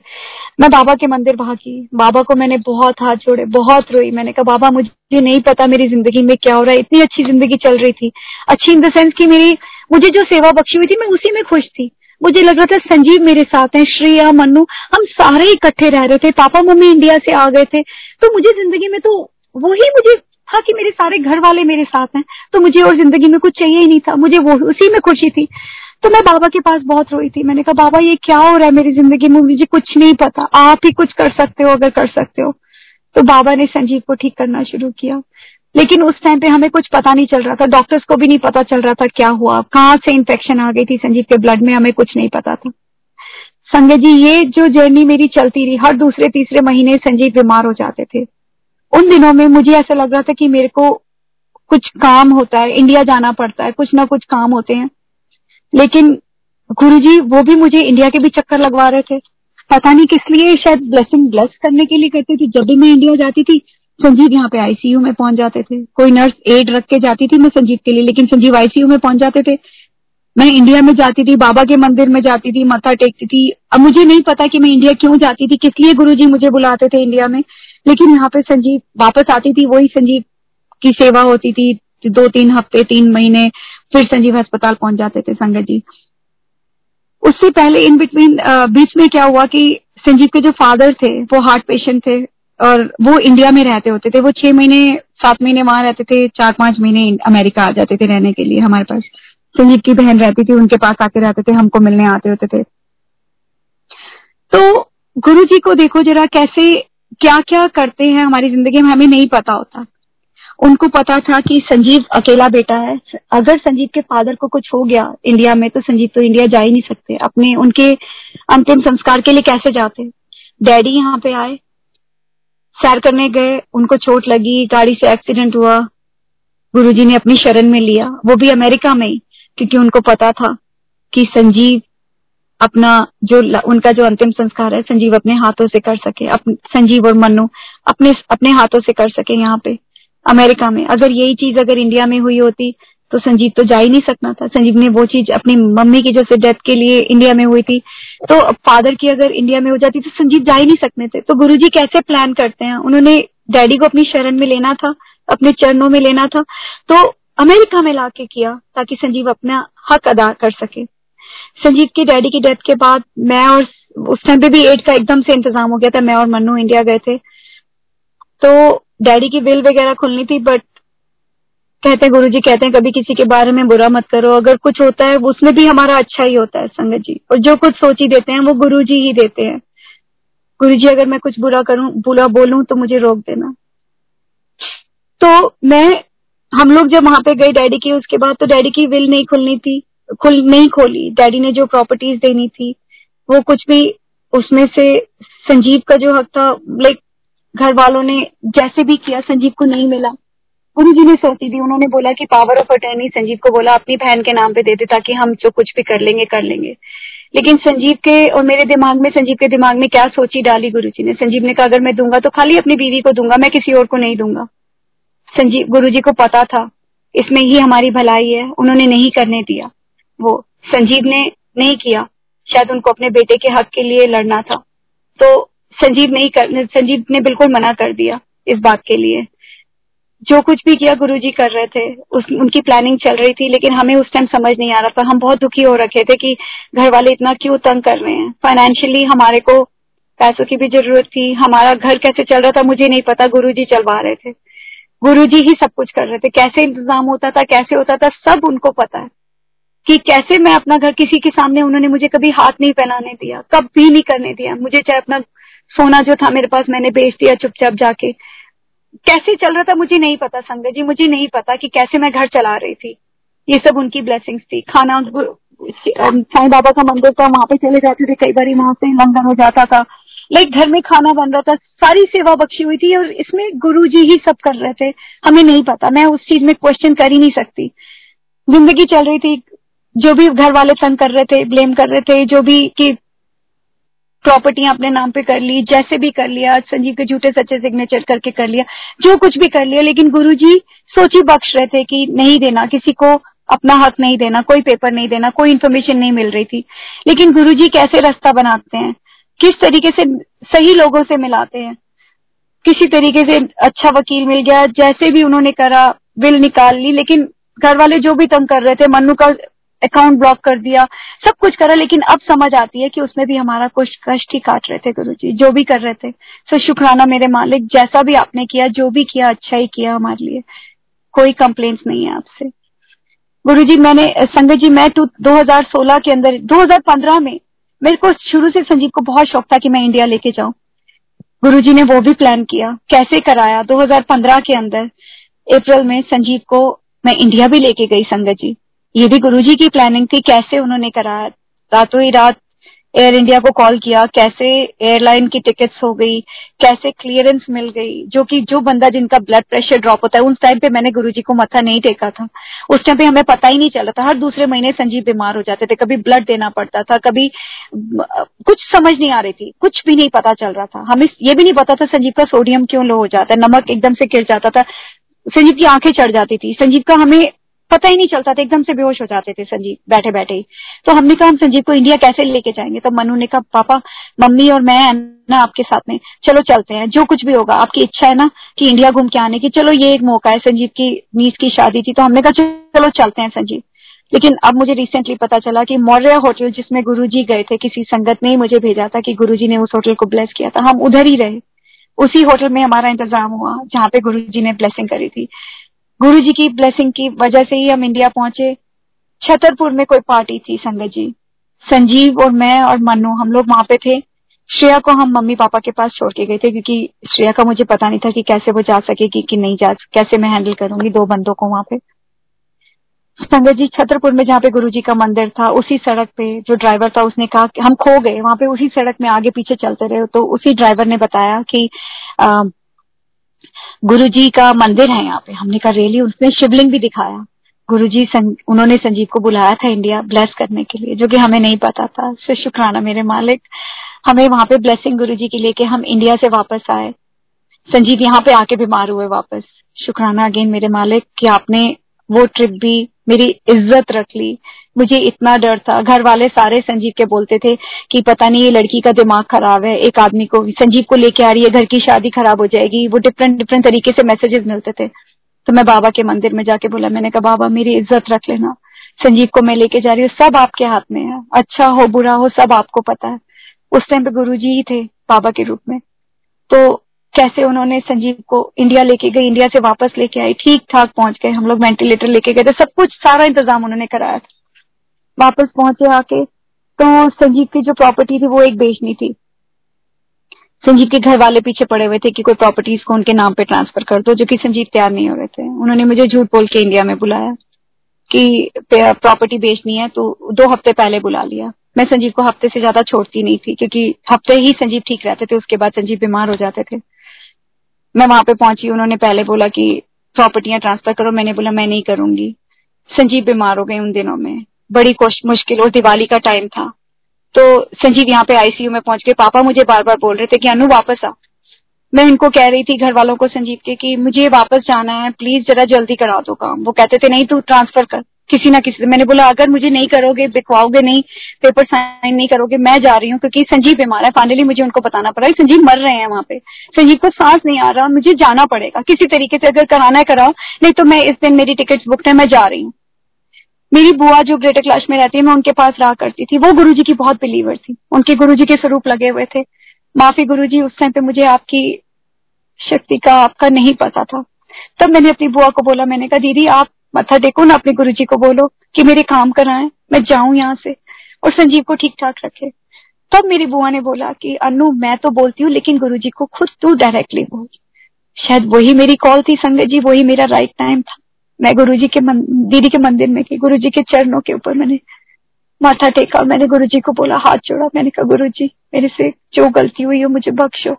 मैं बाबा के मंदिर भागी बाबा को मैंने बहुत हाथ जोड़े, बहुत रोई। मैंने कहा, बाबा, मुझे नहीं पता मेरी ज़िंदगी में क्या हो रहा है, इतनी अच्छी ज़िंदगी चल रही थी। अच्छी इन द सेंस की मेरी, मुझे जो सेवा बख्शी हुई थी, मैं उसी में खुश थी। मुझे लग रहा था संजीव मेरे साथ हैं, श्रेया, मनु, हम सारे इकट्ठे रह रहे थे। पापा, मम्मी इंडिया से आ गए थे। तो मुझे ज़िंदगी में तो वही मुझे था कि मेरे सारे घर वाले मेरे साथ हैं तो मुझे और ज़िंदगी में कुछ चाहिए ही नहीं था, मुझे वो, उसी में खुशी थी। तो मैं बाबा के पास बहुत रोई थी, मैंने कहा, बाबा, ये क्या हो रहा है मेरी ज़िंदगी में? मुझे कुछ नहीं पता, आप ही कुछ कर सकते हो, अगर कर सकते हो। तो बाबा ने संजीव को ठीक करना शुरू किया। लेकिन उस टाइम पे हमें कुछ पता नहीं चल रहा था डॉक्टर्स को भी नहीं पता चल रहा था क्या हुआ, कहाँ से इन्फेक्शन आ गई थी संजीव के ब्लड में, हमें कुछ नहीं पता था। संजय जी, ये जो जर्नी मेरी चलती रही, हर दूसरे तीसरे महीने संजीव बीमार हो जाते थे। उन दिनों में मुझे ऐसा लग रहा था कि मेरे को कुछ काम होता है इंडिया जाना पड़ता है, कुछ ना कुछ काम होते हैं। लेकिन गुरुजी, वो भी मुझे इंडिया के भी चक्कर लगवा रहे थे। पता नहीं किस लिए शायद ब्लेसिंग ब्लेस करने के लिए करते थे। जब भी मैं इंडिया जाती थी, संजीव यहाँ पे आईसीयू में पहुँच जाते थे। कोई नर्स एड रख के जाती थी मैं संजीव के लिए, लेकिन संजीव आईसीयू में पहुँच जाते थे। मैं इंडिया में जाती थी, बाबा के मंदिर में जाती थी माथा टेकती थी। अब मुझे नहीं पता कि मैं इंडिया क्यों जाती थी, किस लिए गुरु मुझे बुलाते थे इंडिया में। लेकिन यहाँ पे संजीव वापस आती थी, वही संजीव की सेवा होती थी, दो तीन हफ़्ते, तीन महीने, फिर संजीव अस्पताल पहुँच जाते थे संगत जी। उससे पहले इन बिटवीन बीच में क्या हुआ कि संजीव के जो फादर थे, वो हार्ट पेशेंट थे, और वो इंडिया में रहते होते थे, वो छह महीने, सात महीने वहाँ रहते थे, चार पाँच महीने अमेरिका आ जाते थे रहने के लिए हमारे पास। संजीव की बहन रहती थी, उनके पास आके रहते थे, हमको मिलने आते होते थे। तो गुरु जी को देखो जरा कैसे क्या क्या करते हैं हमारी ज़िंदगी में, हमें नहीं पता होता। उनको पता था कि संजीव अकेला बेटा है। अगर संजीव के फादर को कुछ हो गया इंडिया में तो संजीव तो इंडिया जा ही नहीं सकते। अपने, उनके अंतिम संस्कार के लिए कैसे जाते? डैडी यहाँ पे आए, सैर करने गए, उनको चोट लगी, गाड़ी से एक्सीडेंट हुआ। गुरुजी ने अपनी शरण में लिया। वो भी अमेरिका में क्योंकि उनको पता था कि संजीव अपना जो उनका जो अंतिम संस्कार है संजीव अपने हाथों से कर सके अप, संजीव और मनु अपने अपने हाथों से कर सके यहाँ पे अमेरिका में। अगर यही चीज़ अगर इंडिया में हुई होती तो संजीव तो जा ही नहीं सकना था। संजीव ने वो चीज़ अपनी मम्मी की जैसे डेथ के लिए इंडिया में हुई थी तो फादर की अगर इंडिया में हो जाती तो संजीव जा ही नहीं सकते थे। तो गुरुजी कैसे प्लान करते हैं? उन्होंने डैडी को अपनी शरण में लेना था अपने चरणों में लेना था तो अमेरिका में लाके किया ताकि संजीव अपना हक अदा कर सके। संजीव की डैडी की डेथ के बाद मैं और उस टाइम पे भी एड का एकदम से इंतज़ाम हो गया था। मैं और मन्नू इंडिया गए थे। तो डैडी की विल वगैरह खुलनी थी बट कहते हैं गुरु जी कहते हैं, कभी किसी के बारे में बुरा मत करो। अगर कुछ होता है, उसमें भी हमारा अच्छा ही होता है, संगत जी। और जो कुछ सोच ही देते हैं, वो गुरु जी ही देते हैं। गुरु जी अगर मैं कुछ बुरा करूँ, बुरा बोलूँ तो मुझे रोक देना। तो मैं, हम लोग जब वहाँ पे गए डैडी की, उसके बाद तो डैडी की विल नहीं खुलनी थी। खुल, नहीं खोली। डैडी ने जो प्रॉपर्टीज़ देनी थी, वो कुछ भी उसमें से संजीव का जो हक था लाइक घर वालों ने जैसे भी किया, संजीव को नहीं मिला। गुरु जी ने सोची थी उन्होंने बोला कि पावर ऑफ़ अटर्नी संजीव को बोला, अपनी बहन के नाम पे दे दे ताकि हम जो कुछ भी कर लेंगे कर लेंगे। लेकिन संजीव के और मेरे दिमाग में, संजीव के दिमाग में क्या सोची डाली गुरु जी ने? संजीव ने कहा, अगर मैं दूँगा तो खाली अपनी बीवी को दूँगा, मैं किसी और को नहीं दूँगा। संजीव, गुरु जी को पता था, इसमें ही हमारी भलाई है, उन्होंने नहीं करने दिया। वो संजीव ने नहीं किया। शायद उनको अपने बेटे के हक के लिए लड़ना था। तो संजीव नहीं कर, संजीव ने बिल्कुल मना कर दिया इस बात के लिए। जो कुछ भी किया गुरुजी कर रहे थे, उस, उनकी प्लानिंग चल रही थी, लेकिन हमें उस टाइम समझ नहीं आ रहा था। हम बहुत दुखी हो रखे थे कि घर वाले इतना क्यों तंग कर रहे हैं। फाइनेंशियली हमारे को पैसों की भी ज़रूरत थी। हमारा घर कैसे चल रहा था, मुझे नहीं पता। गुरुजी चलवा रहे थे। गुरुजी ही सब कुछ कर रहे थे। कैसे इंतज़ाम होता था, कैसे होता था, सब उनको पता है। कि कैसे मैं अपना घर किसी के सामने, उन्होंने मुझे कभी हाथ नहीं पहनाने दिया कभी नहीं करने दिया। मुझे चाहे अपना सोना जो था मेरे पास मैंने बेच दिया चुपचाप जाके। कैसे चल रहा था मुझे नहीं पता, संगत जी, मुझे नहीं पता कि कैसे मैं घर चला रही थी। ये सब उनकी ब्लेसिंग्स थी। खाना साईं बाबा का मंदिर था, वहाँ पे चले जाते थे, कई बार वहाँ से लंदन हो जाता था। लाइक घर में खाना बन रहा था, सारी सेवा बख्शी हुई थी और इसमें गुरु जी ही सब कर रहे थे। हमें नहीं पता, मैं उस चीज़ में क्वेश्चन कर ही नहीं सकती। ज़िंदगी चल रही थी जो भी घर वाले तंग कर रहे थे ब्लेम कर रहे थे, जो भी कि प्रॉपर्टियाँ अपने नाम पे कर ली, जैसे भी कर लिया, संजीव के झूठे सच्चे सिग्नेचर करके कर लिया, जो कुछ भी कर लिया, लेकिन गुरु जी सोची बख्श रहे थे कि नहीं देना, किसी को अपना हक नहीं देना, कोई पेपर नहीं देना, कोई इन्फॉर्मेशन नहीं मिल रही थी। लेकिन गुरु जी कैसे रास्ता बनाते हैं? किस तरीके से सही लोगों से मिलाते हैं? किसी तरीके से अच्छा वकील मिल गया, जैसे भी उन्होंने करा, बिल निकाल ली, लेकिन घर वाले जो भी तंग कर रहे थे मनु का अकाउंट ब्लॉक कर दिया, सब कुछ करा, लेकिन अब समझ आती है कि उसमें भी हमारा कुछ कष्ट ही काट रहे थे गुरु जी जो भी कर रहे थे। सो शुक्राना मेरे मालिक, जैसा भी आपने किया, जो भी किया अच्छा ही किया हमारे लिए। कोई कंप्लेंट्स नहीं है आपसे। गुरु जी मैंने, संगत जी, मैं तो 2016 के अंदर 2015 में, मेरे को शुरू से संजीव को बहुत शौक था कि मैं इंडिया लेके जाऊँ। गुरु जी ने वो भी प्लान किया। कैसे कराया? 2015 के अंदर अप्रैल में संजीव को मैं इंडिया भी लेके गई, संगत जी। ये भी गुरुजी की प्लानिंग थी कैसे उन्होंने कराया रातों ही रात एयर इंडिया को कॉल किया, कैसे एयरलाइन की टिकट्स हो गई, कैसे क्लियरेंस मिल गई, जो कि जो बंदा जिनका ब्लड प्रेशर ड्रॉप होता है, उस टाइम पे मैंने गुरुजी को मथा नहीं टेका था। उस टाइम पे हमें पता ही नहीं चला था, हर दूसरे महीने संजीव बीमार हो जाते थे, कभी ब्लड देना पड़ता था, कभी कुछ समझ नहीं आ रही थी, कुछ भी नहीं पता चल रहा था। हमें ये भी नहीं पता था संजीव का सोडियम क्यों लो हो जाता है, नमक एकदम से गिर जाता था, संजीव की आँखें चढ़ जाती थी, संजीव का हमें पता ही नहीं चलता था, एकदम से बेहोश हो जाते थे संजीव, बैठे बैठे ही। तो हमने कहा, हम संजीव को इंडिया कैसे लेके जाएँगे? तो मनु ने कहा, पापा, मम्मी और मैं ना आपके साथ में। चलो चलते हैं, जो कुछ भी होगा, आपकी इच्छा है ना कि इंडिया घूम के आने की। चलो, ये एक मौका है, संजीव की मीस की शादी थी तो हमने कहा, चलो चलते हैं संजीव। लेकिन अब मुझे रिसेंटली पता चला कि मौर्य होटल जिसमें गुरुजी गए थे, किसी संगत ने ही मुझे भेजा था कि गुरुजी ने उस होटल को ब्लेस किया था। हम उधर ही रहे। उसी होटल में हमारा इंतज़ाम हुआ, जहाँ पे गुरुजी ने ब्लेसिंग करी थी। गुरु जी की ब्लेसिंग की वजह से ही हम इंडिया पहुँचे। छतरपुर में कोई पार्टी थी, संगत जी। संजीव और मैं और मनु हम लोग वहाँ पे थे। श्रेया को हम मम्मी पापा के पास छोड़ के गए थे, क्योंकि श्रेया का मुझे पता नहीं था कि कैसे वो जा सकेगी कि नहीं जा, कैसे मैं हैंडल करूँगी दो बंदों को वहाँ पे। संगत जी, छतरपुर में जहाँ पे गुरु जी का मंदिर था, उसी सड़क पे जो ड्राइवर था, उसने कहा हम खो गए। वहाँ पे उसी सड़क में आगे पीछे चलते रहे तो उसी ड्राइवर ने बताया कि गुरु जी का मंदिर है यहाँ पे। हमने कहा रेली उसने शिवलिंग भी दिखाया। गुरु जी सं, उन्होंने संजीव को बुलाया था इंडिया ब्लेस करने के लिए जो कि हमें नहीं पता था। सो शुक्राना मेरे मालिक हमें वहाँ पे ब्लेसिंग गुरु जी के की लेके हम इंडिया से वापस आए। संजीव यहाँ पे आके बीमार हुए वापस। शुक्राना अगेन मेरे मालिक कि आपने वो ट्रिप भी मेरी इज़्ज़त रख ली। मुझे इतना डर था। घर वाले सारे संजीव के बोलते थे कि पता नहीं ये लड़की का दिमाग खराब है। एक आदमी को, संजीव को लेके आ रही है। घर की शादी खराब हो जाएगी। वो डिफरेंट डिफरेंट तरीके से मैसेजेस मिलते थे। तो मैं बाबा के मंदिर में जाके बोला, मैंने कहा, बाबा, मेरी इज़्ज़त रख लेना। संजीव को मैं लेके जा रही हूँ। सब आपके हाथ में है। अच्छा हो, बुरा हो, सब आपको पता है। उस टाइम पे गुरु जी ही थे बाबा के रूप में। तो कैसे उन्होंने संजीव को इंडिया लेके गए इंडिया से वापस लेके आई ठीक ठाक पहुँच गए, हम लोग वेंटिलेटर लेके गए थे सब कुछ सारा इंतज़ाम उन्होंने कराया था। वापस पहुँचे आके तो संजीव की जो प्रॉपर्टी थी वो एक बेचनी थी। संजीव के घर वाले पीछे पड़े हुए थे कि कोई प्रॉपर्टीज़ को उनके नाम पे ट्रांसफ़र कर दो, जो कि संजीव तैयार नहीं हो रहे थे। उन्होंने मुझे झूठ बोल के इंडिया में बुलाया कि प्रॉपर्टी बेचनी है तो दो हफ़्ते पहले बुला लिया। मैं संजीव को हफ़्ते से ज़्यादा छोड़ती नहीं थी, क्योंकि हफ़्ते ही संजीव ठीक रहते थे, उसके बाद संजीव बीमार हो जाते थे। मैं वहाँ पे पहुँची, उन्होंने पहले बोला कि प्रॉपर्टियाँ ट्रांसफ़र करो। मैंने बोला, मैं नहीं करूँगी। संजीव बीमार हो गए उन दिनों में। बड़ी मुश्किल और दिवाली का टाइम था। तो संजीव यहाँ पे आईसीयू में पहुँच गए। पापा मुझे बार बार बोल रहे थे कि, अनु, वापस आ। मैं इनको कह रही थी घर वालों को, संजीव के, कि मुझे वापस जाना है। प्लीज़, जरा जल्दी करा दो काम। वो कहते थे, नहीं, तू ट्रांसफ़र कर। किसी ना किसी मैंने बोला, अगर मुझे नहीं करोगे, बिकवाओगे नहीं, पेपर साइन नहीं करोगे, मैं जा रही हूँ, क्योंकि संजीव बीमार है। फाइनली मुझे उनको बताना पड़ा। संजीव मर रहे हैं वहाँ पे। संजीव को सांस नहीं आ रहा मुझे जाना पड़ेगा। किसी तरीके से अगर कराना है, कराओ। नहीं तो मैं इस दिन मेरी टिकट बुक है, मैं जा रही हूँ। मेरी बुआ जो ग्रेटर क्लास में रहती है, मैं उनके पास रहा करती थी। वो गुरु की बहुत बिलीवर थी। उनके गुरु के स्वरूप लगे हुए थे। माफ़ी गुरु उस टाइम पे मुझे आपकी शक्ति का, आपका नहीं पता था। तब मैंने अपनी बुआ को बोला, मैंने कहा, दीदी, आप मथा टेको ना अपने गुरु जी को बोलो कि मेरे काम कराए, मैं जाऊँ यहाँ से और संजीव को ठीक ठाक रखे। तब मेरी बुआ ने बोला कि अनु मैं तो बोलती हूँ, लेकिन गुरु जी को खुद तू डायरेक्टली बोल। शायद वही मेरी कॉल थी संगत जी, वही मेरा राइट टाइम था। मैं गुरु जी के दीदी के मंदिर में गई गुरु जी के चरणों के ऊपर मैंने माथा टेका, मैंने गुरु जी को बोला, हाथ जोड़ा। मैंने कहा गुरु जी मेरे से जो गलती हुई हो, मुझे बख्शो,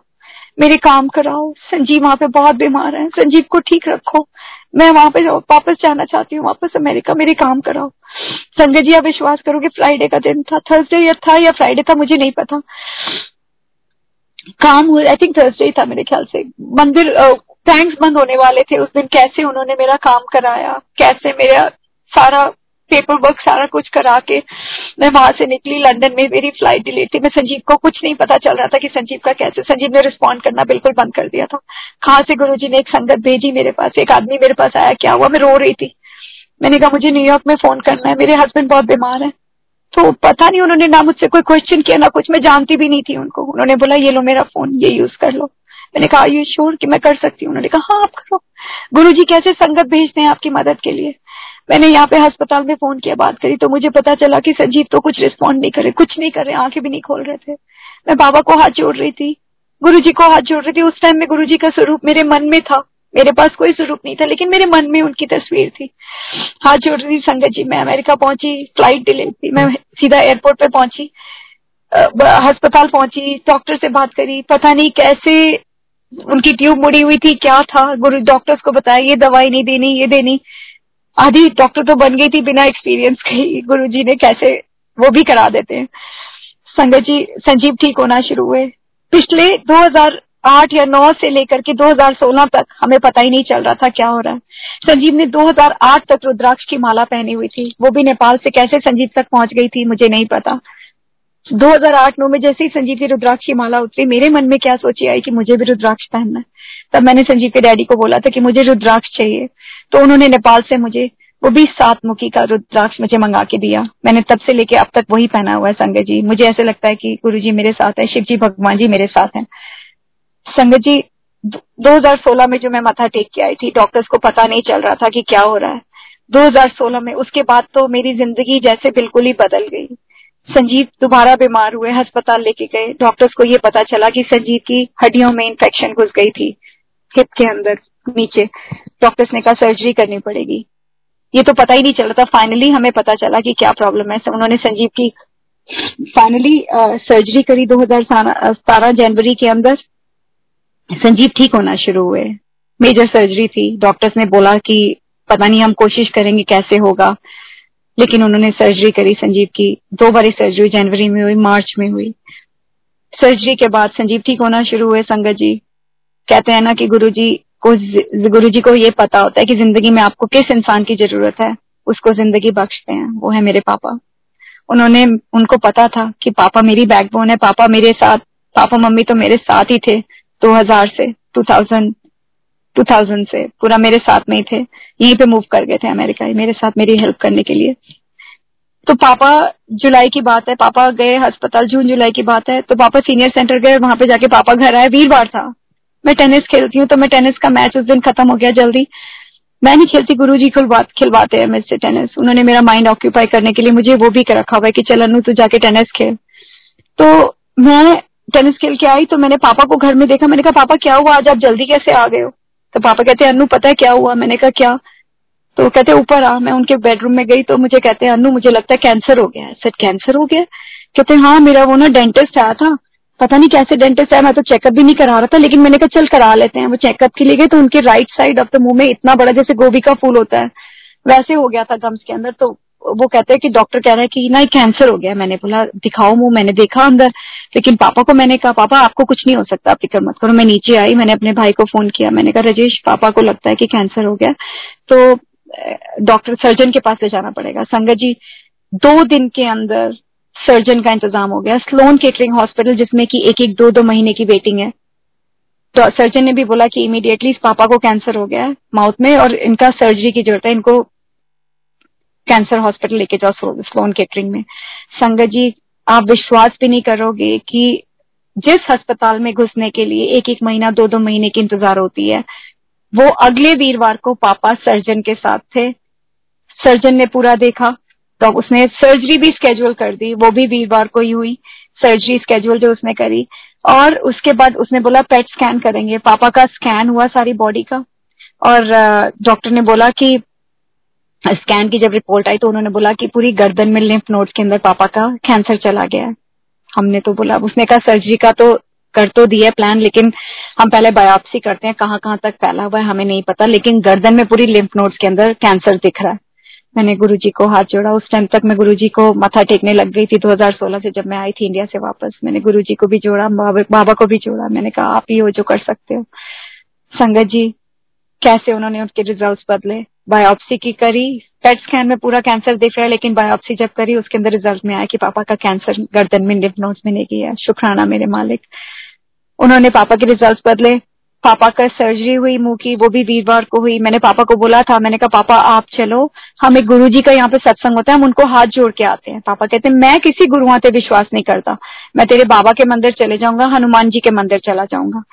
मेरे काम कराओ। संजीव वहाँ पे बहुत बीमार है, संजीव को ठीक रखो। मैं वहाँ पे वापस जाना चाहती हूँ, वापस अमेरिका, मेरे काम कराओ। संजय जी, आप विश्वास करोगे, फ्राइडे का दिन था। थर्सडे या था या फ्राइडे था, मुझे नहीं पता। काम हुआ आई थिंक थर्सडे था मेरे ख्याल से। मंदिर थैंक्स बंद होने वाले थे उस दिन। कैसे उन्होंने मेरा काम कराया? कैसे मेरा सारा पेपर वर्क सारा कुछ करा के मैं वहाँ से निकली लंदन में मेरी फ़्लाइट डिले थी। मैं संजीव को कुछ नहीं पता चल रहा था कि संजीव का कैसे, संजीव ने रिस्पॉन्ड करना बिल्कुल बंद कर दिया था। कहाँ से गुरु ने एक संगत भेजी मेरे पास, एक आदमी मेरे पास आया, क्या हुआ? मैं रो रही थी। मैंने कहा, मुझे न्यूयॉर्क में फ़ोन करना है, मेरे हस्बैंड बहुत बीमार है। तो पता नहीं उन्होंने ना मुझसे कोई क्वेश्चन किया, ना कुछ, मैं जानती भी नहीं थी उनको। उन्होंने बोला, ये लो मेरा फ़ोन ये यूज़ कर लो। मैंने कहा ये श्योर कि मैं कर सकती हूँ? उन्होंने कहा हाँ आप करो। गुरु जी कैसे संगत भेजते हैं आपकी मदद के लिए? मैंने यहाँ पे अस्पताल में फ़ोन किया, बात करी तो मुझे पता चला कि संजीव तो कुछ रिस्पॉन्ड नहीं करे कुछ नहीं कर रहे, आँखें भी नहीं खोल रहे थे। मैं बाबा को हाथ जोड़ रही थी गुरु जी को हाथ जोड़ रही थी। उस टाइम में गुरु जी का स्वरूप मेरे मन में था, मेरे पास कोई स्वरूप नहीं था, लेकिन मेरे मन में उनकी तस्वीर थी। हाथ जोड़ रही थी, संगत जी, मैं अमेरिका पहुँची फ़्लाइट डिले थी, मैं सीधा एयरपोर्ट पे पहुँची अस्पताल पहुँची डॉक्टर से बात करी, पता नहीं कैसे उनकी ट्यूब मुड़ी हुई थी, क्या था, गुरु डॉक्टर्स को बताया, ये दवाई नहीं देनी, ये देनी। आधी डॉक्टर तो बन गई थी बिना एक्सपीरियंस के गुरु जी ने कैसे वो भी करा देते हैं। संगत जी, संजीव ठीक होना शुरू हुए। पिछले 2008 या 9 से लेकर के 2016 तक हमें पता ही नहीं चल रहा था क्या हो रहा है। संजीव ने 2008 तक रुद्राक्ष की माला पहनी हुई थी। वो भी नेपाल से कैसे संजीव तक पहुँच गई थी, मुझे नहीं पता। 2008-9 में जैसे ही संजीव की रुद्राक्ष की माला उतरी, मेरे मन में क्या सोची आई कि मुझे भी रुद्राक्ष पहनना है। तब मैंने संजीव के डैडी को बोला था कि मुझे रुद्राक्ष चाहिए। तो उन्होंने नेपाल से मुझे वो भी सात मुखी का रुद्राक्ष मुझे मंगा के दिया। मैंने तब से लेके अब तक वही पहना हुआ है संगत जी। मुझे ऐसे लगता है कि गुरु जी मेरे साथ है शिव जी भगवान जी मेरे साथ हैं। संगत जी 2016 में जो मैं माथा टेक के आई थी डॉक्टर्स को पता नहीं चल रहा था कि क्या हो रहा है। 2016 में उसके बाद तो मेरी ज़िंदगी जैसे बिल्कुल ही बदल गई। संजीव दोबारा बीमार हुए, अस्पताल लेके गए। डॉक्टर्स को ये पता चला कि संजीव की हड्डियों में इन्फेक्शन घुस गई थी हिप के अंदर, नीचे। डॉक्टर्स ने कहा सर्जरी करनी पड़ेगी। ये तो पता ही नहीं चल था। फाइनली हमें पता चला कि क्या प्रॉब्लम है। उन्होंने संजीव की फाइनली सर्जरी करी 2017 जनवरी के अंदर। संजीव ठीक होना शुरू हुए। मेजर सर्जरी थी। डॉक्टर्स ने बोला कि पता नहीं हम कोशिश करेंगे कैसे होगा। लेकिन उन्होंने सर्जरी करी संजीव की। दो बारी सर्जरी जनवरी में हुई, मार्च में हुई। सर्जरी के बाद संजीव ठीक होना शुरू हुए, संगत जी। कहते हैं ना कि गुरु जी को गुरु जी को ये पता होता है कि ज़िंदगी में आपको किस इंसान की ज़रूरत है, उसको ज़िंदगी बख्शते हैं, वो है मेरे पापा। उन्होंने उनको पता था कि पापा मेरी बैकबोन है, पापा मेरे साथ, पापा मम्मी तो मेरे साथ ही थे 2000 से 2000 2000 से पूरा मेरे साथ में ही थे। यहीं पे मूव कर गए थे अमेरिका ही मेरे साथ मेरी हेल्प करने के लिए। तो पापा जुलाई की बात है, पापा गए अस्पताल, जून जुलाई की बात है तो पापा सीनियर सेंटर गए, वहाँ पे जाके पापा घर आए। वीरवार था। मैं टेनिस खेलती हूँ तो मैं टेनिस का मैच उस दिन खत्म हो गया जल्दी। मैं नहीं खेलती गुरु जी खिलवाते हैं मुझसे टेनिस उन्होंने मेरा माइंड ऑक्यूपाई करने के लिए मुझे वो भी रखा हुआ है कि चल अनु, तू जाके टेनिस खेल। तो मैं टेनिस खेल के आई तो मैंने पापा को घर में देखा। मैंने कहा, पापा, क्या हुआ? आज आप जल्दी कैसे आ गए हो? तो पापा कहते हैं अनु पता है क्या हुआ? मैंने कहा, क्या? तो कहते ऊपर आ, मैं उनके बेडरूम में गई तो मुझे कहते हैं अनु मुझे लगता है कैंसर हो गया है. सर कैंसर हो गया? कहते हाँ मेरा वो ना डेंटिस्ट आया था। पता नहीं कैसे डेंटिस्ट आया, मैं तो चेकअप भी नहीं करा रहा था, लेकिन मैंने कहा, चल करा लेते हैं। वो चेकअप के लिए गए तो उनके राइट साइड ऑफ़ द मुँह में इतना बड़ा जैसे गोभी का फूल होता है, वैसे हो गया था गम्स के अंदर तो वो कहते हैं कि डॉक्टर कह रहे हैं कि ना कैंसर हो गया मैंने बोला, दिखाओ मुँह, मैंने देखा अंदर। लेकिन पापा को मैंने कहा, पापा, आपको कुछ नहीं हो सकता। फ़िक्र मत करो, मैं नीचे आई, मैंने अपने भाई को फ़ोन किया। मैंने कहा, राजेश, पापा को लगता है कि कैंसर हो गया तो डॉक्टर सर्जन के पास ले जाना पड़ेगा। संगत जी, दो दिन के अंदर सर्जन का इंतज़ाम हो गया। स्लोन केटरिंग हॉस्पिटल जिसमें कि एक एक दो दो महीने की वेटिंग है। तो सर्जन ने भी बोला कि इमीडिएटली पापा को कैंसर हो गया है माउथ में, और इनका सर्जरी की ज़रूरत है। इनको कैंसर हॉस्पिटल लेके जाओ स्लोन केटरिंग में। संगत जी, आप विश्वास भी नहीं करोगे कि जिस अस्पताल में घुसने के लिए एक एक महीना दो दो महीने की इंतज़ार होती है, वो अगले वीरवार को पापा सर्जन के साथ थे। सर्जन ने पूरा देखा तो उसने सर्जरी भी स्केड्यूल कर दी, वो भी वीरवार को ही हुई। सर्जरी स्केड्यूल जो उसने करी, और उसके बाद उसने बोला पेट स्कैन करेंगे। पापा का स्कैन हुआ सारी बॉडी का, और डॉक्टर ने बोला कि स्कैन की जब रिपोर्ट आई तो उन्होंने बोला कि पूरी गर्दन में लिम्फ नोड्स के अंदर पापा का कैंसर चला गया है। हमने तो बोला, उसने कहा सर्जरी का तो कर तो दिया प्लान लेकिन हम पहले बायोप्सी करते हैं कहाँ कहाँ तक फैला हुआ है, हमें नहीं पता, लेकिन गर्दन में पूरी लिम्फ नोड्स के अंदर कैंसर दिख रहा है। मैंने गुरुजी को हाथ जोड़ा। उस टाइम तक मैं गुरुजी को मथा टेकने लग गई थी 2016 से जब मैं आई थी इंडिया से वापस। मैंने गुरुजी को भी जोड़ा, बाबा को भी जोड़ा। मैंने कहा, आप ही हो जो कर सकते हो। संगत जी, कैसे उन्होंने उनके रिज़ल्ट बदले? बायोप्सी की करी। पेट स्कैन में पूरा कैंसर दिख रहा है, लेकिन बायोप्सी जब करी, उसके अंदर रिज़ल्ट में आया कि पापा का कैंसर गर्दन में नोड्स में नहीं गया शुक्राना मेरे मालिक। उन्होंने पापा के रिज़ल्ट बदले। पापा का सर्जरी हुई, मुँह की, वो भी वीरवार को हुई। मैंने पापा को बोला था, मैंने कहा, पापा, आप चलो। हम एक गुरु जी का यहाँ पे सत्संग होता है, हम उनको हाथ जोड़ के आते हैं। पापा कहते हैं, मैं किसी गुरुआ पे विश्वास नहीं करता। मैं तेरे बाबा के मंदिर चले जाऊँगा, हनुमान जी के मंदिर चला जाऊँगा।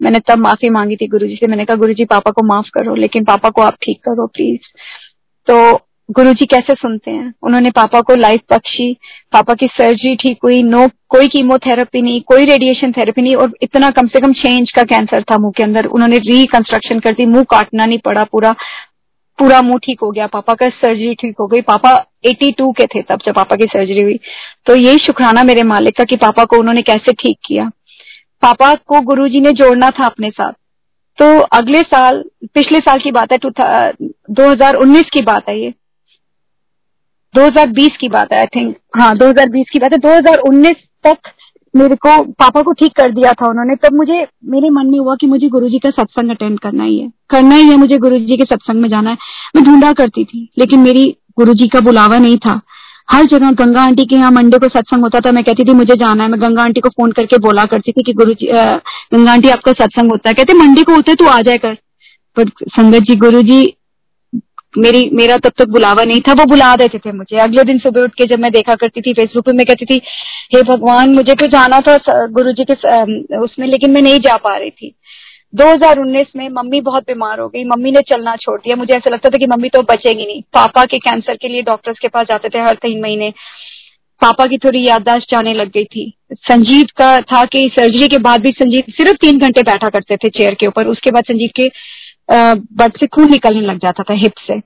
मैंने तब माफ़ी मांगी थी गुरु जी से। मैंने कहा गुरु जी पापा को माफ़ करो, लेकिन पापा को आप ठीक करो प्लीज़ तो गुरु जी कैसे सुनते हैं? उन्होंने पापा को लाइफ बख्शी पापा की सर्जरी ठीक हुई नो कोई कीमोथेरेपी नहीं, कोई रेडिएशन थेरेपी नहीं, और इतना कम से कम छह इंच का कैंसर था मुँह के अंदर। उन्होंने रिकंस्ट्रक्शन कर दी, मुँह काटना नहीं पड़ा, पूरा पूरा मुँह ठीक हो गया। पापा का सर्जरी ठीक हो गई। पापा 82 के थे तब जब पापा की सर्जरी हुई। तो यही शुक्राना मेरे मालिक का कि पापा को उन्होंने कैसे ठीक किया। पापा को गुरुजी ने जोड़ना था अपने साथ। तो अगले साल, पिछले साल की बात है दो हज़ार उन्नीस की बात है ये। 2020 की बात है आई थिंक हाँ 2020 की बात है। 2019 तक मेरे को, पापा को ठीक कर दिया था उन्होंने। तब मुझे, मेरे मन में हुआ कि मुझे गुरुजी का सत्संग अटेंड करना ही है। करना ही है, मुझे गुरुजी के सत्संग में जाना है। मैं ढूंढा करती थी, लेकिन मेरी गुरुजी का बुलावा नहीं था। हर जगह गंगा आंटी के यहाँ मंडे को सत्संग होता था। मैं कहती थी, मुझे जाना है। मैं गंगा आंटी को फ़ोन करके बोला करती थी कि गुरु जी गंगा आंटी, आपका सत्संग होता है। कहते मंडे को होते तो आ जाए कर। पर संगत जी गुरु जी मेरी, मेरा तब तक बुलावा नहीं था। वो बुला देते थे मुझे। अगले दिन सुबह उठ के जब मैं देखा करती थी फेसबुक पे, मैं कहती थी, हे भगवान, मुझे तो जाना था गुरु जी के उसमें, लेकिन मैं नहीं जा पा रही थी। 2019 में मम्मी बहुत बीमार हो गई। मम्मी ने चलना छोड़ दिया। मुझे ऐसा लगता था कि मम्मी तो बचेगी नहीं। पापा के कैंसर के लिए डॉक्टर्स के पास जाते थे हर तीन महीने। पापा की थोड़ी याददाश्त जाने लग गई थी। संजीव का था कि सर्जरी के बाद भी संजीव सिर्फ़ तीन घंटे बैठा करते थे चेयर के ऊपर। उसके बाद संजीव के बट से खून निकलने लग जाता था हिप से।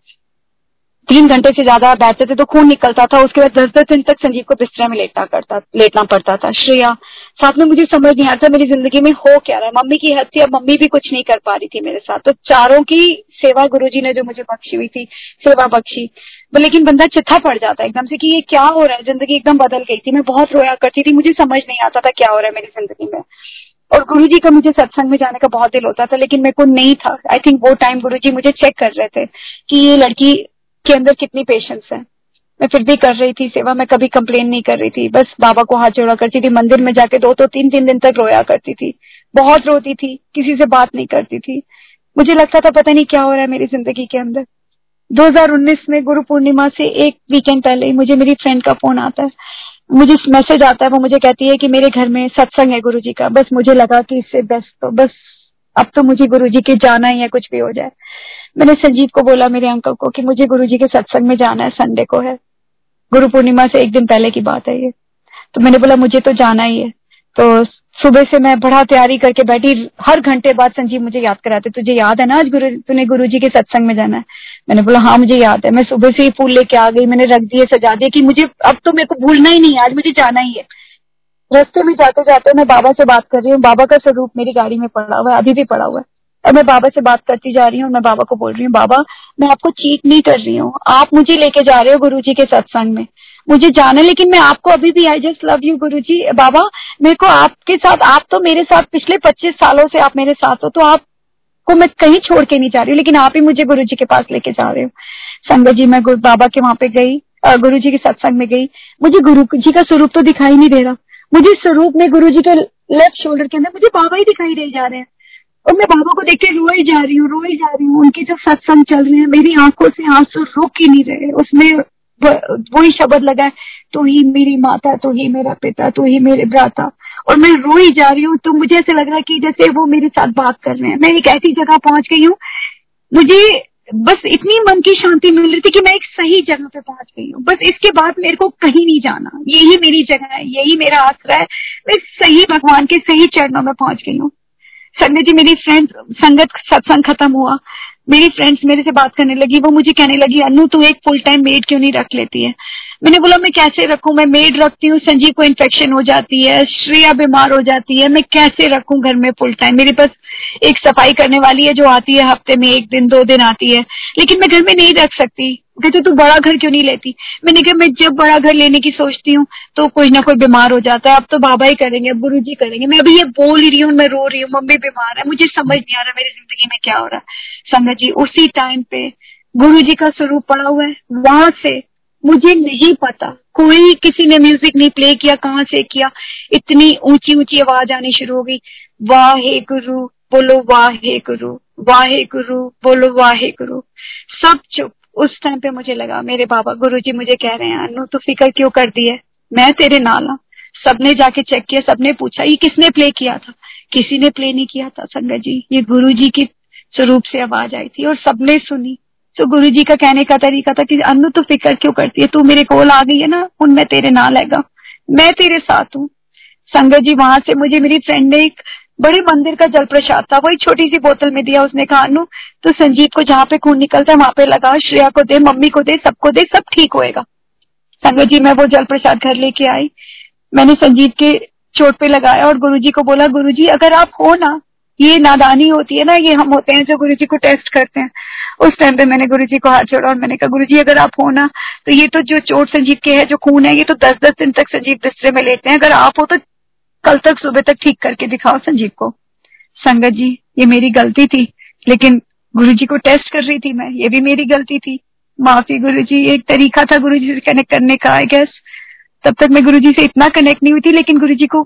तीन घंटे से ज़्यादा बैठते थे तो खून निकलता था, उसके बाद दस दस दिन तक संजीव को बिस्तर में लेटना करता, लेटना पड़ता था। श्रेया, साथ में मुझे समझ नहीं आता मेरी ज़िंदगी में हो क्या रहा है। मम्मी की हद थी, अब मम्मी भी कुछ नहीं कर पा रही थी मेरे साथ। तो चारों की सेवा गुरुजी ने जो मुझे बख्शी हुई थी, सेवा बख्शी। लेकिन बंदा चिट्ठा पड़ जाता है एकदम से कि ये क्या हो रहा है, ज़िंदगी एकदम बदल गई थी। मैं बहुत रोया करती थी, मुझे समझ नहीं आता था क्या हो रहा है मेरी ज़िंदगी में। और गुरु जी का मुझे सत्संग में जाने का बहुत दिल होता था, लेकिन मेरे को नहीं था। आई थिंक वो टाइम गुरु जी मुझे चेक कर रहे थे कि ये लड़की के अंदर कितनी पेशेंस है। मैं फिर भी कर रही थी सेवा, मैं कभी कंप्लेन नहीं कर रही थी। बस बाबा को हाथ जोड़ा करती थी, मंदिर में जाके दो तो तीन तीन दिन तक रोया करती थी। बहुत रोती थी, किसी से बात नहीं करती थी। मुझे लगता था पता नहीं क्या हो रहा है मेरी ज़िंदगी के अंदर। 2019 में गुरु पूर्णिमा से एक वीकेंड पहले ही मुझे मेरी फ्रेंड का फ़ोन आता है। मुझे मैसेज आता है, वो मुझे कहती है कि मेरे घर में सत्संग है गुरु जी का। बस मुझे लगा कि इससे बेस्ट तो बस अब तो मुझे गुरु जी के जाना ही है, कुछ भी हो जाए। मैंने संजीव को बोला, मेरे अंकल को, कि मुझे गुरु जी के सत्संग में जाना है संडे को है। गुरु पूर्णिमा से एक दिन पहले की बात है ये। तो मैंने बोला, मुझे तो जाना ही है। तो सुबह से मैं बड़ा तैयारी करके बैठी, हर घंटे बाद संजीव मुझे याद कराते, तुझे याद है ना आज गुरु, तूने गुरु जी के सत्संग में जाना है? मैंने बोला हाँ मुझे याद है। मैं सुबह से ही फूल लेके आ गई, मैंने रख दिए, सजा दिए कि मुझे, अब तो मेरे को भूलना ही नहीं है, आज मुझे जाना ही है। रास्ते में जाते जाते मैं बाबा से बात कर रही हूँ। बाबा का स्वरूप मेरी गाड़ी में पड़ा हुआ है, अभी भी पड़ा हुआ है। और मैं बाबा से बात करती जा रही हूँ मैं बाबा को बोल रही हूँ, बाबा, मैं आपको चीट नहीं कर रही हूँ। आप मुझे लेके जा रहे हो गुरु जी के सत्संग में। मुझे जाना लेकिन मैं आपको अभी भी आई जस्ट लव यू गुरु जी बाबा, मेरे को आपके साथ, आप तो मेरे साथ पिछले पच्चीस सालों से आप मेरे साथ हो तो आपको मैं कहीं छोड़ के नहीं जा रही लेकिन आप ही मुझे गुरु जी के पास लेके जा रहे हो। संगत जी, मैं बाबा के वहाँ पे गई गुरु जी के सत्संग में गई। मुझे गुरु जी का स्वरूप तो दिखाई नहीं दे रहा। मुझे स्वरूप में गुरु जी के लेफ़्ट शोल्डर के अंदर मुझे बाबा ही दिखाई दे जा रहे हैं। और मैं बाबा को देख के रोई जा रही हूँ रोई जा रही हूँ। उनके जो सत्संग चल रहे हैं, मेरी आँखों से आँसू रुक ही नहीं रहे। उसमें वो ही शब्द लगा है तो ही मेरी माता तो ही मेरा पिता तो ही मेरे भ्राता। और मैं रोई जा रही हूँ तो मुझे ऐसे लग रहा है कि जैसे वो मेरे साथ बात कर रहे हैं। मैं एक ऐसी जगह पहुँच गई हूँ, मुझे बस इतनी मन की शांति मिल रही थी कि मैं एक सही जगह पे पहुँच गई हूँ। बस इसके बाद मेरे को कहीं नहीं जाना। यही मेरी जगह है, यही मेरा आश्रय है। मैं सही भगवान के सही चरणों में पहुँच गई हूँ। संगत जी, मेरी फ्रेंड संगत, सत्संग खत्म हुआ। मेरी फ्रेंड्स मेरे से बात करने लगी। वो मुझे कहने लगी, अनु, तू एक फुल टाइम मेड क्यों नहीं रख लेती है? मैंने बोला, मैं कैसे रखूँ? मैं मेड रखती हूँ, संजीव को इन्फेक्शन हो जाती है, श्रेया बीमार हो जाती है, मैं कैसे रखूँ घर में फुल टाइम मेरे पास एक सफ़ाई करने वाली है जो आती है हफ़्ते में एक दिन, दो दिन आती है, लेकिन मैं घर में नहीं रख सकती। कहते तू बड़ा घर क्यों नहीं लेती? मैंने कहा, मैं जब बड़ा घर लेने की सोचती हूँ तो कोई ना कोई बीमार हो जाता है। अब तो बाबा ही करेंगे, अब गुरु जी करेंगे। मैं अभी ये बोल ही रही हूँ, मैं रो रही हूँ, मम्मी बीमार है, मुझे समझ नहीं आ रहा मेरी ज़िंदगी में क्या हो रहा है। संगत जी, उसी टाइम पे गुरु जी का स्वरूप पड़ा हुआ है, वहाँ से मुझे नहीं पता। कोई किसी ने म्यूज़िक नहीं प्ले किया, कहाँ से किया? इतनी ऊँची ऊँची आवाज़ आनी शुरू हो गई। वाहे गुरु बोलो वाहे गुरु वाहे गुरु बोलो वाहे गुरु सब चुप। उस टाइम पे मुझे लगा, मेरे बाबा गुरु जी मुझे कह रहे हैं अनु तो फ़िक्र क्यों कर दी है? मैं तेरे नाल हाँ। सबने जाके चेक किया, सबने पूछा, ये किसने प्ले किया था? किसी ने प्ले नहीं किया था, संगत जी। ये गुरु जी की स्वरूप से आवाज़ आई थी और सबने सुनी। तो गुरु जी का कहने का तरीका था कि अनु तो फ़िक्र क्यों करती है? तू मेरे कोल आ गई है ना, उन मैं तेरे नाल हैगा। मैं तेरे साथ हूँ। संगत जी, वहाँ से मुझे मेरी फ्रेंड ने एक बड़े मंदिर का जल प्रसाद था वो एक छोटी सी बोतल में दिया उसने कहा, अनु तो संजीव को जहाँ पे खून निकलता है, वहाँ पे लगा, श्रेया को दे, मम्मी को दे, सबको दे, सब ठीक होएगा। संगत जी, मैं वो जल प्रसाद घर लेके आई। मैंने संजीव के चोट पे लगाया और गुरुजी को बोला, गुरुजी, अगर आप हो ना ये नादानी होती है ना, ये हम होते हैं जो गुरु जी को टेस्ट करते हैं। उस टाइम पे मैंने गुरु जी को हाथ जोड़ा और मैंने कहा गुरु जी अगर आप हो ना तो ये तो जो चोट संजीव के है, जो खून है, ये तो दस दस दिन तक संजीव बिस्तरे में लेते हैं। अगर आप हो तो कल तक, सुबह तक ठीक करके दिखाओ संजीव को। संगत जी, ये मेरी गलती थी, लेकिन गुरु जी को टेस्ट कर रही थी मैं, ये भी मेरी गलती थी। माफ़ी गुरु जी एक तरीका था गुरु जी से कनेक्ट करने का आई गेस तब तक मैं गुरु जी से इतना कनेक्ट नहीं हुई थी, लेकिन गुरु जी को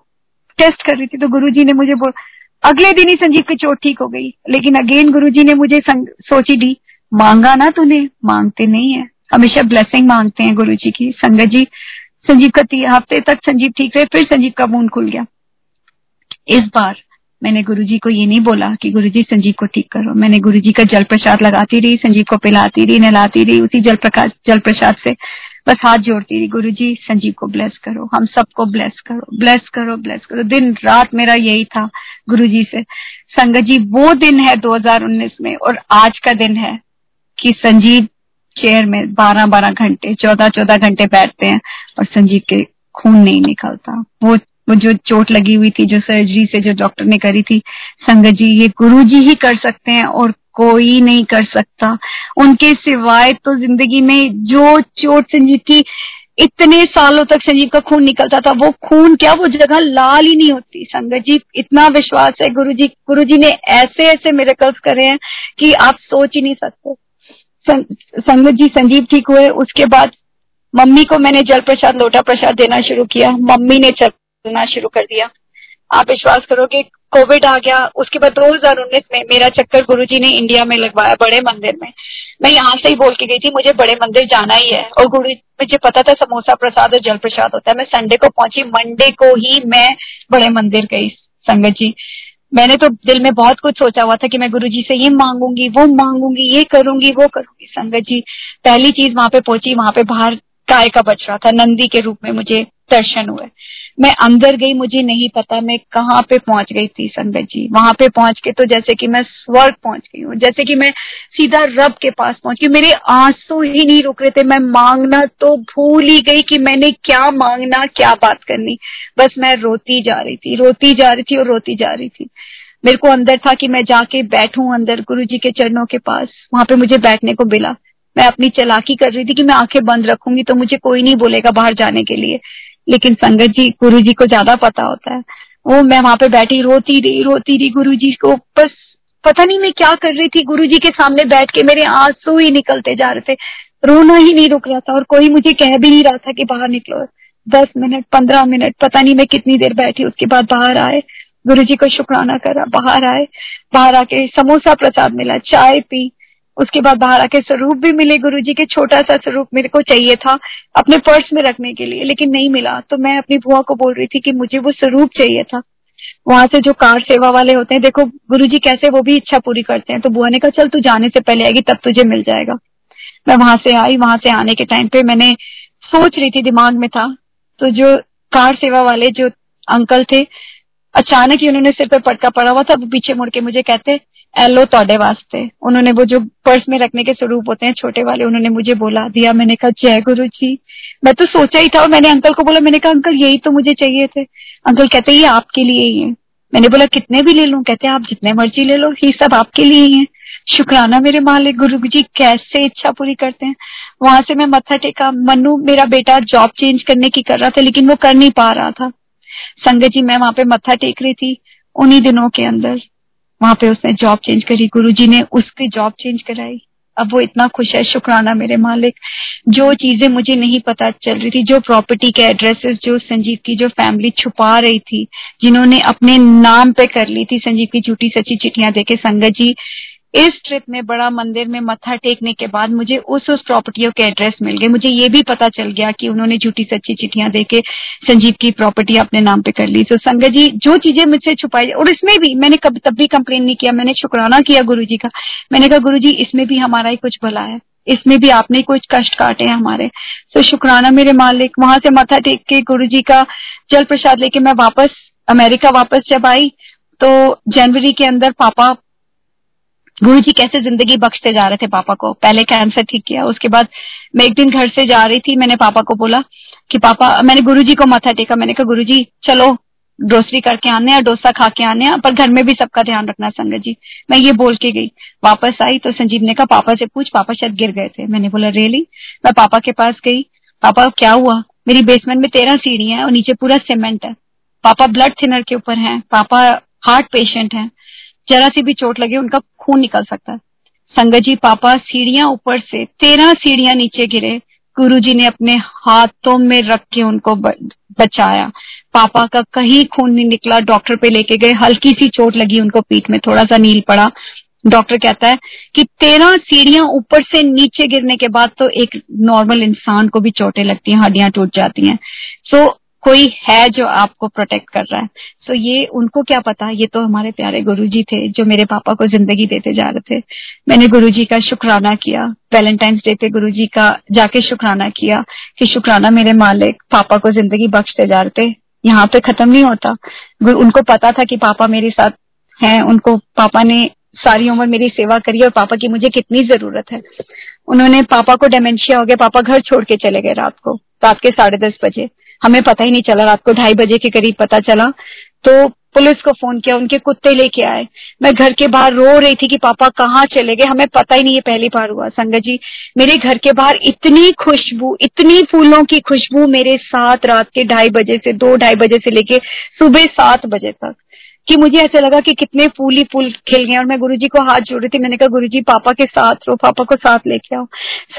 टेस्ट कर रही थी तो गुरु जी ने मुझे बोल अगले दिन ही संजीव की चोट ठीक हो गई। लेकिन अगेन गुरु जी ने मुझे सोची दी, मांगा ना तूने? मांगते नहीं है। हमेशा ब्लेसिंग मांगते हैं गुरु जी की। संगत जी, संजीव का हफ़्ते तक संजीव ठीक रहे, फिर संजीव का मून खुल गया। इस बार मैंने गुरुजी को ये नहीं बोला कि गुरुजी संजीव को ठीक करो। मैंने गुरुजी का जल प्रसाद लगाती रही, संजीव को पिलाती रही, नहलाती रही, उसी जल प्रकाश जल प्रसाद से बस हाथ जोड़ती रही गुरु जी संजीव को ब्लेस करो, हम सबको ब्लेस करो ब्लेस करो ब्लेस करो। दिन, रात मेरा यही था गुरु जी से। संगत जी, वो दिन है 2019 में और आज का दिन है कि संजीव चेयर में बारह बारह घंटे चौदह चौदह घंटे बैठते हैं और संजीव के खून नहीं निकलता। वो वो जो चोट लगी हुई थी, जो सर्जरी से जो डॉक्टर ने करी थी, संगत जी, ये गुरु जी ही कर सकते हैं और कोई नहीं कर सकता। उनके सिवाय तो ज़िंदगी में जो चोट संजीव की इतने सालों तक संजीव का खून निकलता था, वो खून क्या, वो जगह लाल ही नहीं होती। संगत जी, इतना विश्वास है, गुरु जी गुरु जी ने ऐसे ऐसे मेरे करे हैं कि आप सोच ही नहीं सकते। संगत जी, संजीव ठीक हुए, उसके बाद मम्मी को मैंने जल प्रसाद, लोटा प्रसाद देना शुरू किया। मम्मी ने चलना शुरू कर दिया। आप विश्वास करोगे कोविड आ गया, उसके बाद 2019 में मेरा चक्कर गुरुजी ने इंडिया में लगवाया, बड़े मंदिर में। मैं यहाँ से ही बोल के गई थी, मुझे बड़े मंदिर जाना ही है। और गुरु, मुझे पता था समोसा प्रसाद और जल प्रसाद होता है। मैं संडे को पहुँची मंडे को ही मैं बड़े मंदिर गई, संगत जी। मैंने तो दिल में बहुत कुछ सोचा हुआ था कि मैं गुरु जी से ये मांगूँगी, वो मांगूँगी, ये करूँगी, वो करूँगी। संगत जी, पहली चीज़ वहाँ पे पहुँची, वहाँ पे बाहर गाय का बच रहा था, नंदी के रूप में मुझे दर्शन हुए। मैं अंदर गई, मुझे नहीं पता मैं कहाँ पे पहुँच गई थी संगत जी। वहाँ पे पहुँच के तो जैसे कि मैं स्वर्ग पहुँच गई हूँ, जैसे कि मैं सीधा रब के पास पहुँच गई। मेरे आँसू ही नहीं रुक रहे थे, मैं मांगना तो भूल ही गई कि मैंने क्या मांगना, क्या बात करनी। बस मैं रोती जा रही थी, रोती जा रही थी और रोती जा रही थी। मेरे को अंदर था कि मैं जाके बैठूं अंदर गुरु जी के चरणों के पास। वहाँ पे मुझे बैठने को मिला। मैं अपनी चलाकी कर रही थी कि मैं आँखें बंद रखूँगी तो मुझे कोई नहीं बोलेगा बाहर जाने के लिए। लेकिन संगत जी, गुरु जी को ज़्यादा पता होता है। वो मैं वहाँ पे बैठी, रोती रही रोती रही गुरु जी को। बस पता नहीं मैं क्या कर रही थी। गुरु जी के सामने बैठ के मेरे आँसू ही निकलते जा रहे थे। रोना ही नहीं रुक रहा था और कोई मुझे कह भी नहीं रहा था कि बाहर निकलो। दस मिनट, पंद्रह मिनट, पता नहीं मैं कितनी देर बैठी। उसके बाद बाहर आए। गुरु जी को शुक्राना करा, बाहर आए। बाहर आके समोसा प्रसाद मिला, चाय पी। उसके बाद बाहर आके स्वरूप भी मिले गुरु जी के छोटा सा स्वरूप मेरे को चाहिए था, अपने पर्स में रखने के लिए, लेकिन नहीं मिला। तो मैं अपनी बुआ को बोल रही थी कि मुझे वो स्वरूप चाहिए था। वहाँ से जो कार सेवा वाले होते हैं, देखो गुरु जी कैसे वो भी इच्छा पूरी करते हैं। तो बुआ ने कहा, चल, तू जाने से पहले आएगी, तब तुझे मिल जाएगा। मैं वहाँ से आई, वहाँ से आने के टाइम पे मैंने सोच रही थी, दिमाग में था। तो जो कार सेवा वाले, जो अंकल थे अचानक ही उन्होंने सिर पे पटका पड़ा हुआ था पीछे मुड़ के मुझे कहते, एलो तोड़े वास्ते। उन्होंने वो जो पर्स में रखने के स्वरूप होते हैं, छोटे वाले, उन्होंने मुझे बोला, दिया मैंने कहा, जय गुरु जी मैं तो सोचा ही था और मैंने अंकल को बोला, मैंने कहा, अंकल, यही तो मुझे चाहिए थे। अंकल कहते, ये आपके लिए ही है। मैंने बोला, कितने भी ले लू? कहते, आप जितने मर्ज़ी ले लो, ये सब आपके लिए ही है। शुक्राना मेरे मालिक गुरु जी कैसे इच्छा पूरी करते हैं? वहाँ से मैं मत्था टेका, मनु, मेरा बेटा जॉब चेंज करने की कर रहा था, लेकिन वो कर नहीं पा रहा था। संगत जी, मैं वहाँ पे मत्था टेक रही थी उन्हीं दिनों के अंदर। वहाँ पे उसने जॉब चेंज करी। गुरु जी ने उसकी जॉब चेंज कराई। अब वो इतना खुश है, शुक्राना मेरे मालिक। जो चीज़ें मुझे नहीं पता चल रही थी, जो प्रॉपर्टी के एड्रेसेस जो संजीव की जो फैमिली छुपा रही थी, जिन्होंने अपने नाम पे कर ली थी, संजीव की झूठी सच्ची चिट्ठियाँ देके, संगत जी इस ट्रिप में, बड़ा मंदिर में मत्था टेकने के बाद मुझे उस उस प्रॉपर्टियों के एड्रेस मिल गए मुझे ये भी पता चल गया कि उन्होंने झूठी सच्ची चिट्ठियाँ देके संजीव की प्रॉपर्टी अपने नाम पे कर ली। तो संगत जी, जो चीज़ें मुझसे छुपाई, और इसमें भी, मैंने कब, तब भी कंप्लेन नहीं किया। मैंने शुक्राना किया गुरु जी का। मैंने कहा गुरु जी इसमें भी हमारा ही कुछ भला है। इसमें भी आपने कुछ कष्ट काटे हैं हमारे। तो शुक्राना मेरे मालिक, वहाँ से मत्था टेक के गुरु जी का जल प्रसाद लेके मैं वापस अमेरिका वापस जब आई तो जनवरी के अंदर पापा गुरु जी कैसे ज़िंदगी बख्शते जा रहे थे पापा को? पहले कैंसर ठीक किया, उसके बाद मैं एक दिन घर से जा रही थी, मैंने पापा को बोला कि पापा, मैंने गुरु जी को मथा टेका, मैंने कहा गुरु जी चलो ग्रोसरी करके आने या डोसा खा के आने पर घर में भी सबका ध्यान रखना संगत जी। मैं ये बोल के गई। वापस आई तो संजीव ने कहा, पापा से पूछ, पापा शायद गिर गए थे। मैंने बोला रेली मैं पापा के पास गई। पापा, क्या हुआ? मेरी बेसमेंट में तेरह सीढ़ियाँ हैं और नीचे पूरा सीमेंट है। पापा ब्लड थिनर के ऊपर हैं। पापा हार्ट पेशेंट हैं। जरा सी भी चोट लगे, उनका खून निकल सकता है। संगत जी, पापा, सीढ़ियाँ ऊपर से तेरह सीढ़ियाँ नीचे गिरे। गुरु जी ने अपने हाथों में रख के उनको बचाया। पापा का कहीं खून नहीं निकला, डॉक्टर पे लेके गए। हल्की सी चोट लगी उनको पीठ में थोड़ा सा नील पड़ा। डॉक्टर कहता है कि तेरह सीढ़ियाँ ऊपर से नीचे गिरने के बाद तो एक नॉर्मल इंसान को भी चोटें लगती हैं, हड्डियाँ टूट जाती हैं। सो कोई है जो आपको प्रोटेक्ट कर रहा है। सो so ये उनको क्या पता? ये तो हमारे प्यारे गुरुजी थे जो मेरे पापा को ज़िंदगी देते जा रहे थे। मैंने गुरुजी का शुक्राना किया वैलेंटाइंस डे पे गुरुजी का जाके शुक्राना किया कि शुक्राना मेरे मालिक पापा को ज़िंदगी बख्शते जा रहे थे। यहाँ पे खत्म नहीं होता। उनको पता था कि पापा मेरे साथ हैं, उनको पापा ने सारी उम्र मेरी सेवा करी और पापा की मुझे कितनी ज़रूरत है। उन्होंने पापा को डेमेंशिया हो गया, पापा घर छोड़ के चले गए रात को, रात के साढ़े दस बजे। हमें पता ही नहीं चला, रात को ढाई बजे के करीब पता चला। तो पुलिस को फ़ोन किया, उनके कुत्ते लेके आए। मैं घर के बाहर रो रही थी कि पापा कहाँ चले गए, हमें पता ही नहीं ये पहली बार हुआ। संगत जी, मेरे घर के बाहर इतनी खुशबू, इतनी फूलों की खुशबू मेरे साथ रात के ढाई बजे से, दो ढाई बजे से लेके सुबह सात बजे तक। कि मुझे ऐसा लगा कि कितने फूल ही फूल खिल गए और मैं गुरुजी को हाथ जोड़ रही थी। मैंने कहा, गुरुजी, पापा के साथ रो पापा को साथ लेके आओ।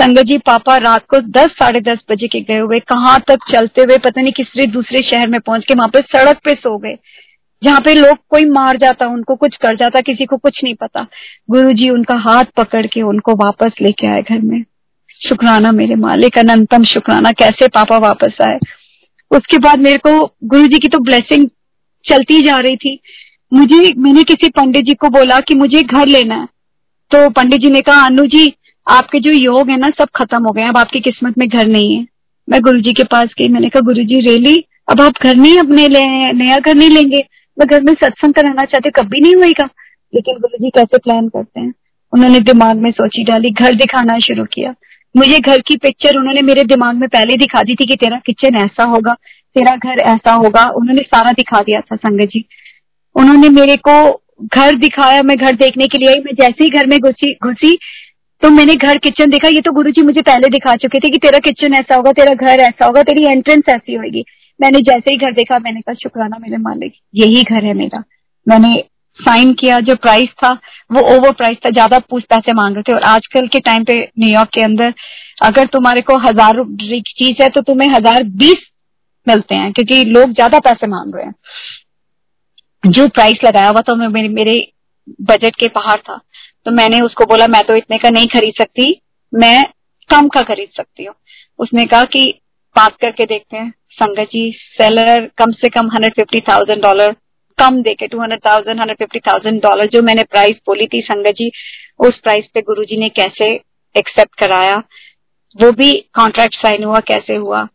संगत जी, पापा रात को दस, साढ़े दस बजे के गए हुए। कहाँ तक चलते हुए, पता नहीं किसी दूसरे शहर में पहुँच के वहाँ पे सड़क पे सो गए। जहाँ पे लोग कोई मार जाता, उनको कुछ कर जाता, किसी को कुछ नहीं पता। गुरु जी उनका हाथ पकड़ के उनको वापस लेके आए घर में। शुक्राना मेरे मालिक अनंतम शुक्राना, कैसे पापा वापस आए। उसके बाद मेरे को गुरु जी की तो ब्लेसिंग चलती जा रही थी। मुझे, मैंने किसी पंडित जी को बोला कि मुझे घर लेना है। तो पंडित जी ने कहा, अनु जी, आपके जो योग है ना, सब खत्म हो गए अब आपकी किस्मत में घर नहीं है। मैं गुरु जी के पास गई, मैंने कहा, गुरु जी रेली अब आप घर नहीं, अपने ले, नया घर नहीं लेंगे? मैं घर में सत्संग कराना चाहती कभी नहीं होगा लेकिन गुरु जी कैसे प्लान करते हैं? उन्होंने दिमाग में सोची डाली, घर दिखाना शुरू किया। मुझे घर की पिक्चर उन्होंने मेरे दिमाग में पहले दिखा दी थी कि तेरा किचन ऐसा होगा। तेरा घर ऐसा होगा। उन्होंने सारा दिखा दिया था, संगत जी। उन्होंने मेरे को घर दिखाया मैं घर देखने के लिए आई। मैं जैसे ही घर में घुसी घुसी तो मैंने घर किचन देखा। ये तो गुरुजी मुझे पहले दिखा चुके थे कि तेरा किचन ऐसा होगा, तेरा घर ऐसा होगा, तेरी एंट्रेंस ऐसी होगी। मैंने जैसे ही घर देखा, मैंने कहा, शुक्राना मेरे मालिक, यही घर है मेरा। मैंने साइन किया, जो प्राइस था, वो ओवर प्राइस था, ज़्यादा पूछ पैसे मांग रहे थे। और आजकल के टाइम पे न्यूयॉर्क के अंदर, अगर तुम्हारे को हज़ार चीज़ है तो तुम्हें हज़ार बीस मिलते हैं क्योंकि लोग ज़्यादा पैसे मांग रहे हैं। जो प्राइस लगाया हुआ था मेरे, मेरे बजट के बाहर था। तो मैंने उसको बोला मैं तो इतने का नहीं खरीद सकती मैं कम का खरीद सकती हूँ। उसने कहा कि बात करके देखते हैं। संगत जी सेलर कम से कम हंड्रेड फिफ्टी थाउज़ेंड डॉलर कम देके two hundred thousand hundred fifty thousand dollar जो मैंने प्राइस बोली थी संगत जी उस प्राइस पे गुरुजी ने कैसे एक्सेप्ट कराया वो भी कॉन्ट्रैक्ट साइन हुआ कैसे हुआ।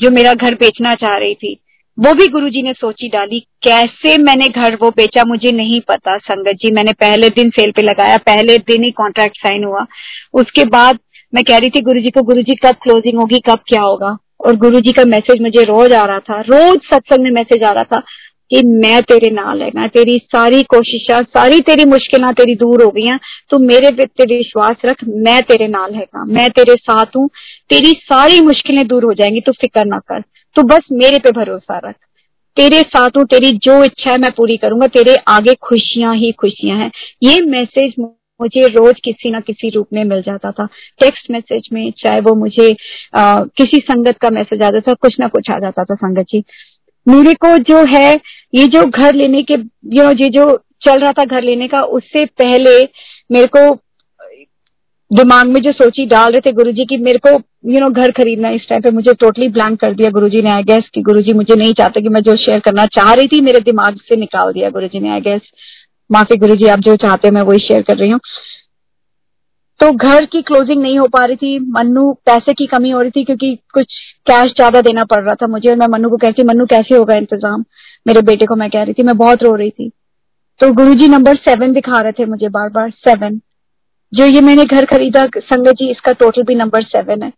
जो मेरा घर बेचना चाह रही थी। वो भी गुरुजी ने सोची डाली, कैसे मैंने घर वो बेचा मुझे नहीं पता। संगत जी, मैंने पहले दिन सेल पे लगाया, पहले दिन ही कॉन्ट्रैक्ट साइन हुआ। उसके बाद मैं कह रही थी, गुरुजी को, गुरुजी, कब क्लोजिंग होगी, कब क्या होगा? और गुरु जी का मैसेज मुझे रोज आ रहा था, रोज सत्संग में मैसेज आ रहा था। कि मैं तेरे नाल है मैं तेरी सारी कोशिश सारी तेरी मुश्किल तेरी दूर हो गई तू मेरे तेरे विश्वास रख मैं तेरे नाल है मैं तेरे साथ हूँ। तेरी सारी मुश्किलें दूर हो जाएँगी तू फ़िक्र ना कर। तू बस मेरे पे भरोसा रख। तेरे साथ हूँ तेरी जो इच्छा है मैं पूरी करूँगा। तेरे आगे खुशियाँ ही खुशियाँ हैं। ये मैसेज मुझे रोज किसी ना किसी रूप में मिल जाता था। टेक्स्ट मैसेज में चाहे वो मुझे आ, किसी संगत का मैसेज आता था कुछ ना कुछ आ जाता था संगत जी। मेरे को जो है ये जो घर लेने के, यू नो ये जो चल रहा था घर लेने का, उससे पहले मेरे को दिमाग में जो सोची डाल रहे थे गुरुजी की मेरे को यू नो घर खरीदना इस टाइम पे मुझे टोटली ब्लैंक कर दिया गुरुजी ने आई गैस कि गुरुजी मुझे नहीं चाहते कि मैं जो शेयर करना चाह रही थी, मेरे दिमाग से निकाल दिया गुरुजी ने आई गैस माफ़ी गुरु जी आप जो चाहते हैं, मैं वही शेयर कर रही हूँ। तो घर की क्लोजिंग नहीं हो पा रही थी, मन्नू पैसे की कमी हो रही थी क्योंकि कुछ कैश ज़्यादा देना पड़ रहा था मुझे और मैं मन्नू को कहती मन्नू, कैसे होगा इंतज़ाम? मेरे बेटे को मैं कह रही थी, मैं बहुत रो रही थी। तो गुरुजी नंबर सेवन दिखा रहे थे मुझे बार बार सेवन जो ये मैंने घर खरीदा, संगत जी, इसका टोटल भी नंबर सेवन है।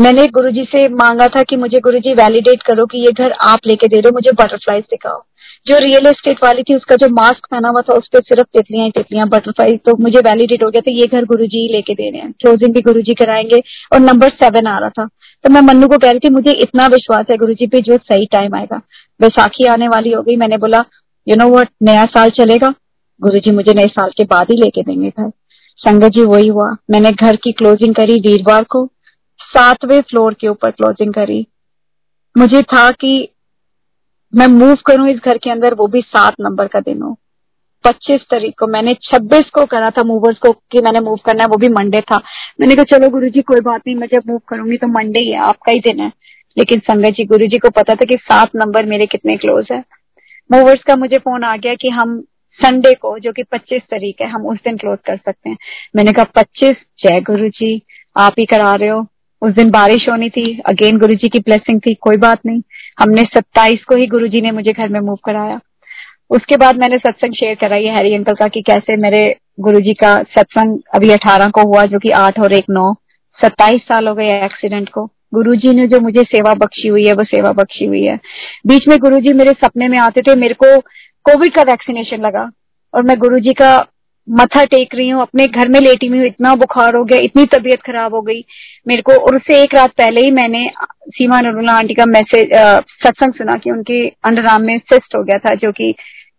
मैंने गुरुजी से मांगा था कि मुझे गुरुजी वैलिडेट करो कि ये घर आप लेके दे रहे हो मुझे बटरफ्लाईज दिखाओ। जो रियल एस्टेट वाली थी, उसका जो मास्क पहना हुआ था, उस पर सिर्फ़ तितलियाँ तितलियाँ बटरफ्लाई तो मुझे वैलिडेट हो गया था, ये घर गुरु जी लेके दे रहे हैं। क्लोजिंग भी गुरु जी कराएँगे और नंबर सेवन आ रहा था। तो मैं मन्नू को कह रही थी, मुझे इतना विश्वास है गुरु जी पे, जो सही टाइम आएगा। बैसाखी आने वाली हो गई, मैंने बोला यू नो वट नया साल चलेगा। गुरु जी मुझे नए साल के बाद ही लेके देंगे घर। संगत जी, वही हुआ। मैंने घर की क्लोजिंग करी वीरवार को। सातवें फ्लोर के ऊपर क्लोजिंग करी। मुझे था कि मैं मूव करूँ इस घर के अंदर, वो भी सात नंबर का दिन हो। पच्चीस तारीख को मैंने, छब्बीस को करा था मूवर्स को कि मैंने मूव करना है, वो भी मंडे था। मैंने कहा, चलो गुरु जी कोई बात नहीं, मैं जब मूव करूँगी तो मंडे ही है, आपका ही दिन है। लेकिन संगत जी गुरु जी को पता था कि सात नंबर मेरे कितने क्लोज है। मूवर्स का मुझे फ़ोन आ गया कि हम संडे को, जो कि पच्चीस तारीख है, हम उस दिन क्लोज कर सकते हैं। मैंने कहा, पच्चीस? जय गुरु जी आप ही करा रहे हो। उस दिन बारिश होनी थी। अगेन गुरुजी की ब्लेसिंग थी। कोई बात नहीं। हमने सत्ताईस को ही गुरुजी ने मुझे घर में मूव कराया। उसके बाद मैंने सत्संग शेयर करा ये हैरी अंकल का कि कैसे मेरे गुरुजी का सत्संग अभी अठारह को हुआ, जो कि आठ और एक नौ। सत्ताईस साल हो गए एक्सीडेंट को। गुरुजी ने जो मुझे सेवा बख्शी हुई है, वो सेवा बख्शी हुई है। बीच में गुरुजी मेरे सपने में आते थे। मेरे को कोविड का वैक्सीनेशन लगा और मैं गुरुजी का मथा टेक रही हूँ अपने घर में लेटी हुई हूँ इतना बुखार हो गया इतनी तबीयत खराब हो गई मेरे को और उससे एक रात पहले ही मैंने सीमा नरूला आंटी का मैसेज सत्संग सुना कि उनके अंडर में सिस्ट हो गया था जो कि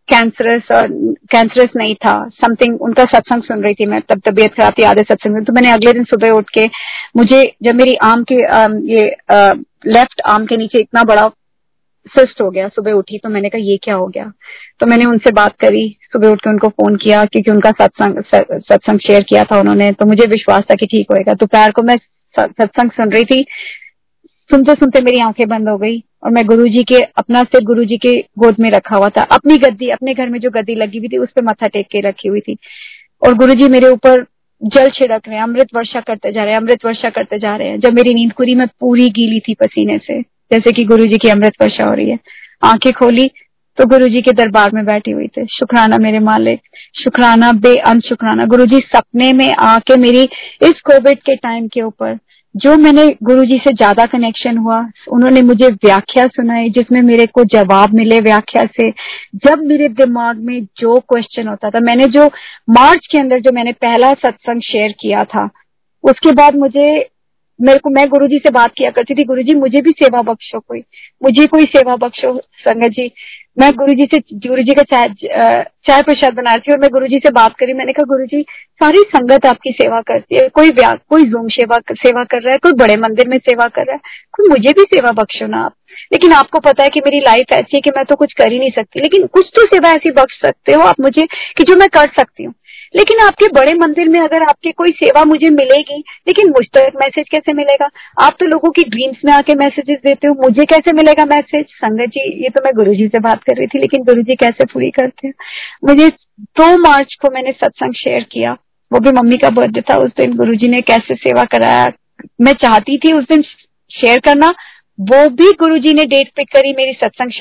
कैंसरस और कैंसरस नहीं था समथिंग उनका सत्संग सुन रही थी मैं तब तबीयत खराब थी आधे सत्संग में तो मैंने अगले दिन सुबह उठ के मुझे जब मेरी आम के आ, ये लेफ़्ट आर्म के नीचे इतना बड़ा सिस्ट हो गया, सुबह उठी तो मैंने कहा, ये क्या हो गया? तो मैंने उनसे बात करी, सुबह उठ के उनको फ़ोन किया क्योंकि उनका सत्संग सत्संग शेयर किया था उन्होंने तो मुझे विश्वास था कि ठीक होएगा। दोपहर को मैं सत्संग सुन रही थी, सुनते सुनते मेरी आँखें बंद हो गई और मैं गुरुजी के, अपना सिर गुरुजी के गोद में रखा हुआ था। अपनी गद्दी, अपने घर में जो गद्दी लगी हुई थी, उस पर मत्था टेक के रखी हुई थी। और गुरुजी मेरे ऊपर जल छिड़क रहे हैं, अमृत वर्षा करते जा रहे हैं, अमृत वर्षा करते जा रहे हैं। जब मेरी नींद खुली मैं पूरी गीली थी पसीने से। जैसे कि गुरु जी की अमृत वर्षा हो रही है। आँखें खोली तो गुरु जी के दरबार में बैठी हुई थे। शुक्राना मेरे मालिक, शुक्राना बेअंत शुक्राना। गुरु जी सपने में आके मेरी इस कोविड के टाइम के ऊपर, जो मैंने गुरु जी से ज़्यादा कनेक्शन हुआ, उन्होंने मुझे व्याख्या सुनाई, जिसमें मेरे को जवाब मिले व्याख्या से। जब मेरे दिमाग में जो क्वेश्चन होता था, मैंने जो मार्च के अंदर जो मैंने पहला सत्संग शेयर किया था, उसके बाद मुझे मेरे को, मैं गुरुजी से बात किया करती थी। गुरुजी, मुझे भी सेवा बख्शो कोई। मुझे कोई सेवा बख्शो, संगत जी। मैं गुरु जी से गुरु जी का चाय चाय प्रसाद बना रही थी और मैं गुरु जी से बात करी। मैंने कहा गुरु जी सारी संगत आपकी सेवा करती है। कोई कोई जूम सेवा सेवा कर रहा है, कोई बड़े मंदिर में सेवा कर रहा है, कोई मुझे भी सेवा बख्शो ना आप। लेकिन आपको पता है कि मेरी लाइफ ऐसी है कि मैं तो कुछ कर ही नहीं सकती। लेकिन कुछ तो सेवा ऐसी बख्श सकते हो आप मुझे कि जो मैं कर सकती हूँ। लेकिन आपके बड़े मंदिर में अगर आपकी कोई सेवा मुझे मिलेगी, लेकिन मुझ तक मैसेज कैसे मिलेगा? आप तो लोगों की ड्रीम्स में आके मैसेजेस देते हो, मुझे कैसे मिलेगा मैसेज संगत जी, ये तो मैं गुरु जी से बात कर रही थी, लेकिन गुरु जी कैसे पूरी करते हैं? मुझे दो मार्च को मैंने सत्संग शेयर किया। वो भी मम्मी का बर्थडे था, उस दिन गुरु जी ने कैसे सेवा कराया? मैं चाहती थी उस दिन शेयर करना। वो भी गुरु जी ने डेट पिक करी मेरी सत्संग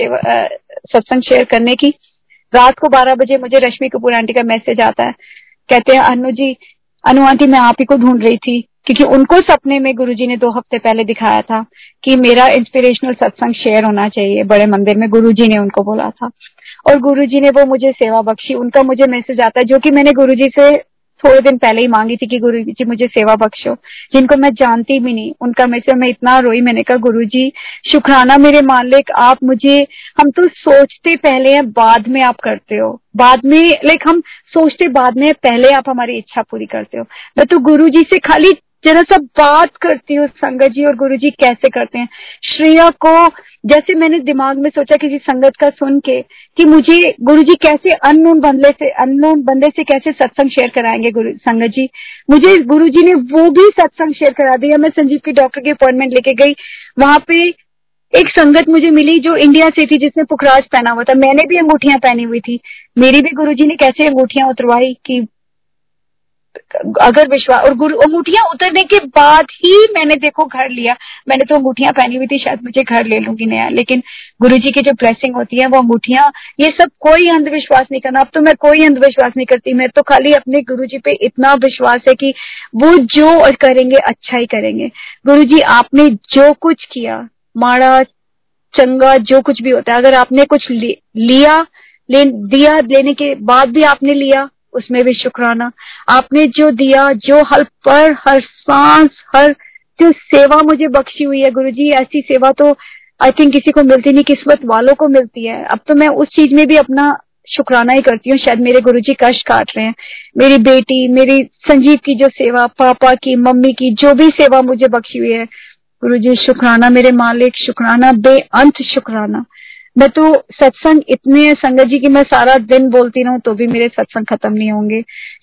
सत्संग शेयर करने की। रात को बारह बजे मुझे रश्मि कपूर आंटी का मैसेज आता है। कहते हैं, अनु जी, अनु आंटी, मैं आप ही को ढूंढ रही थी, क्योंकि उनको सपने में गुरुजी ने दो हफ़्ते पहले दिखाया था कि मेरा इंस्पिरेशनल सत्संग शेयर होना चाहिए, बड़े मंदिर में गुरुजी ने उनको बोला था। और गुरुजी ने वो मुझे सेवा बख्शी, उनका मुझे मैसेज आता है, जो कि मैंने गुरुजी से थोड़े दिन पहले ही मांगी थी कि गुरु जी मुझे सेवा बख्शो। जिनको मैं जानती भी नहीं, उनका मैसेज मैं इतना रोई मैंने कहा गुरु जी शुक्राना मेरे मालिक, आप मुझे, हम तो सोचते पहले हैं, बाद में आप करते हो। बाद में लाइक हम सोचते बाद में पहले आप हमारी इच्छा पूरी करते हो। मैं तो गुरु जी से खाली जरा सा बात करती हूँ संगत जी और गुरु जी कैसे करते हैं। श्रेया को जैसे मैंने दिमाग में सोचा किसी संगत का सुन के कि मुझे गुरु जी कैसे अननोन बंदे से, अननोन बंदे से कैसे सत्संग शेयर कराएँगे गुरु, संगत जी। मुझे गुरु जी ने वो भी सत्संग शेयर करा दिया। मैं संजीव की डॉक्टर की अपॉइंटमेंट लेके गई। वहाँ पे एक संगत मुझे मिली जो इंडिया से थी जिसने पुखराज पहना हुआ था। मैंने भी अंगूठियाँ पहनी हुई थी। मेरी भी गुरुजी ने कैसे अंगूठियाँ उतरवाई कि अगर विश्वास और गुरु अंगूठियाँ उतरने के बाद ही मैंने देखो घर लिया। मैंने तो अंगूठियाँ पहनी हुई थी शायद मुझे घर ले लूँगी नया लेकिन गुरु जी की जो ब्लेसिंग होती है वो अंगूठियाँ ये सब कोई अंधविश्वास नहीं करना। अब तो मैं कोई अंधविश्वास नहीं करती मैं तो खाली अपने गुरु जी पे इतना विश्वास है कि वो जो करेंगे अच्छा ही करेंगे। गुरु जी आपने जो कुछ किया माड़ा चंगा जो कुछ भी होता है अगर आपने कुछ लिया ले, दिया लेने के बाद भी आपने लिया उसमें भी शुक्राना। आपने जो दिया, जो हर पर, हर सांस, हर जो सेवा मुझे बख्शी हुई है गुरु जी ऐसी सेवा तो आई थिंक किसी को मिलती नहीं, किस्मत वालों को मिलती है। अब तो मैं उस चीज़ में भी अपना शुक्राना ही करती हूँ, शायद मेरे गुरु जी कष्ट काट रहे हैं। मेरी बेटी, मेरी संजीव की जो सेवा, पापा की, मम्मी की, जो भी सेवा मुझे बख्शी हुई है गुरु जी शुक्राना मेरे मालिक, शुक्राना, बेअंत शुक्राना। मैं तो सत्संग इतने संगत जी की मैं सारा दिन बोलती रहूँ तो भी मेरे सत्संग खत्म नहीं होंगे।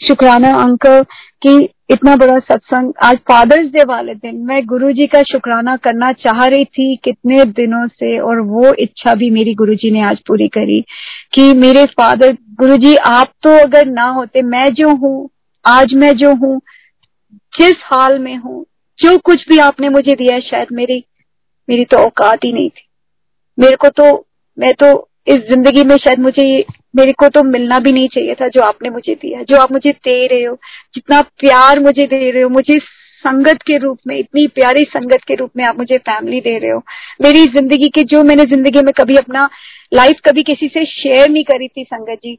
शुक्राना अंकल कि इतना बड़ा सत्संग, आज फादर्स डे वाले दिन मैं गुरु जी का शुक्राना करना चाह रही थी कितने दिनों से और वो इच्छा भी मेरी गुरु जी ने आज पूरी करी कि मेरे फादर, गुरु जी आप तो अगर ना होते, मैं जो हूँ, आज मैं जो हूँ, जिस हाल में हूँ, जो कुछ भी आपने मुझे दिया शायद मेरी मेरी तो औकात ही नहीं थी। मेरे को तो मैं तो इस ज़िंदगी में शायद मुझे मेरे को तो मिलना भी नहीं चाहिए था जो आपने मुझे दिया, जो आप मुझे दे रहे हो, जितना प्यार मुझे दे रहे हो, मुझे संगत के रूप में, इतनी प्यारी संगत के रूप में आप मुझे फैमिली दे रहे हो। मेरी ज़िंदगी के, जो मैंने ज़िंदगी में कभी अपना लाइफ कभी किसी से शेयर नहीं करी थी संगत जी,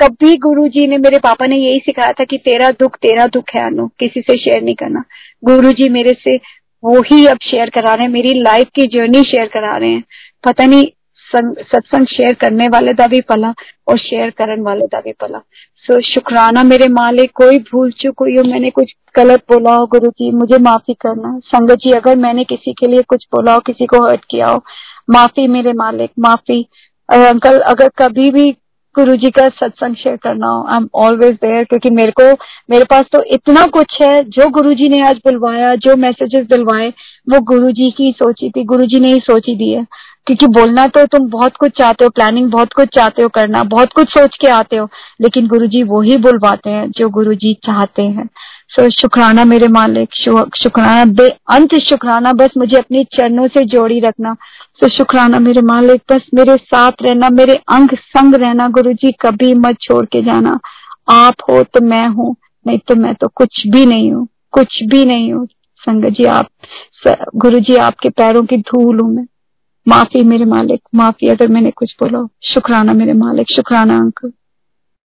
कभी गुरु जी ने, मेरे पापा ने यही सिखाया था कि तेरा दुख तेरा दुख है अनु, किसी से शेयर नहीं करना। गुरु जी मेरे से वो ही अब शेयर करा रहे हैं, मेरी लाइफ की जर्नी शेयर करा रहे हैं। पता नहीं सत्संग शेयर करने वाले का भी पला और शेयर करने वाले का भी पला सो so, शुक्राना मेरे मालिक कोई भूल चुक हुई हो मैंने कुछ गलत बोला हो गुरु जी मुझे माफ़ी करना। संगत जी अगर मैंने किसी के लिए कुछ बोला हो किसी को हर्ट किया हो माफ़ी मेरे मालिक माफ़ी। अंकल अगर कभी भी गुरु जी का सत्संग शेयर करना हो आई एम ऑलवेज देयर क्योंकि मेरे को मेरे पास तो इतना कुछ है जो गुरु जी ने आज बुलवाया जो मैसेजेस दिलवाए वो गुरु जी की सोची थी गुरु जी ने ही सोची दी है। क्योंकि बोलना तो तुम बहुत कुछ चाहते हो प्लानिंग बहुत कुछ चाहते हो करना बहुत कुछ सोच के आते हो लेकिन गुरु जी वो ही बुलवाते हैं जो गुरु जी चाहते हैं। सो so, शुक्राना मेरे मालिक शुक्राना बे अंत शुक्राना बस मुझे अपने चरणों से जोड़ी रखना। सो so, शुक्राना मेरे मालिक बस मेरे साथ रहना मेरे अंग संग रहना गुरु जी कभी मत छोड़ के जाना। आप हो तो मैं हूँ नहीं तो मैं तो कुछ भी नहीं हूँ कुछ भी नहीं हूँ। संगत जी आप गुरु जी आपके पैरों की धूल हूँ मैं। माफ़ी मेरे मालिक माफ़ी अगर मैंने कुछ बोला शुक्राना मेरे मालिक शुक्राना अंकल।